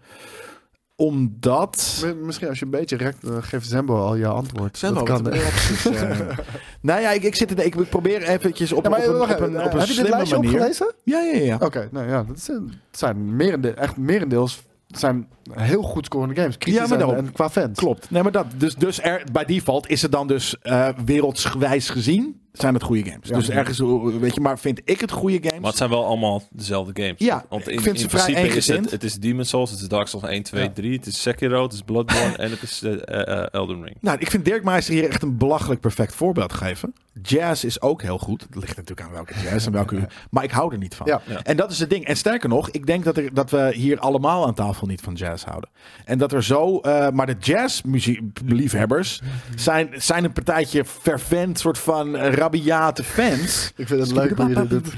Omdat. Misschien als je een beetje rekt, dan geeft Zembo al je antwoord. Zijn Dat kan. wat reacties, eh. nou ja, ik, ik, zit er, ik probeer eventjes op, Ja, maar op een, wacht op een, even, op een heb je dit slimme lijstje manier. opgelezen? Ja, ja, ja. Oké, nou ja, dat zijn, het zijn merende, echt merendeels zijn heel goed scorende games. Kritisch Ja, maar en, daarom. en qua fans. Klopt. Nee, maar dat, dus, dus er, bij default is het dan dus eh wereldsgewijs gezien zijn het goede games. Ja. dus ergens, weet je, maar vind ik het goede games? Maar het zijn wel allemaal dezelfde games. Ja, Want ik in, vind in ze vrij principe is eensgezind. het, het is Demon Souls, het is Dark Souls 1, 2, Ja. 3, het is Sekiro, het is Bloodborne en het is eh, eh, eh, Elden Ring. Nou, ik vind Dirk Meister hier echt een belachelijk perfect voorbeeld geven. Jazz is ook heel goed. Het ligt natuurlijk aan welke jazz en welke... Maar ik hou er niet van. Ja. Ja. En dat is het ding. En sterker nog, ik denk dat, er, dat we hier allemaal aan tafel niet van jazz houden. En dat er zo... eh, maar de jazzmuziekliefhebbers zijn, zijn een partijtje fervent soort van rabiate fans. Ik vind het leuk hoe je dat doet.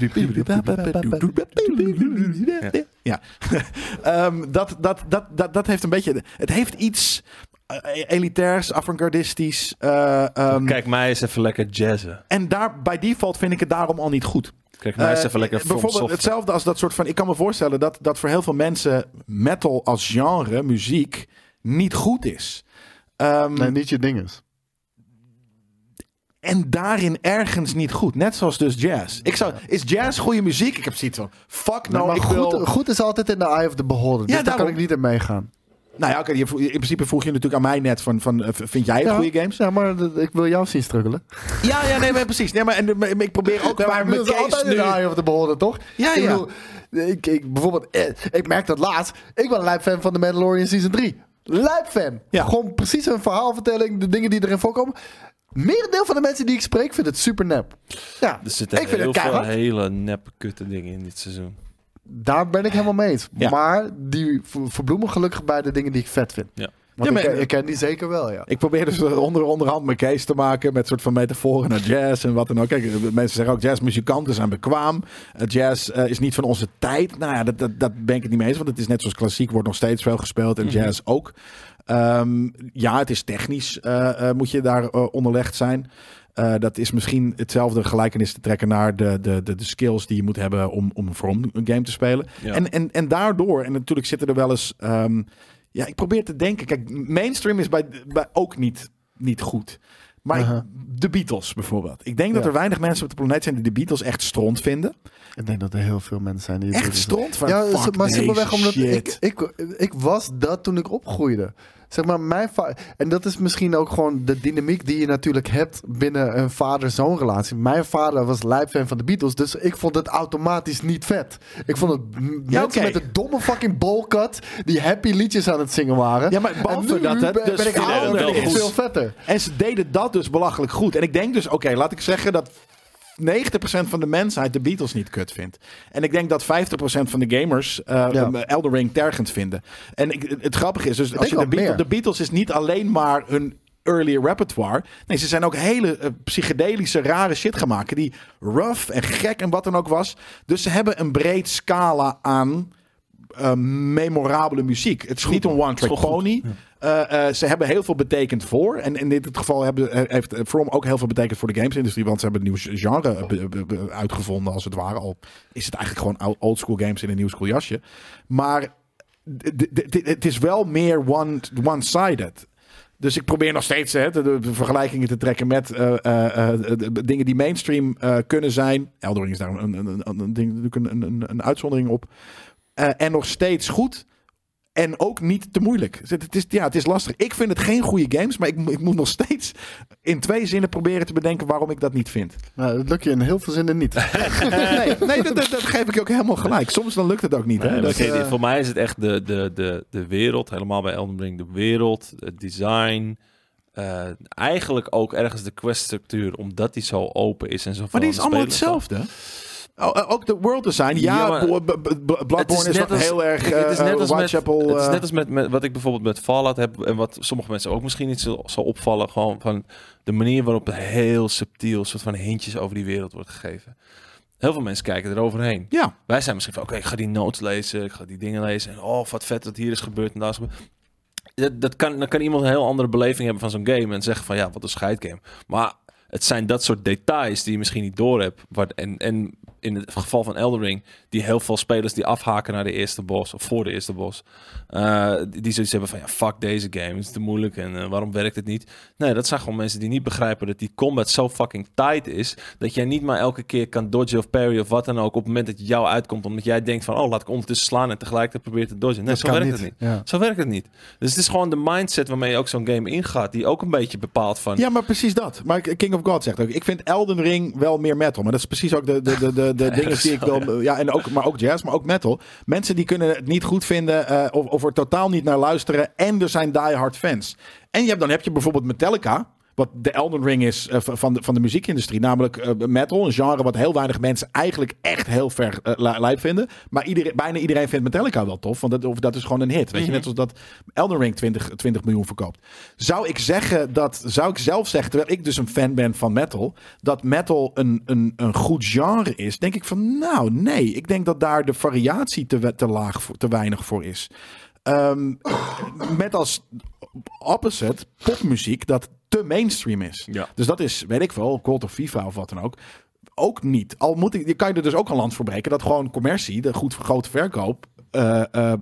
Ja. Ehm, dat, dat, dat, dat, dat heeft een beetje... Het heeft iets eh, elitairs, avant-gardistisch. eh, ehm, Kijk mij eens even lekker jazzen. en daar, bij default vind ik het daarom al niet goed. Kijk mij Eh, even lekker From bijvoorbeeld Software. hetzelfde als dat soort van... Ik kan me voorstellen dat, dat voor heel veel mensen metal als genre, muziek, niet goed is. Ehm, Nee, niet je ding is. En daarin ergens niet goed. Net zoals dus jazz. Ik zou, is jazz goede muziek? Ik heb zoiets van... Fuck nou, maar ik goed, wil... goed is altijd in de eye of the beholder. Ja, dus daar kan ik niet in meegaan. Nou ja, oké, in principe vroeg je natuurlijk aan mij net van... van eh, vind jij het Ja. goede games? Ja, maar ik wil jou zien struggelen. Ja, ja, nee, maar precies. Nee, maar, en, maar ik probeer ook... Ja, maar mijn case altijd in nu... de eye of the beholder, toch? Ja, ik ja. bedoel, ik, ik, bijvoorbeeld, eh, ik merk dat laatst. Ik ben een lijp fan van The Mandalorian Season 3. Lijp fan. Ja. Gewoon precies een verhaalvertelling, de dingen die erin voorkomen. Merendeel van de mensen die ik spreek vindt het super nep. Ja, Er zitten ik vind heel het veel keihard. hele neppe kutte dingen in dit seizoen. Daar ben ik helemaal mee eens. Ja. Maar die ver- verbloemen gelukkig bij de dingen die ik vet vind. Ja. Want Ja, ik, ken- ik ken die zeker wel, ja. Ik probeer dus onder, onderhand mijn case te maken met soort van metaforen naar jazz en wat dan ook. Kijk, mensen zeggen ook jazzmuzikanten zijn bekwaam. Eh, jazz eh, is niet van onze tijd. Nou ja, dat, dat, dat ben ik het niet mee eens, want het is net zoals klassiek wordt nog steeds veel gespeeld en jazz ook. Ehm, ja, het is technisch, eh, moet je daar onderlegd zijn. Dat is misschien hetzelfde gelijkenis te trekken naar de, de, de, de skills die je moet hebben om, om voor een game te spelen. Ja. En, en, en daardoor, en natuurlijk zitten er wel eens. ehm, ja, ik probeer te denken. Kijk, mainstream is bij, bij ook niet, niet goed. Maar ik- de Beatles bijvoorbeeld. Ik denk dat er weinig mensen op de planeet zijn die de Beatles echt stront vinden. Ik denk dat er heel veel mensen zijn die Echt stront? Van, Ja, maar simpelweg omdat ik, ik was dat toen ik opgroeide. Zeg maar, mijn en dat is misschien ook gewoon de dynamiek die je natuurlijk hebt binnen een vader-zoon relatie. Mijn vader was lijpfan van de Beatles, dus ik vond het automatisch niet vet. Ik vond het mensen met een domme fucking bowcut die happy liedjes aan het zingen waren. Ja, maar behalve dat ben, dus ben ik ouder ik veel vetter. En ze deden dat dus belachelijk goed. En ik denk dus, oké, laat ik zeggen dat 90% van de mensheid de Beatles niet kut vindt. En ik denk dat 50% van de gamers eh Ja. Elder Ring tergend vinden. En ik, het grappige is dus, als je de, Beatles, meer. de Beatles is niet alleen maar hun early repertoire. Nee, ze zijn ook hele eh, psychedelische, rare shit gaan maken. Die rough en gek en wat dan ook was. Dus ze hebben een breed scala aan eh, memorabele muziek. Het is niet een one-track pony. Eh, eh, ze hebben heel veel betekend voor. En in dit geval hebben, eh, heeft From ook heel veel betekend voor de gamesindustrie. Want ze hebben een nieuw genre eh, uitgevonden, als het ware. Al is het eigenlijk gewoon old- oldschool games in een nieuw school jasje. Maar het is wel meer one- one-sided. Dus ik probeer nog steeds hè, de, vergelijkingen te trekken met eh, eh, eh, dingen die mainstream eh, kunnen zijn. Eldering is daar een, een, een, een, een, een, uitzondering op. Eh, en nog steeds goed. En ook niet te moeilijk. Het het is, ja, het is lastig. Ik vind het geen goede games, maar ik, ik moet nog steeds in twee zinnen proberen te bedenken waarom ik dat niet vind. Nou, dat lukt je in heel veel zinnen niet. Nee, nee dat, dat, dat geef ik je ook helemaal gelijk. Soms dan lukt het ook niet. Hè? Nee, Dat, eh, voor mij is het echt de, de, de, de wereld, helemaal bij Elden Ring, de wereld, het design. eh, eigenlijk ook ergens de queststructuur, omdat die zo open is en zo. maar die is allemaal hetzelfde. Oh, eh, ook de world design. Ja, Ja, Bloodborne is, als- heel erg het is eh, net als met- Whitechapel, Het is eh, net als met, met wat ik bijvoorbeeld met Fallout heb en wat sommige mensen ook misschien niet zo, zal opvallen. Gewoon van de manier waarop het heel subtiel soort van hintjes over die wereld wordt gegeven. Heel veel mensen kijken eroverheen. Ja, Wij zijn misschien van, oké, ik ga die notes lezen, ik ga die dingen lezen. En oh, wat vet dat hier is gebeurd en daar is gebeurd. dat, dat kan, dan kan iemand een heel andere beleving hebben van zo'n game en zeggen van ja, wat een scheidgame. Maar het zijn dat soort details die je misschien niet door hebt. Wat, en, en in het geval van Elden Ring, die heel veel spelers die afhaken naar de eerste boss of voor de eerste boss, eh, die zoiets hebben van ja, fuck deze game, het is te moeilijk en eh, waarom werkt het niet? Nee, dat zijn gewoon mensen die niet begrijpen dat die combat zo fucking tight is, dat jij niet maar elke keer kan dodgen of parry of wat dan ook op het moment dat jou uitkomt, omdat jij denkt van oh, laat ik ondertussen slaan en tegelijkertijd probeer te dodgen. Nee, Dat zo werkt niet. het niet. Ja. Zo werkt het niet. Dus het is gewoon de mindset waarmee je ook zo'n game ingaat, die ook een beetje bepaalt van Ja, maar precies dat. Maar King of God zegt ook, ik vind Elden Ring wel meer metal. Maar dat is precies ook de, de, de, de, de dingen die ik wil... Ja, en ook, maar ook jazz, maar ook metal. Mensen die kunnen het niet goed vinden eh, of, of er totaal niet naar luisteren. En er zijn diehard fans. En je hebt, dan heb je bijvoorbeeld Metallica... Wat de Elden Ring is eh, van, de, van de muziekindustrie. Namelijk eh, metal. Een genre wat heel weinig mensen eigenlijk echt heel ver uh, lijp vinden. Maar iedereen, bijna iedereen vindt Metallica wel tof. Want dat, of dat is gewoon een hit. Weet je, net als dat Elden Ring 20, 20 miljoen verkoopt. Zou ik zeggen dat. Zou ik zelf zeggen, terwijl ik dus een fan ben van metal. Dat metal een, een, een goed genre is. Denk ik van nou nee. Ik denk dat daar de variatie te, te laag voor, te weinig voor is. Um, met als opposite popmuziek dat te mainstream is. Ja. Dus dat is, weet ik wel, Cult of FIFA of wat dan ook. Ook niet. Al moet ik, je kan je er dus ook een land voor breken dat gewoon commercie, de goed grote verkoop, uh, uh,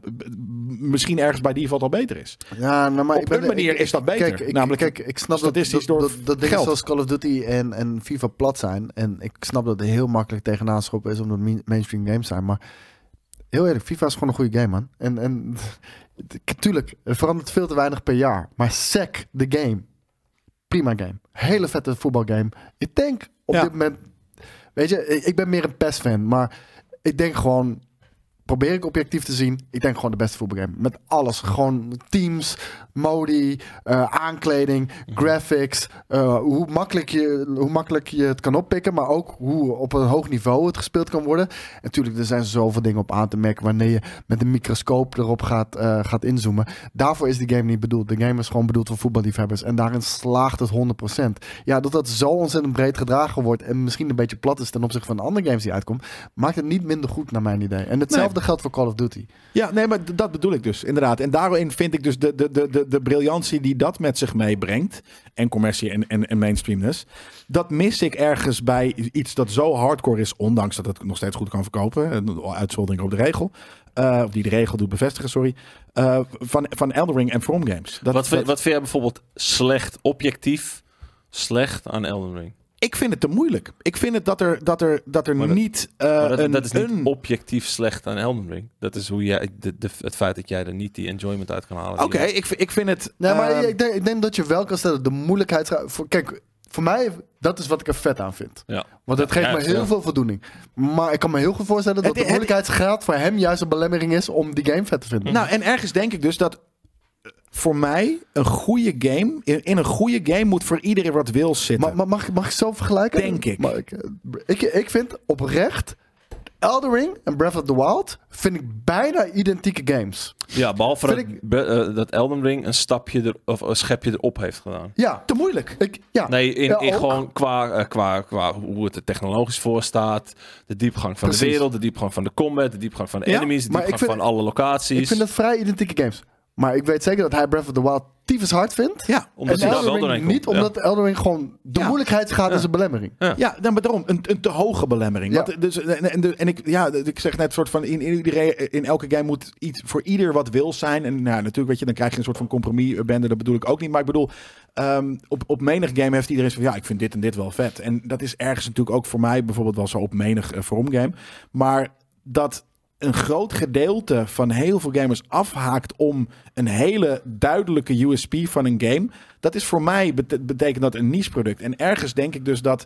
misschien ergens bij default al beter is. Ja, nou, maar Op ik ben, een manier ik, is dat beter. Kijk, ik, Namelijk kijk, ik snap dat, dat, door dat, dat dingen geld. zoals Call of Duty en, en FIFA plat zijn. En ik snap dat het heel makkelijk tegenaan schoppen is omdat mainstream games zijn. Maar heel eerlijk, FIFA is gewoon een goede game, man. En, en tuurlijk, het verandert veel te weinig per jaar. Maar SEC, de game, prima game. Hele vette voetbalgame. Ik denk op Ja. dit moment... Weet je, ik- ik ben meer een PES-fan, maar ik denk gewoon... Probeer ik objectief te zien. Ik denk gewoon de beste voetbalgame. Met alles. Gewoon teams, modi, eh, aankleding, graphics. eh, hoe, makkelijk je, hoe makkelijk je het kan oppikken. Maar ook hoe op een hoog niveau het gespeeld kan worden. En natuurlijk, er zijn zoveel dingen op aan te merken. Wanneer je met een microscoop erop gaat, eh, gaat inzoomen. Daarvoor is die game niet bedoeld. De game is gewoon bedoeld voor voetballiefhebbers. En daarin slaagt het 100%. Ja, dat dat zo ontzettend breed gedragen wordt. En misschien een beetje plat is ten opzichte van andere games die uitkomen. Maakt het niet minder goed naar mijn idee. En hetzelfde geldt voor Call of Duty. Ja, nee, maar dat bedoel ik dus, inderdaad. En daarin vind ik dus de, de, de, de, de briljantie die dat met zich meebrengt, en commercie en, en, en mainstreamness, dat mis ik ergens bij iets dat zo hardcore is, ondanks dat het nog steeds goed kan verkopen, een uitzondering op de regel, eh, of die de regel doet bevestigen, sorry, eh, van, van Elden Ring en From Games. Dat, wat, vind, dat- wat vind jij bijvoorbeeld slecht, objectief slecht aan Elden Ring? Ik vind het te moeilijk. Ik vind het dat er, dat er, dat er Maar dat- niet eh, Maar dat, een... dat is niet een- objectief slecht aan Elden Ring. Dat is hoe jij, de, de, het feit dat jij er niet die enjoyment uit kan halen. Oké, ik, vind- ik vind het... Nee, maar ehm, ik, denk, ik denk dat je wel kan stellen. De moeilijkheidsgraad. Voor, kijk, voor mij, dat is wat ik er vet aan vind. Ja. Want het geeft Ja, me heel ja. veel voldoening. Maar ik kan me heel goed voorstellen dat Het- de moeilijkheidsgraad voor hem juist een belemmering is om die game vet te vinden. Nou, en ergens denk ik dus dat voor mij een goede game, in, in een goede game moet voor iedereen wat wil zitten. Ma- ma- mag, ik- mag ik zo vergelijken? Denk ik. Maar ik, ik, ik vind oprecht Elden Ring en Breath of the Wild vind ik bijna identieke games. Ja, behalve dat, Vind ik- be- eh, dat Elden Ring een stapje er, of een schepje erop heeft gedaan. Ja, te moeilijk. ik, ja. Nee, in, Ja, in ook. gewoon qua, eh, qua, qua hoe het er technologisch voor staat. De diepgang van de wereld, de diepgang van de combat, de diepgang van de Ja, enemies, de maar ik diepgang vind- van alle locaties. Ik vind het vrij identieke games. Maar ik weet zeker dat hij Breath of the Wild tyfus hard vindt. Ja, Omdat en hij daar wel doorheen niet, komt. Ja. omdat Elden Ring gewoon... De Ja. moeilijkheidsgraad is een belemmering. ja dan, maar daarom, een, een te hoge belemmering. Ja. Want, dus, en, en, en ik, ja, ik zeg net soort van, in, in, iedereen, in elke game moet iets voor ieder wat wil zijn. En nou, natuurlijk, weet je, dan krijg je een soort van compromisbende. Dat bedoel ik ook niet. Maar ik bedoel, ehm, op, op menig game heeft iedereen zo van, ja, ik vind dit en dit wel vet. En dat is ergens natuurlijk ook voor mij bijvoorbeeld wel zo op menig uh, From game. Maar dat een groot gedeelte van heel veel gamers afhaakt om een hele duidelijke USP van een game. Dat is voor mij bete- betekent dat een niche product. En ergens denk ik dus dat,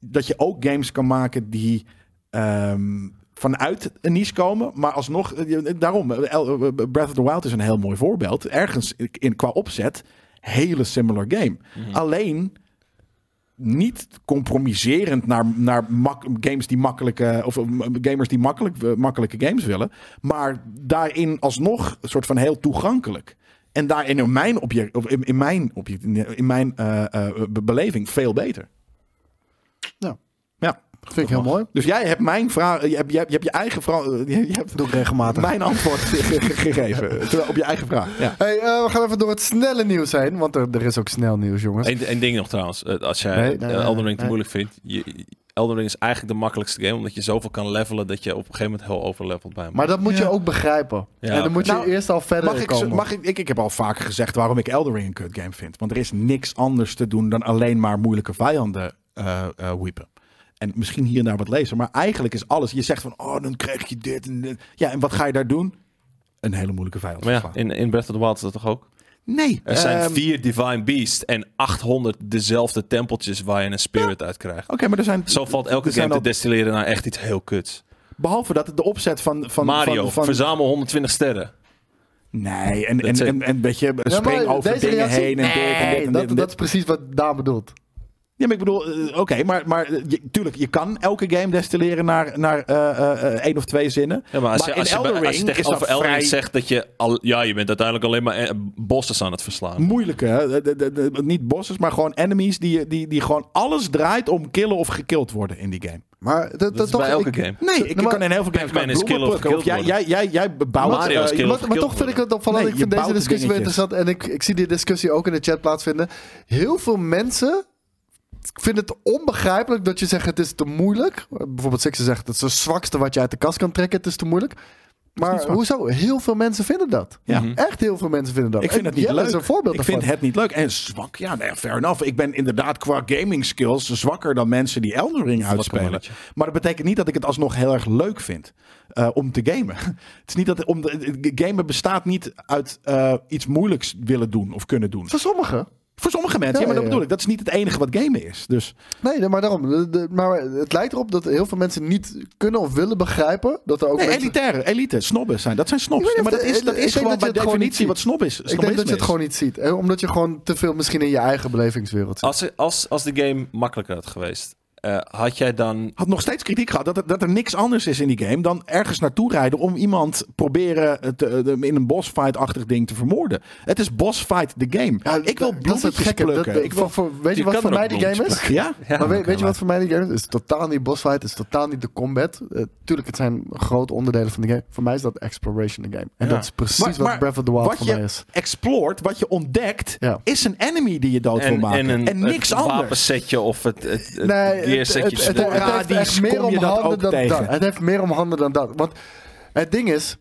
dat je ook games kan maken die ehm, vanuit een niche komen, maar alsnog eh, daarom eh, El- eh, Breath of the Wild is een heel mooi voorbeeld. Ergens in qua opzet hele similar game. Alleen niet compromiserend naar, naar games die makkelijke of eh, gamers die makkelijk, eh, makkelijke games willen, maar daarin alsnog een soort van heel toegankelijk. En daarin in mijn object, in, mijn object, in mijn eh, eh, be- beleving veel beter. Vind ik heel mooi. Dus jij hebt mijn vraag, je hebt je, hebt, je, hebt je eigen vraag, je, je hebt Doe ik regelmatig. mijn antwoord ge- ge- gegeven terwijl- op je eigen vraag. Ja. Hey, eh, we gaan even door het snelle nieuws heen, want er, er is ook snel nieuws, jongens. Eén één ding nog trouwens. Eh, Als jij Nee, eh, Elden Ring te nee. moeilijk vindt. Je, Elden Ring is eigenlijk de makkelijkste game. Omdat je zoveel kan levelen dat je op een gegeven moment heel overlevelt bij hem. Maar dat moet je ook begrijpen. Ja, en dan moet je Nou, eerst al verder Mag ik, komen. mag ik, ik, ik heb al vaker gezegd waarom ik Elden Ring een kut game vind. Want er is niks anders te doen dan alleen maar moeilijke vijanden eh eh weepen. En misschien hier en daar wat lezen. Maar eigenlijk is alles. Je zegt van, oh, dan krijg je dit en dit. Ja, en wat ga je daar doen? Een hele moeilijke vijand Maar ja, in, in Breath of the Wild is dat toch ook? Nee. Er zijn ehm, vier Divine Beasts en 800 dezelfde tempeltjes waar je een spirit uit krijgt. Oké, maar er zijn... Zo valt elke game te al- destilleren naar echt iets heel kuts. Behalve dat het de opzet van... van Mario, van, van- verzamel 120 sterren. Nee, en, en, Dat en, en weet je, Ja, spring maar over dingen reactie- heen en dit en dit en dit dat, en dit. dat is precies wat Daan bedoelt. Ja, maar ik bedoel, eh, oké, maar, maar eh, je, tuurlijk, je kan elke game destilleren naar, naar eh, eh, eh, één of twee zinnen. Ja, maar als Maar je, in als je, bij- als je Ring is tegenover dat Elden Ring vrij- zegt dat je al, ja, je bent uiteindelijk alleen maar bosses aan het verslaan. Moeilijke, hè? De- de- de- niet bosses, maar gewoon enemies die, die, die gewoon alles draait om killen of gekild worden in die game. Maar dat, dat, Dat is toch, bij elke ik- game. Nee, ik maar- kan in heel veel games kan is bloemen kill of jij, jij, jij, jij bouwt... Maar, maar toch vind ik het opvallend. Nee, ik vind deze discussie weer dingetjes. interessant. En ik, ik zie die discussie ook in de chat plaatsvinden. Heel veel mensen vinden het onbegrijpelijk dat je zegt het is te moeilijk. Bijvoorbeeld Sixer zegt het is het zwakste wat je uit de kast kan trekken. Het is te moeilijk. Maar hoezo? Heel veel mensen vinden dat. Ja. Mhm. Echt heel veel mensen vinden dat. Ik vind het niet Jelle leuk. is een voorbeeld ik vind het niet leuk. En zwak, ja, nee, fair enough. Ik ben inderdaad qua gaming skills zwakker dan mensen die Elden Ring uitspelen. Maar dat betekent niet dat ik het alsnog heel erg leuk vind eh, om te gamen. Het is niet dat om de, gamen bestaat niet uit eh, iets moeilijks willen doen of kunnen doen. Voor sommigen. Voor sommige mensen, Ja, ja, maar dat ja, bedoel ik. Dat is niet het enige wat gamen is. Dus Nee, maar daarom. De- de- maar het lijkt erop dat heel veel mensen niet kunnen of willen begrijpen dat er ook nee, mensen... elitaire, elite, snobben zijn. Dat zijn snobs. Maar dat is, dat is gewoon dat bij definitie wat snob is. Ik denk dat je het gewoon niet ziet. hè, Omdat je gewoon te veel misschien in je eigen belevingswereld zit. Als, als, als de game makkelijker had geweest, eh, had jij dan... had nog steeds kritiek gehad dat er, dat er niks anders is in die game dan ergens naartoe rijden om iemand proberen het, eh, de- in een bossfight-achtig ding te vermoorden. Het is bossfight the game. Ja, ik wil dat is het bloemetjes gekke. Dat- plukken. dat- ik wil, voor- weet je, Je wat voor mij die game is? ja? Ja, maar weet, weet je wat voor mij die game is? Het is totaal niet bossfight, het is totaal niet de combat. Eh, tuurlijk, het zijn grote onderdelen van de game. Voor mij is dat exploration the game. En Ja. dat is precies Maar- wat maar Breath of the Wild wat voor je- mij is. Explored, wat je ontdekt, Ja. is een enemy die je dood wil En, maken. en, een, en niks anders. wapensetje of het, het, het Nee, het, het, het, het, Sporadisch heeft meer om handen dan dat. Het heeft meer om handen dan dat. Want het ding is,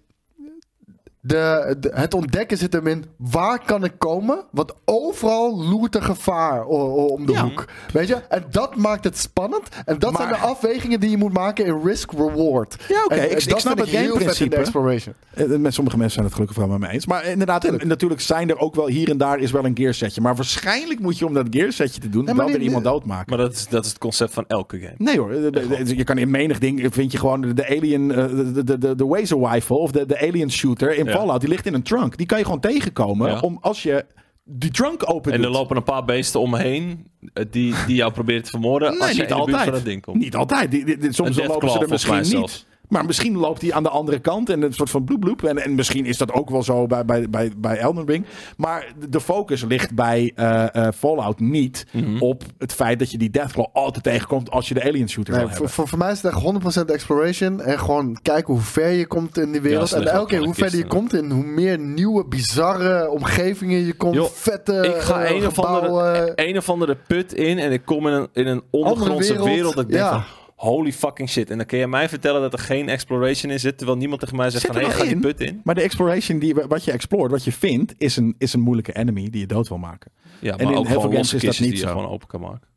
de, de- het ontdekken zit hem in waar kan ik komen? Want overal loert er gevaar o- o- om de Ja. hoek. Weet je? En dat maakt het spannend. En dat zijn de afwegingen die je moet maken in risk-reward. Ja, oké, ik- en ik dat snap het heel vet in de gameprincipe. exploration. Eh, Met sommige mensen zijn het gelukkig wel met me eens. Maar inderdaad, en, en natuurlijk zijn er ook wel hier en daar is wel een gearsetje. Maar waarschijnlijk moet je om dat gearsetje te doen Nee, wel weer iemand doodmaken. Maar dat is, dat is het concept van elke game. Nee hoor, eh, eh, je kan in menig ding vind je gewoon de alien, eh, de, de, de, de laser rifle of de, de alien shooter in Ja. Fallout. Die ligt in een trunk. Die kan je gewoon tegenkomen om als je die trunk open En doet. er lopen een paar beesten om me heen eh, die, die jou proberen te vermoorden Nee, als je niet in de buurt altijd. van dat ding komt. Niet altijd. Die, die- die- soms lopen ze er misschien niet. zelfs. Maar misschien loopt hij aan de andere kant en een soort van bloep bloep. En, en misschien is dat ook wel zo bij, bij, bij, bij Elden Ring. Maar de focus ligt bij eh, eh, Fallout niet Mhm. op het feit dat je die Deathclaw altijd tegenkomt als je de alien shooter Nee, wil voor, hebben. voor, voor mij is het echt 100% exploration. En gewoon kijken hoe ver je komt in die wereld. en elke keer hoe verder je komt en hoe meer nieuwe, bizarre omgevingen je komt. Vette ik ga eh, een, of andere, een of andere put in en ik kom in een, in een ondergrondse wereld, wereld. dat ik denk ja. van, holy fucking shit. En dan kun je mij vertellen dat er geen exploration in zit, terwijl niemand tegen mij zegt van, er wel ga die in? put in. Maar de exploration, die, wat je exploort, wat je vindt, is een, is een moeilijke enemy die je dood wil maken. Ja, in maar heel ook veel gewoon games is dat niet die je zo. gewoon open kan maken.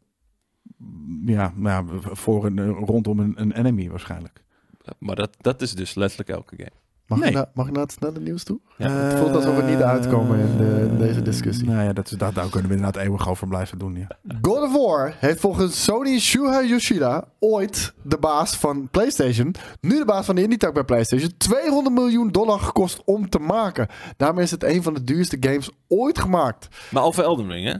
Ja, maar ja, voor een, eh, rondom een, een enemy waarschijnlijk. Maar dat, dat is dus letterlijk elke game. Mag, Nee. ik na- mag ik naar het snelle nieuws toe? Ja. het voelt alsof we niet uitkomen in, de- in deze discussie. Nou ja, dat, is- dat, daar kunnen we inderdaad eeuwig over blijven doen. Ja. God of War heeft volgens Sony Shuhei Yoshida ooit de baas van PlayStation, nu de baas van de indie-tak bij PlayStation, 200 miljoen dollar gekost om te maken. Daarmee is het een van de duurste games ooit gemaakt. Maar over Elden Ring, hè?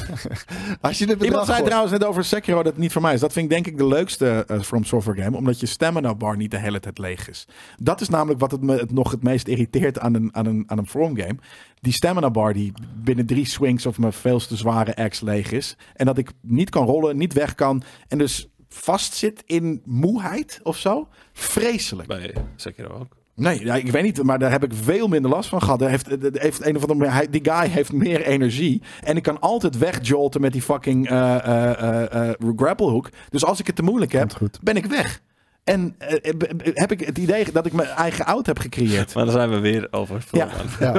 Als je Iemand zei trouwens net over Sekiro dat het niet voor mij is. Dat vind ik denk ik de leukste eh, From Software game. Omdat je stamina bar niet de hele tijd leeg is. Dat is namelijk wat het me het nog het meest irriteert aan een, aan een, aan een From game. Die stamina bar die binnen drie swings of mijn veel te zware axe leeg is. En dat ik niet kan rollen, niet weg kan. En dus vastzit in moeheid of zo. Vreselijk. Bij Sekiro ook. Nee, ja, ik weet niet, maar daar heb ik veel minder last van gehad. Hij heeft, eh, heeft een of andere, hij- die guy heeft meer energie. En ik kan altijd wegjolten met die fucking eh eh, eh, eh, grapple hook. Dus als ik het te moeilijk heb, ben ik weg. En eh, eh, heb ik het idee dat ik mijn eigen out heb gecreëerd. Maar dan zijn we weer over. Ja. Ja.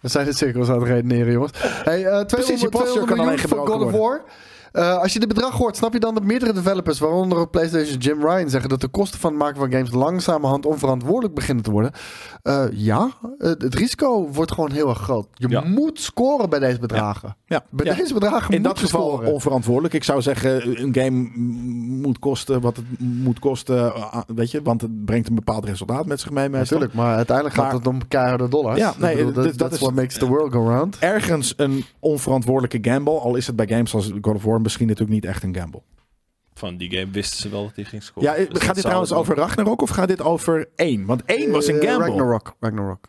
We zijn de cirkels aan het redeneren, jongens. Hey, eh 200, Precies, je posture 200 kan alleen voor God of War. Eh, als je dit bedrag hoort, snap je dan dat meerdere developers, waaronder ook PlayStation Jim Ryan, zeggen dat de kosten van het maken van games langzamerhand onverantwoordelijk beginnen te worden? Eh, ja, het risico wordt gewoon heel erg groot. Je Ja. moet scoren bij deze bedragen. Ja, Bij ja. deze bedragen In moet dat je geval scoren. onverantwoordelijk. Ik zou zeggen, een game moet kosten wat het moet kosten. eh, Weet je, want het brengt een bepaald resultaat met zich mee. meestal. Natuurlijk, maar uiteindelijk gaat Maar- het om keiharde dollars. Ja, Ik nee, bedoel, dat- dat, dat is is- what makes the world go round. Ergens een onverantwoordelijke gamble. Al is het bij games als God of War misschien natuurlijk niet echt een gamble. Van die game wisten ze wel dat hij ging scoren. Ja, Dus gaat dit trouwens over Ragnarok of gaat dit over één? Want één was een Eh, gamble. Ragnarok. Ragnarok.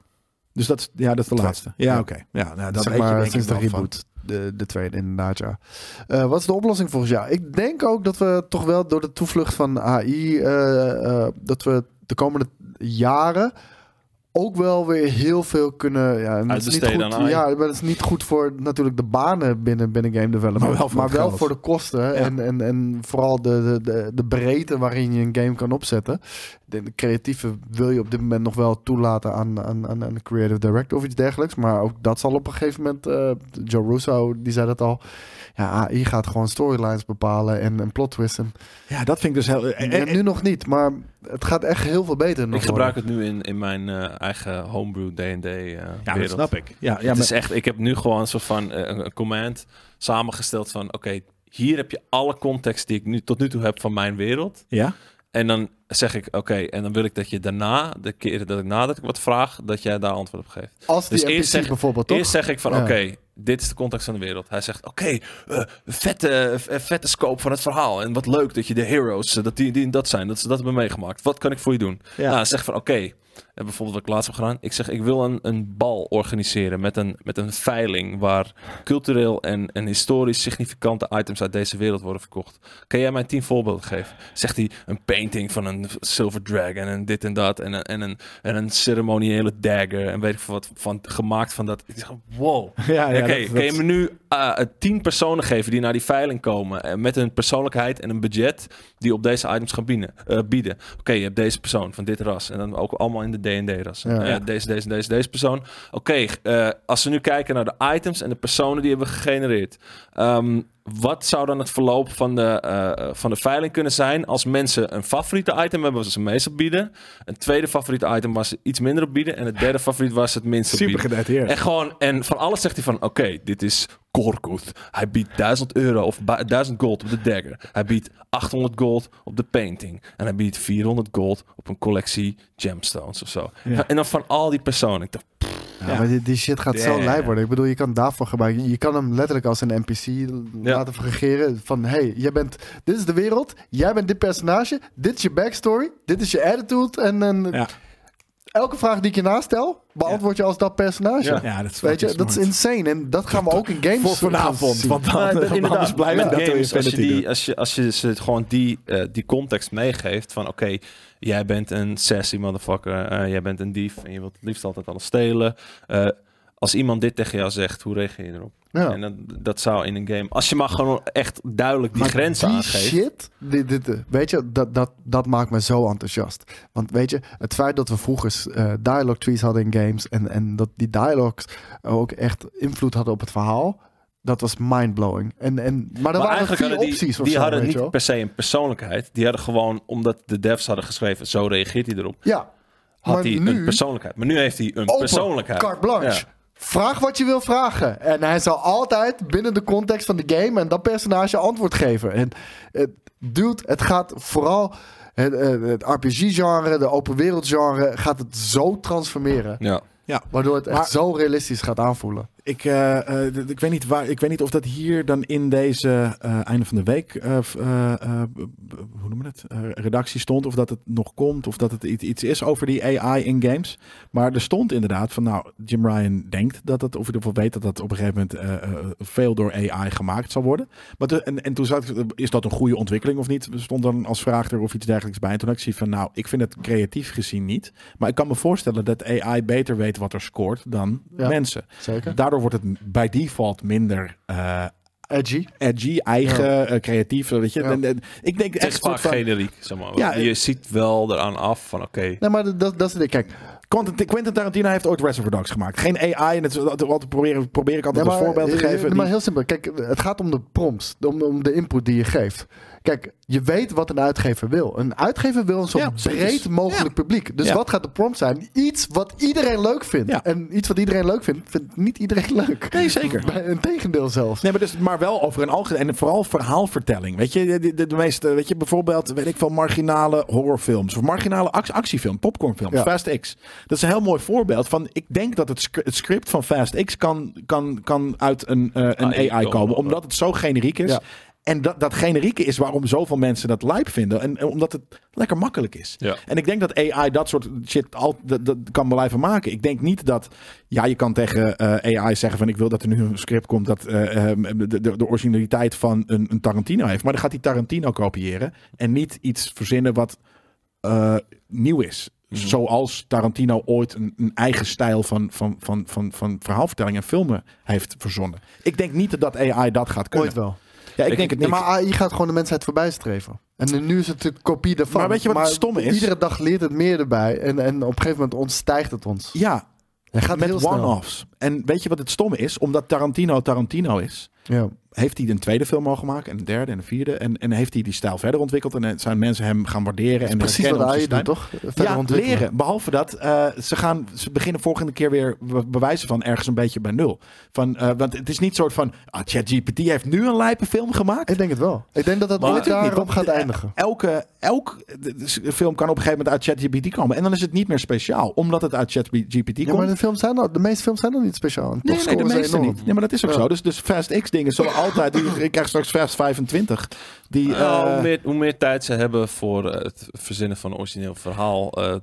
Dus dat, is- ja, dat is de Twee. laatste. Ja, Ja. oké. Ja, nou, dat zeg weet je maar denk ik sinds de reboot. De, de tweede inderdaad, ja. Eh, wat is de oplossing volgens jou? Ik denk ook dat we toch wel door de toevlucht van AI... eh, eh, dat we de komende jaren ook wel weer heel veel kunnen... Ja, dat is niet goed, aan ja, dat is niet goed voor natuurlijk de banen binnen, binnen game development. Maar wel voor de kosten. En, en, en vooral de, de, de, de breedte waarin je een game kan opzetten. De, de creatieve wil je op dit moment nog wel toelaten aan, aan, aan aan een creative director of iets dergelijks. Maar ook dat zal op een gegeven moment... eh, Joe Russo, die zei dat al. Ja, AI gaat gewoon storylines bepalen en, en plot twists. En, Ja, dat vind ik dus heel... en, en- en- nu nog niet, maar het gaat echt heel veel beter nog Ik gebruik het nu in, in mijn eh, eigen homebrew D&D eh ja, wereld. dat snap ik. Ja, ja, het maar- is echt, ik heb nu gewoon een soort van eh, een, een command samengesteld van, oké, hier heb je alle context die ik nu tot nu toe heb van mijn wereld. ja? En dan zeg ik, oké, en dan wil ik dat je daarna, de keren dat ik nadat ik wat vraag, dat jij daar antwoord op geeft. Als die Dus eerst zeg- bijvoorbeeld, toch? Eerst zeg ik van, Ja. oké, dit is de context van de wereld. Hij zegt, oké, eh, vette, v- vette scope van het verhaal. En wat leuk dat je de heroes, eh, dat die, die en dat zijn, dat ze dat hebben meegemaakt. Wat kan ik voor je doen? Ja. Nou, zegt van, oké, en bijvoorbeeld wat ik laatst heb gedaan. Ik zeg, ik wil een, een bal organiseren met een, met een veiling waar cultureel en, en historisch significante items uit deze wereld worden verkocht. Kan jij mij tien voorbeelden geven? Zegt hij, een painting van een silver dragon en dit en dat en een, en een, en een ceremoniële dagger en weet ik veel wat van, gemaakt van dat. Ik zeg, wow. Ja, ja, Oké, kan je me nu eh, tien personen geven die naar die veiling komen eh, met een persoonlijkheid en een budget die op deze items gaan bieden? bieden. Oké, je hebt deze persoon van dit ras en dan ook allemaal in de D&D ras. Ja. Eh. Deze, deze, deze, deze persoon. Oké, eh, als we nu kijken naar de items en de personen die hebben gegenereerd. ehm, wat zou dan het verloop van de, eh, van de veiling kunnen zijn als mensen een favoriete item hebben wat ze meestal bieden, een tweede favoriete item waar ze iets minder op bieden en het derde favoriet ze het minst op Super bieden. En gewoon, en van alles zegt hij van, oké, dit is Korkuth. Hij biedt 1000 euro of ba- 1000 gold op de dagger. Hij biedt 800 gold op de painting. En hij biedt 400 gold op een collectie gemstones of zo. Ja. En dan van al die personen. Ik dacht, Ja, Ja. maar die, die shit gaat zo lijp worden. Ik bedoel, je kan daarvoor gebruiken. Je kan hem letterlijk als een NPC Ja. laten fungeren. Van, hey, jij bent, dit is de wereld. Jij bent dit personage. Dit is je backstory. Dit is je attitude. En, en Ja. Elke vraag die ik je nastel, beantwoord je als dat personage. Ja. Ja, dat is Weet je, dat is insane. En dat gaan we ook in games Voor vanavond. zien. Want dan, Nou, dat- blijven met games, als je, die, als, je, als je ze gewoon die, eh, die context meegeeft van oké, jij bent een sassy motherfucker, eh, jij bent een dief en je wilt het liefst altijd alles stelen. Eh, als iemand dit tegen jou zegt, hoe reageer je erop? Ja. En dat, dat zou in een game, als je maar gewoon echt duidelijk die Maar grenzen die aangeeft. shit, dit, dit, eh, weet je, dat, dat, dat maakt me zo enthousiast. Want weet je, het feit dat we vroeger eh dialogue trees hadden in games en, en dat die dialogues ook echt invloed hadden op het verhaal, dat was mindblowing. En, en, maar er Maar waren eigenlijk vier die, opties die zo, hadden niet per se een persoonlijkheid. Die hadden gewoon, omdat de devs hadden geschreven, zo reageert hij erop, Ja, had hij een persoonlijkheid. Maar nu heeft hij een open, persoonlijkheid. carte blanche. Ja. Vraag wat je wil vragen. En hij zal altijd binnen de context van de game en dat personage antwoord geven. En het dude, het gaat vooral het, het RPG-genre, de open wereld-genre, gaat het zo transformeren. Ja. Ja. Waardoor het echt Maar- zo realistisch gaat aanvoelen. Ik, eh, eh, ik, weet niet waar, ik weet niet of dat hier dan in deze eh, einde van de week, hoe noemen we het, redactie stond. Of dat het nog komt, of dat het iets, is over die AI in games. Maar er stond inderdaad van, nou, Jim Ryan denkt dat het, of in ieder geval weet dat dat op een gegeven moment veel door AI gemaakt zal worden. Maar te- en, en toen zat ik, is dat een goede ontwikkeling of niet? Er stond dan als vraag er of iets dergelijks bij. En toen had ik zoiets van, nou, ik vind het creatief gezien niet. Maar ik kan me voorstellen dat AI beter weet wat er scoort dan Ja. mensen. Zeker. Daardoor wordt het bij default minder eh, Edgy. edgy, eigen, eh, creatief. Weet je. Ja. En, en ik denk Het echt is vaak van, generiek, zeg maar. Ja, je ziet wel eraan af van, oké, Nee, maar dat, dat is het. Kijk, Quentin, Tarantino heeft ooit Reservoir Dogs gemaakt. Geen AI. En het altijd, proberen, probeer ik altijd Ja, als voorbeeld te eh, geven. Maar Die- heel simpel. Kijk, het gaat om de prompts. Om, om de input die je geeft. Kijk, je weet wat een uitgever wil. Een uitgever wil een zo Ja, breed mogelijk publiek. Dus Ja. wat gaat de prompt zijn? Iets wat iedereen leuk vindt. Ja. En iets wat iedereen leuk vindt, vindt niet iedereen leuk. Nee, zeker. Bij een tegendeel zelfs. Nee, maar, dus, maar wel over een algemeen. En vooral verhaalvertelling. Weet je, de, de, de meeste, weet je, bijvoorbeeld, weet ik veel, marginale horrorfilms. Of marginale ac- actiefilm, popcornfilms, Ja. Fast X. Dat is een heel mooi voorbeeld van. Ik denk dat het, het script van Fast X kan, kan, kan uit een, eh, een AI AI, komen. komen. Omdat het zo generiek is. En dat, dat generieke is waarom zoveel mensen dat lijp vinden. En, en omdat het lekker makkelijk is. Ja. En ik denk dat AI dat soort shit al, dat, dat kan blijven maken. Ik denk niet dat... Ja, je kan tegen eh, AI zeggen van... ik wil dat er nu een script komt... dat eh, eh, de, de, de originaliteit van een, een Tarantino heeft. Maar dan gaat hij Tarantino kopiëren... en niet iets verzinnen wat eh, nieuw is. Mhm. Zoals Tarantino ooit een, een eigen stijl van, van, van, van, van verhaalvertelling en filmen heeft verzonnen. Ik denk niet dat AI dat gaat kunnen. Ooit wel. Ja, ik Ik- denk het Ja, niet. maar AI gaat gewoon de mensheid voorbij streven. En nu is het een kopie daarvan. Maar weet je wat het stomme is? Iedere dag leert het meer erbij. En, en op een gegeven moment ontstijgt het ons. Ja, Hij gaat heel met one-offs. En weet je wat het stomme is? Omdat Tarantino Tarantino is, Ja. heeft hij een tweede film mogen maken, en een derde en een vierde. En, en heeft hij die stijl verder ontwikkeld. En zijn mensen hem gaan waarderen. En Precies herkennen wat zijn doet, toch? Verder Ja, ontwikkelen. leren. Behalve dat, eh, ze, gaan, ze beginnen volgende keer weer be- bewijzen van ergens een beetje bij nul. Van, eh, want het is niet soort van, ah, ChatGPT heeft nu een lijpe film gemaakt. Ik denk het wel. Ik denk dat dat Maar ooit natuurlijk niet, daarop gaat eindigen. Elke, elk film kan op een gegeven moment uit ChatGPT komen. En dan is het niet meer speciaal, omdat het uit ChatGPT Ja, komt. maar de, films zijn al, de meeste films zijn nog niet speciaal. En Nee, toch nee, de meeste niet. Nee, maar dat is ook Ja. zo. Dus, dus Fast X dingen zullen altijd... Die, ik krijg straks Fast 25. Die, Nou, eh, hoe, meer, hoe meer tijd ze hebben voor eh, het verzinnen van een origineel verhaal, eh,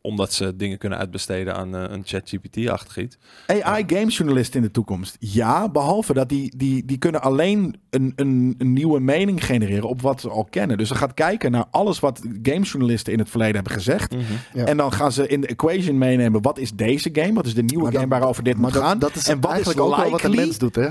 omdat ze dingen kunnen uitbesteden aan een ChatGPT-achtig iets. AI gamejournalist in de toekomst. Ja, behalve dat die, die, die kunnen alleen een, een, een nieuwe mening genereren op wat ze al kennen. Dus ze gaat kijken naar alles wat gamejournalisten in het verleden hebben gezegd. Ja. En dan gaan ze in de equation meenemen. Wat is deze game? Wat is de nieuwe Maar game waarover dit Maar moet gaan? dat is en wat is eigenlijk ook wel wat een likely? mens doet, hè?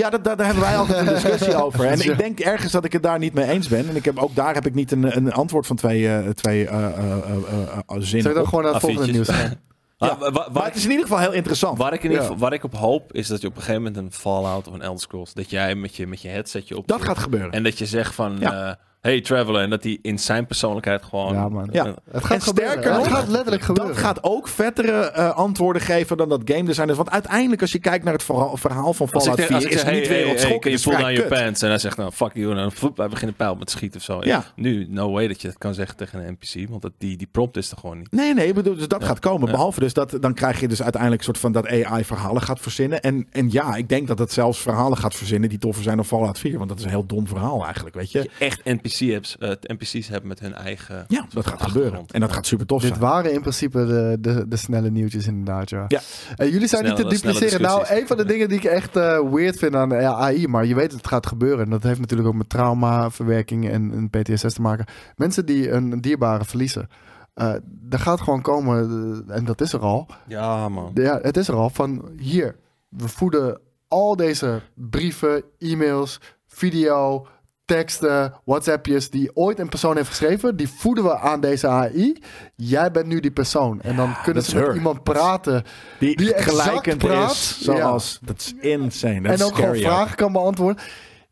Ja, dat, dat- daar hebben wij altijd een discussie over. En ik denk ergens dat ik het daar niet mee eens ben. En ik heb, ook daar heb ik niet een, een antwoord van twee, eh, twee eh, eh, eh, eh, eh, zinnen Zullen we dan op. gewoon naar het volgende nieuws A4'tjes. gaan? Ja, Maar het is in ieder geval heel interessant. waar ik in ieder Ja. geval, waar ik op hoop, is dat je op een gegeven moment een Fallout of een Elder Scrolls, dat jij met je, met je headsetje op Dat gaat gebeuren. en dat je zegt van, Ja. Hey Traveler, en dat hij in zijn persoonlijkheid gewoon... Ja, man. Ja. Het gaat En sterker het nog, gaat letterlijk gebeuren. Dat gaat ook vettere eh, antwoorden geven dan dat game designers. Want uiteindelijk, als je kijkt naar het verhaal, van Als ik, Fallout zeg- 4, als ik is zeg, het hey, niet hey, hey, wereldschokkend. het down vrij your kut. pants? En hij zegt, nou, fuck you. En dan voep, wij beginnen pijl met schieten of zo. Ja. Nu, no way dat je dat kan zeggen tegen een NPC, want dat, die, die prompt is er gewoon niet. Nee, nee, ik bedoel, dus dat Ja. gaat komen. Ja. Behalve dus dat, dan krijg je dus uiteindelijk een soort van dat AI verhalen gaat verzinnen. En, en ja, ik denk dat het zelfs verhalen gaat verzinnen die toffer zijn dan Fallout 4. Want dat is een heel dom verhaal eigenlijk, weet je. Je echt NPC-apps, eh, NPC's hebben met hun eigen... Ja, dat gaat gebeuren. En dat gaat super tof Dit zijn. waren in principe de, de, de snelle nieuwtjes inderdaad, ja. Ja. Eh, jullie zijn niet te dupliceren. Nou, een van de dingen die ik echt eh, weird vind aan AI, maar je weet het gaat gebeuren. En dat heeft natuurlijk ook met traumaverwerking en, en PTSS te maken. Mensen die een dierbare verliezen. eh er gaat gewoon komen, en dat is er al. Ja, man. Ja, het is er al van hier. We voeden al deze brieven, e-mails, video, teksten, WhatsAppjes die ooit een persoon heeft geschreven, die voeden we aan deze AI. Jij bent nu die persoon. En dan kunnen ze met her. iemand praten Die, die gelijkend praat. is zoals... Dat is insane. Dat en ook gewoon vragen kan beantwoorden.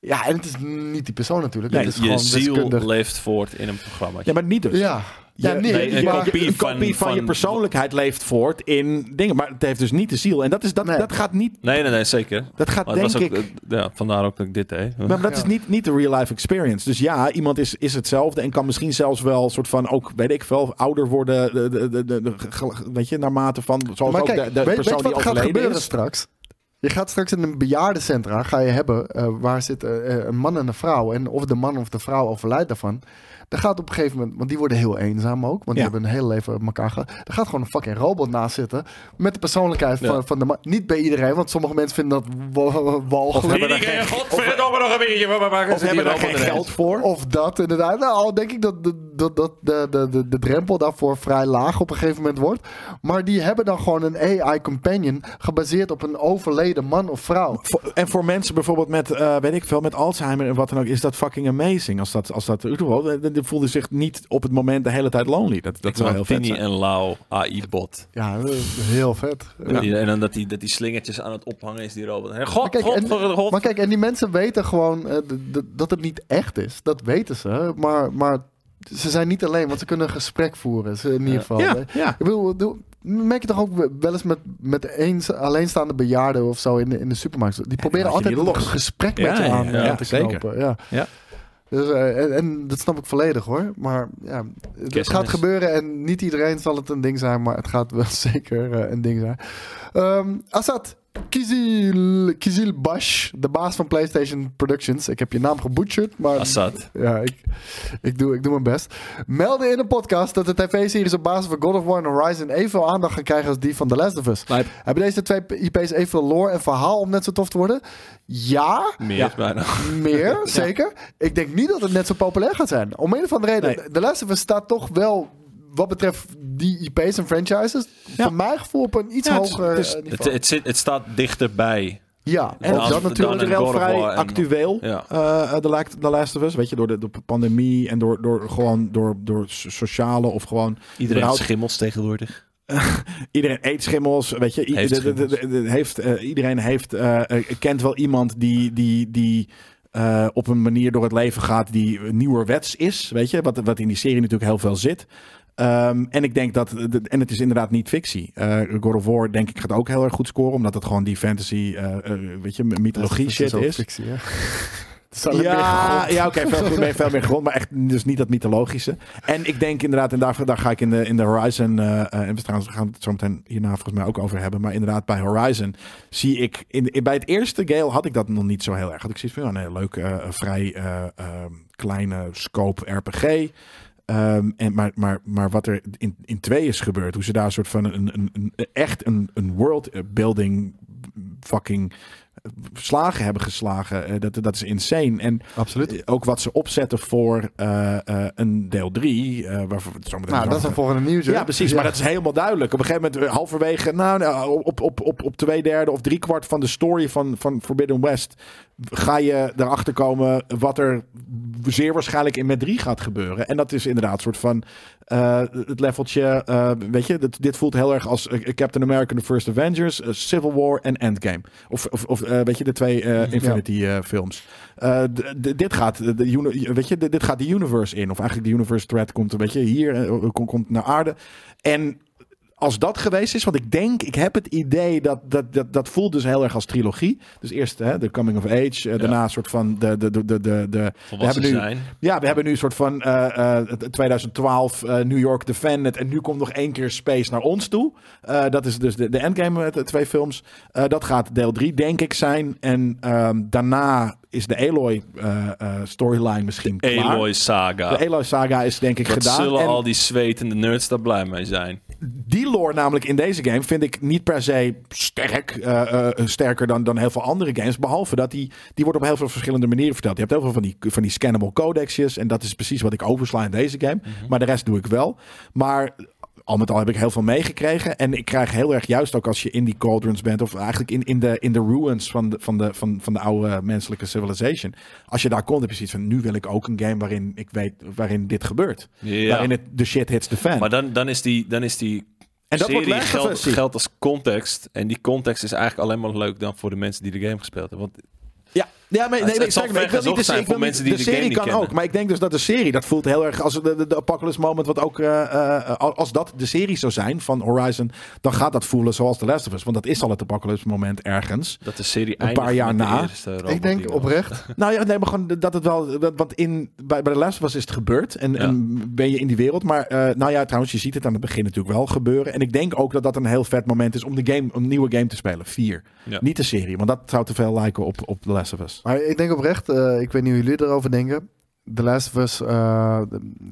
Ja, en het is niet die persoon natuurlijk. Nee, het is je gewoon ziel leeft voort in een programma. Ja, maar niet dus. Ja. Ja, nee, nee, een maar- kopie een kopie van- van, je persoonlijkheid leeft voort in dingen. Maar het heeft dus niet de ziel. En dat, is, dat, Nee. dat gaat niet... Nee, nee, nee, zeker. Dat gaat Maar denk ook, ik... eh, ja, vandaar ook dat ik dit deed. Maar dat Ja. is niet, niet de real life experience. Dus ja, iemand is, is hetzelfde en kan misschien zelfs wel soort van ook, weet ik veel, ouder worden. De, de, de, de, de- ge- weet je, naarmate van. Zoals Maar ook kijk, de, de weet, persoon weet wat die gaat gebeuren is. straks? Je gaat straks in een bejaardencentra ga je hebben eh, waar zit eh, een man en een vrouw. En of de man of de vrouw overlijdt daarvan. Er gaat op een gegeven moment, want die worden heel eenzaam ook. Want die hebben een hele leven elkaar gehad. Er gaat gewoon een fucking robot naast zitten. Met de persoonlijkheid Ja. van, van de man. Niet bij iedereen, want sommige mensen vinden dat wa- walgelijk. hebben daar geen- godverdomme nog een beetje. Of hebben daar geen geld voor. Of dat inderdaad. Nou, al denk ik dat, de, dat, dat de, de, de, de drempel daarvoor vrij laag op een gegeven moment wordt. Maar die hebben dan gewoon een AI-companion gebaseerd op een overleden man of vrouw. En voor mensen bijvoorbeeld met, eh, weet ik veel, met Alzheimer en wat dan ook, is dat fucking amazing. Als dat, als dat, die voelde zich niet op het moment de hele tijd lonely. Dat, dat zou heel vet en Lau AI-bot. Ja, is heel vet. Ja. En dan dat die, dat die slingertjes aan het ophangen is, die robot. En Maar God, kijk, God, en, God, God. maar kijk, en die mensen weten gewoon eh, dat het niet echt is. Dat weten ze. Maar, maar ze zijn niet alleen, want ze kunnen een gesprek voeren. Ze, in ieder geval. Ja. Ik bedoel, doe- merk je toch ook wel eens met, met eens, alleenstaande bejaarden of zo in de, in de supermarkt. Die proberen altijd een gesprek met je aan te knopen. Ja. Ja. Dus, eh, en, en dat snap ik volledig hoor. Maar ja, het Kerstmis. gaat gebeuren en niet iedereen zal het een ding zijn, maar het gaat wel zeker eh, een ding zijn. Ehm Assad, Kizil, Kizil Bash, de baas van PlayStation Productions. Ik heb je naam gebutcherd, maar Assad. ja, ik, ik, doe, ik doe mijn best. Meldde in een podcast dat de tv-series op basis van God of War en Horizon evenveel aandacht gaan krijgen als die van The Last of Us. Lijp. Hebben deze twee IP's evenveel lore en verhaal om net zo tof te worden? Ja, Meer Ja. bijna. meer, zeker. Ik denk niet dat het net zo populair gaat zijn. Om een of andere reden. Nee. The Last of Us staat toch wel, wat betreft die IP's en franchises, Ja. voor mijn gevoel op een iets Ja, het hoger het is- eh, Het, niveau. het, zit, het staat dichterbij. ja, En dan- dat natuurlijk. dan- of vrij en- actueel, Ja. eh, The, La- The Last of Us. Weet je, door de, door de pandemie en door, door gewoon door, door so- sociale of gewoon... Iedereen überhaupt- schimmels tegenwoordig. Iedereen eet schimmels, weet je. Heeft de- de- de- de- de- heeft, eh, iedereen heeft, eh, eh, kent wel iemand die, die, die eh, op een manier door het leven gaat die nieuwerwets is, weet je. Wat, wat in die serie natuurlijk heel veel zit. Ehm, en ik denk dat, en het is inderdaad niet fictie. Eh God of War denk ik gaat ook heel erg goed scoren, omdat het gewoon die fantasy, eh, eh, weet je, mythologie Dat shit is. fictie, is Ja, ja oké, veel, meer, veel meer grond, maar echt dus niet dat mythologische. En ik denk inderdaad, en daar, daar ga ik in de, in de Horizon, en we, trouwens, we gaan het zo meteen hierna volgens mij ook over hebben, maar inderdaad bij Horizon zie ik, in, in- bij het eerste Gale had ik dat nog niet zo heel erg. Had ik zoiets van, ja, nee, leuk, vrij eh, ehm, kleine scope RPG. Ehm, en, maar, maar, maar wat er in, in twee is gebeurd, hoe ze daar een soort van een, een, een, echt een, een world building fucking slagen hebben geslagen, eh, dat, dat is insane. En Absoluut. eh, ook wat ze opzetten voor eh, eh, een deel 3. eh waarvoor we het zo Nou, dat is een volgende nieuwtje. ja, precies. Maar dat is helemaal duidelijk. Op een gegeven moment, eh, halverwege, nou, nou, op, op, op, op twee derde of drie kwart van de story van, van Forbidden West, ga je erachter komen wat er zeer waarschijnlijk in met 3 gaat gebeuren. En dat is inderdaad een soort van eh, het leveltje, eh, weet je, dit, dit voelt heel erg als eh, Captain America The First Avengers, Civil War en Endgame. Of, of, of weet je, de twee Infinity eh, films. Dit gaat, de, weet je, dit dit gaat de universe in. Of eigenlijk de universe threat komt een beetje hier, komt naar aarde. En als dat geweest is, want ik denk, ik heb het idee dat dat, dat, dat voelt dus heel erg als trilogie. Dus eerst hè, de coming of age, eh, daarna een soort van de, de, de, de, de, de Volwassen nu, zijn. ja, we hebben nu een soort van eh, eh, 2012 eh, New York Defended. En nu komt nog één keer Space naar ons toe. Dat is dus de, de Endgame, eh, de twee films. Dat gaat deel 3, denk ik, zijn. En ehm, daarna is de Aloy eh, eh, storyline misschien klaar. Aloy Saga. De Aloy saga is denk ik Wat gedaan. zullen En al die zwetende nerds daar blij mee zijn? die lore namelijk in deze game vind ik niet per se sterk, eh, sterker dan, dan heel veel andere games. Behalve dat die, die wordt op heel veel verschillende manieren verteld. Je hebt heel veel van die, van die scannable codexjes. En dat is precies wat ik oversla in deze game. Maar de rest doe ik wel. Maar al met al heb ik heel veel meegekregen. En ik krijg heel erg, juist ook als je in die cauldrons bent, of eigenlijk in, in, de, in de ruins van de, van, de, van, van de oude menselijke civilization. Als je daar komt, heb je zoiets van: nu wil ik ook een game waarin ik weet waarin dit gebeurt. Ja. Waarin het de shit hits the fan. Maar dan, dan is die, dan is die En dat serie wordt geldt als context. En die context is eigenlijk alleen maar leuk dan voor de mensen die de game gespeeld hebben. Want Ja. Ja, maar nee, Het- nee, het zal ver niet gezocht zijn voor mensen die de de game serie niet kan kennen. ook. Maar ik denk dus dat de serie, dat voelt heel erg als de, de, de Apocalypse Moment, wat ook, eh, eh, als dat de serie zou zijn van Horizon, dan gaat dat voelen zoals The Last of Us. Want dat is al het Apocalypse Moment ergens. Dat de serie Een paar jaar de na. Ik denk oprecht. Nou ja, nee, maar gewoon dat het wel, want in, bij, bij The Last of Us is het gebeurd en, Ja. en ben je in die wereld. Maar eh, nou ja, trouwens, je ziet het aan het begin natuurlijk wel gebeuren. En ik denk ook dat dat een heel vet moment is om de game, om een nieuwe game te spelen. Vier. Ja. Niet de serie, want dat zou te veel lijken op, op The Last of Us. Maar ik denk oprecht, eh, ik weet niet hoe jullie erover denken. The Last of Us, eh,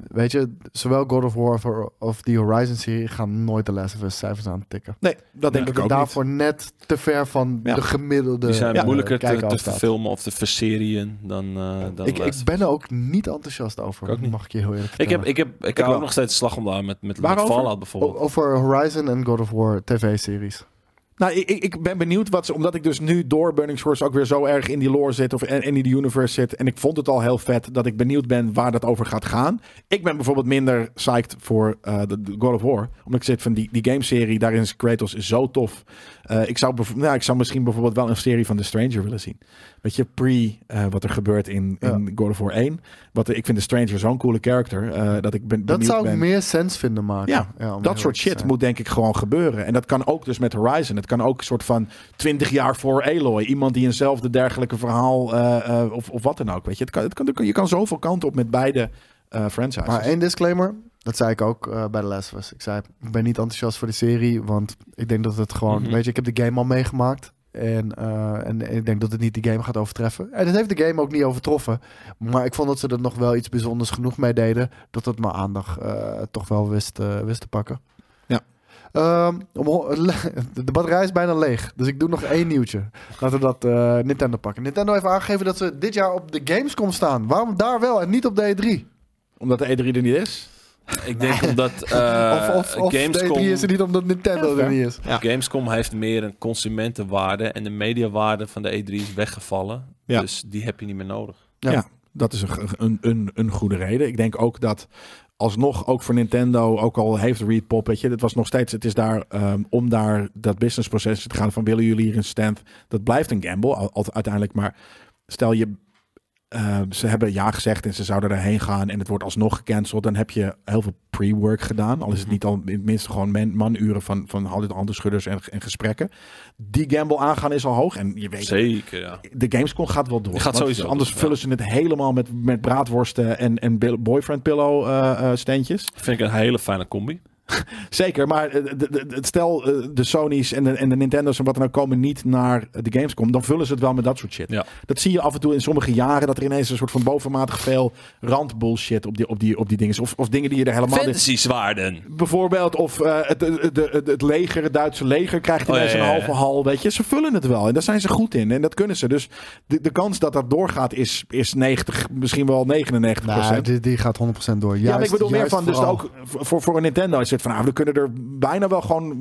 weet je, zowel God of War of, of die Horizon-serie gaan nooit The Last of Us cijfers aantikken. Nee, dat denk ik ook niet. daarvoor net te ver van Ja. de gemiddelde Die zijn moeilijker te, te verfilmen of te verserien dan, eh dan Ik, Last ik ben er ook niet enthousiast over, Ik ook niet. mag ik je heel eerlijk Ik heb, ik heb, ik, Ik hou wel. ook nog steeds slag om de arm met, met, met? Fallout bijvoorbeeld. Over Horizon en God of War tv-series. Nou, ik, ik- ben benieuwd wat ze, omdat ik dus nu door Burning Shores ook weer zo erg in die lore zit of en in die universe zit. En ik vond het al heel vet dat ik benieuwd ben waar dat over gaat gaan. Ik ben bijvoorbeeld minder psyched voor eh, de, God of War. Omdat ik zit van die, die gameserie, daarin is Kratos zo tof. Eh, ik, zou nou, ik zou misschien bijvoorbeeld wel een serie van The Stranger willen zien. Weet je, pre eh, wat er gebeurt in, in God of War 1. Wat, ik vind The Stranger zo'n coole character. eh, dat ik ben Dat zou ben. meer sens vinden maken. Ja, Dat soort shit moet denk ik gewoon gebeuren. En dat kan ook dus met Horizon. Het kan ook een soort van 20 jaar voor Aloy. Iemand die eenzelfde dergelijke verhaal eh, of, of wat dan ook. Weet je, het kan, het kan, je kan zoveel kanten op met beide franchises. Maar één disclaimer, dat zei ik ook bij Last of Us. Ik zei, ik ben niet enthousiast voor de serie, want ik denk dat het gewoon, Mhm. weet je, ik heb de game al meegemaakt. En, eh, en ik denk dat het niet die game gaat overtreffen. En het heeft de game ook niet overtroffen. Maar ik vond dat ze er nog wel iets bijzonders genoeg mee deden. Dat het mijn aandacht eh, toch wel wist, eh, wist te pakken. Ja. Ehm, de batterij is bijna leeg. Dus ik doe nog één nieuwtje. Laten we dat Nintendo pakken. Nintendo heeft aangegeven dat ze dit jaar op de Gamescom staan. Waarom daar wel en niet op de E3? Omdat de E3 er niet is. Ik denk omdat eh, of of, of Gamescom, E3 is er niet omdat Nintendo Ja, er niet is. Ja. Gamescom heeft meer een consumentenwaarde en de mediawaarde van de E3 is weggevallen. Ja. Dus die heb je niet meer nodig. Ja. Ja. dat is een, een, een, een goede reden. Ik denk ook dat alsnog, ook voor Nintendo, ook al heeft Reed Pop, weet je, het was nog steeds, het is daar ehm, om daar dat businessproces te gaan van willen jullie hier een stand, dat blijft een gamble al, al- uiteindelijk, maar stel je, eh, ze hebben ja gezegd en ze zouden erheen gaan en het wordt alsnog gecanceld, dan heb je heel veel pre-work gedaan, al is het niet al in het minste gewoon man, manuren van, van handen- handenschudders en, en gesprekken. Die gamble aangaan is al hoog en je weet Zeker, ja. de Gamescom gaat wel door. Gaat sowieso Anders door, vullen ze het helemaal met, met braadworsten en, en boyfriend pillow standjes. Vind ik een hele fijne combi. Zeker, maar eh, de, de, de- stel eh, de Sony's en de, en de Nintendo's en wat dan ook komen niet naar de Gamescom, dan vullen ze het wel met dat soort shit. Ja. Dat zie je af en toe in sommige jaren, dat er ineens een soort van bovenmatig veel randbullshit op die, op die, op die dingen is. Of, of dingen die je er helemaal... Fantasy zwaarden. Bijvoorbeeld, of eh, het, het, het, het leger, het Duitse leger krijgt Oh, ineens ja, ja, een halve hal, weet je. Ze vullen het wel en daar zijn ze goed in en dat kunnen ze. Dus de, de kans dat dat doorgaat is, is 90, misschien wel 99 Nou, die, die gaat 100% door. ja, maar ik bedoel meer van, dus ook voor, voor een Nintendo is nou, we kunnen er bijna wel gewoon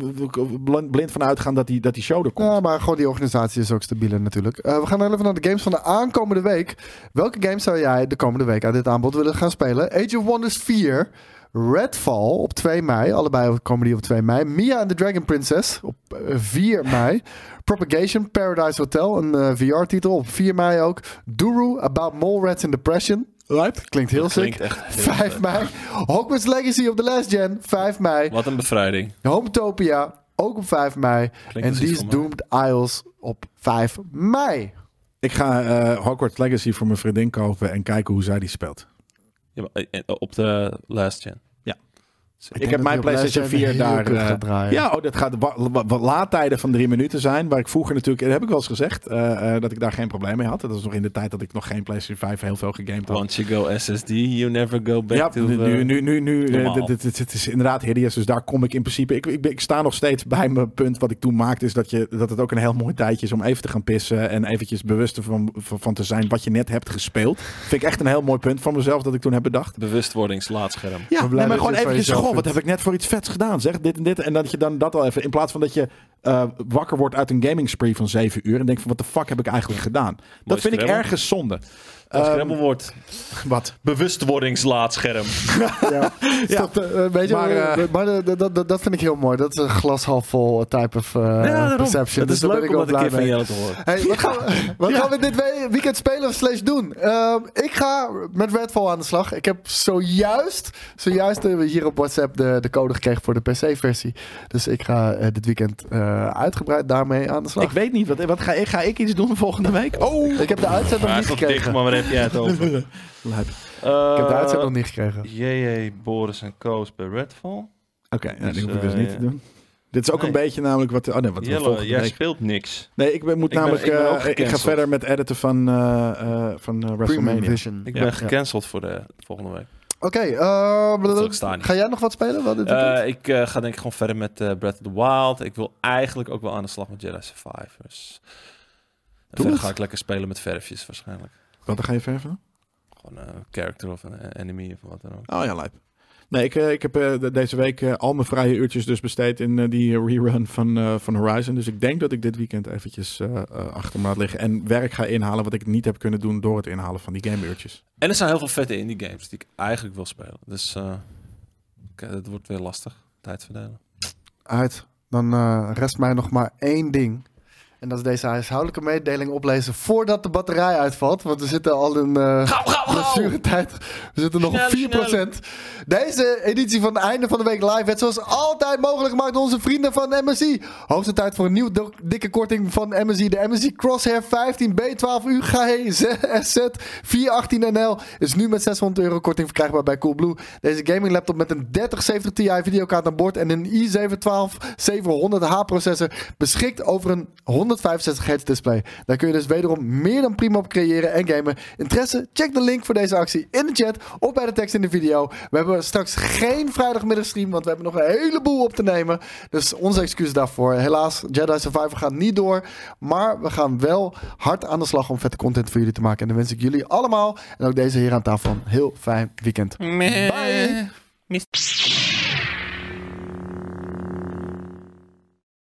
blind- van uitgaan dat die, dat die show er komt. Ja, maar gewoon die organisatie is ook stabieler natuurlijk. Eh, we gaan even naar de games van de aankomende week. Welke games zou jij de komende week uit dit aanbod willen gaan spelen? Age of Wonders 4, Redfall op 2 mei. Allebei komen die op 2 mei. Mia and the Dragon Princess op eh, 4 mei. Propagation, Paradise Hotel, een eh, VR-titel op 4 mei ook. Duru, About Mole Rats in Depression. Right. Klinkt heel sick. klinkt echt heel 5 vet. mei. Hogwarts Legacy op de Last Gen, 5 mei. Wat een bevrijding. Hometopia, ook op 5 mei. Klinkt en voor mij. Doomed Isles op 5 mei. Ik ga eh Hogwarts Legacy voor mijn vriendin kopen en kijken hoe zij die speelt. Ja, eh, op de last gen. Ik, denk heb mijn PlayStation Last Gen 4 heel daar. eh, gaat draaien. ja, oh, dat gaat wa- wa- wa- laadtijden van drie minuten zijn. Waar ik vroeger natuurlijk, dat heb ik wel eens gezegd, eh, eh, dat ik daar geen probleem mee had. Dat was nog in de tijd dat ik nog geen PlayStation 5 heel veel gegamed had. Once you go SSD, you never go back ja, to... nu, nu, nu, nu, het is inderdaad hideous. Dus daar kom ik in principe. Ik, ik, ik sta nog steeds bij mijn punt wat ik toen maakte. Is dat, je, dat het ook een heel mooi tijdje is om even te gaan pissen. En eventjes bewust van, van, van te zijn wat je net hebt gespeeld. Vind ik echt een heel mooi punt van mezelf dat ik toen heb bedacht. Bewustwordingslaadscherm. Ja, nee, maar gewoon eventjes, goh, wat heb ik net voor iets vets gedaan, zeg, dit en dit. En dat je dan dat al even, in plaats van dat je eh, wakker wordt uit een gaming spree van zeven uur en denkt van, wat de fuck heb ik eigenlijk gedaan? dat vind ik ergens zonde. Dat Ehm, een wordt. Wat? Bewustwordingslaadscherm. Ja, eh, weet je, Maar, maar, eh, maar dat- dat- dat- dat vind ik heel mooi. Dat is een glas half vol type of eh, perception. Het Dus is ben leuk ik om dat een keer van jou te horen. Hey, wat gaan we, wat gaan we dit we- weekend spelen of slash doen? Ehm, ik ga met Redfall aan de slag. Ik heb zojuist, zojuist hebben we hier op WhatsApp de, de code gekregen voor de PC-versie. Dus ik ga eh, dit weekend eh, uitgebreid daarmee aan de slag. Ik weet niet. Wat, wat ga, ik, ga ik iets doen volgende week? Oh! Ik heb de uitzet nog niet dicht, gekregen. Heb jij het over? Lijp. Ik heb de uitzet nog niet gekregen. JJ, Boris en Koos bij Redfall. Oké, Dus, die hoef ik dus eh, niet te doen. Dit is ook nee. een beetje namelijk wat... Oh nee, wat we Jelle, jij week... speelt niks. Nee, ik ben, moet Ik ben- namelijk... ik ben eh, ik ga verder met editen van, eh, eh, van eh, WrestleMania. Vision. Ik Ja, ben ja. gecanceld voor de volgende week. Oké, eh, staan. ga jij nog wat spelen? Wat? Eh, ik eh, ga denk ik gewoon verder met eh, Breath of the Wild. Ik wil eigenlijk ook wel aan de slag met Jedi Survivors. Doe verder ga ik lekker spelen met verfjes waarschijnlijk. Wat, dan ga je verven? Gewoon een character of een eh, enemy of wat dan ook. Oh ja, lijp. Nee, ik, eh, ik heb eh, de- deze week eh, al mijn vrije uurtjes dus besteed in eh, die rerun van, eh, van Horizon. Dus ik denk dat ik dit weekend eventjes eh, eh, achter me laat liggen. En werk ga inhalen wat ik niet heb kunnen doen door het inhalen van die game uurtjes. En er zijn heel veel vette indie games die ik eigenlijk wil spelen. Dus eh oké, dat wordt weer lastig. Tijd verdelen. Uit. Dan eh, rest mij nog maar één ding. En dat is deze huishoudelijke mededeling oplezen voordat de batterij uitvalt. Want we zitten al in uh, Gauw, gauw, gauw! blessuretijd. We zitten nog op 4%. Deze editie van het einde van de week live werd zoals altijd mogelijk gemaakt door onze vrienden van MSI. Hoogste tijd voor een nieuw do- dikke korting van MSI. De MSI Crosshair 15 B12 UGZ 418NL is nu met 600 euro korting verkrijgbaar bij Coolblue. Deze gaming laptop met een 3070 Ti videokaart aan boord en een i7 700H processor beschikt over een 165 Hz display. Daar kun je dus wederom meer dan prima op creëren en gamen. Interesse? Check de link voor deze actie in de chat of bij de tekst in de video. We hebben straks geen vrijdagmiddagstream, want we hebben nog een heleboel op te nemen. Dus onze excuses daarvoor. Helaas, Jedi Survivor gaat niet door. Maar we gaan wel hard aan de slag om vette content voor jullie te maken. En dan wens ik jullie allemaal en ook deze hier aan tafel een heel fijn weekend. Bye! Bye.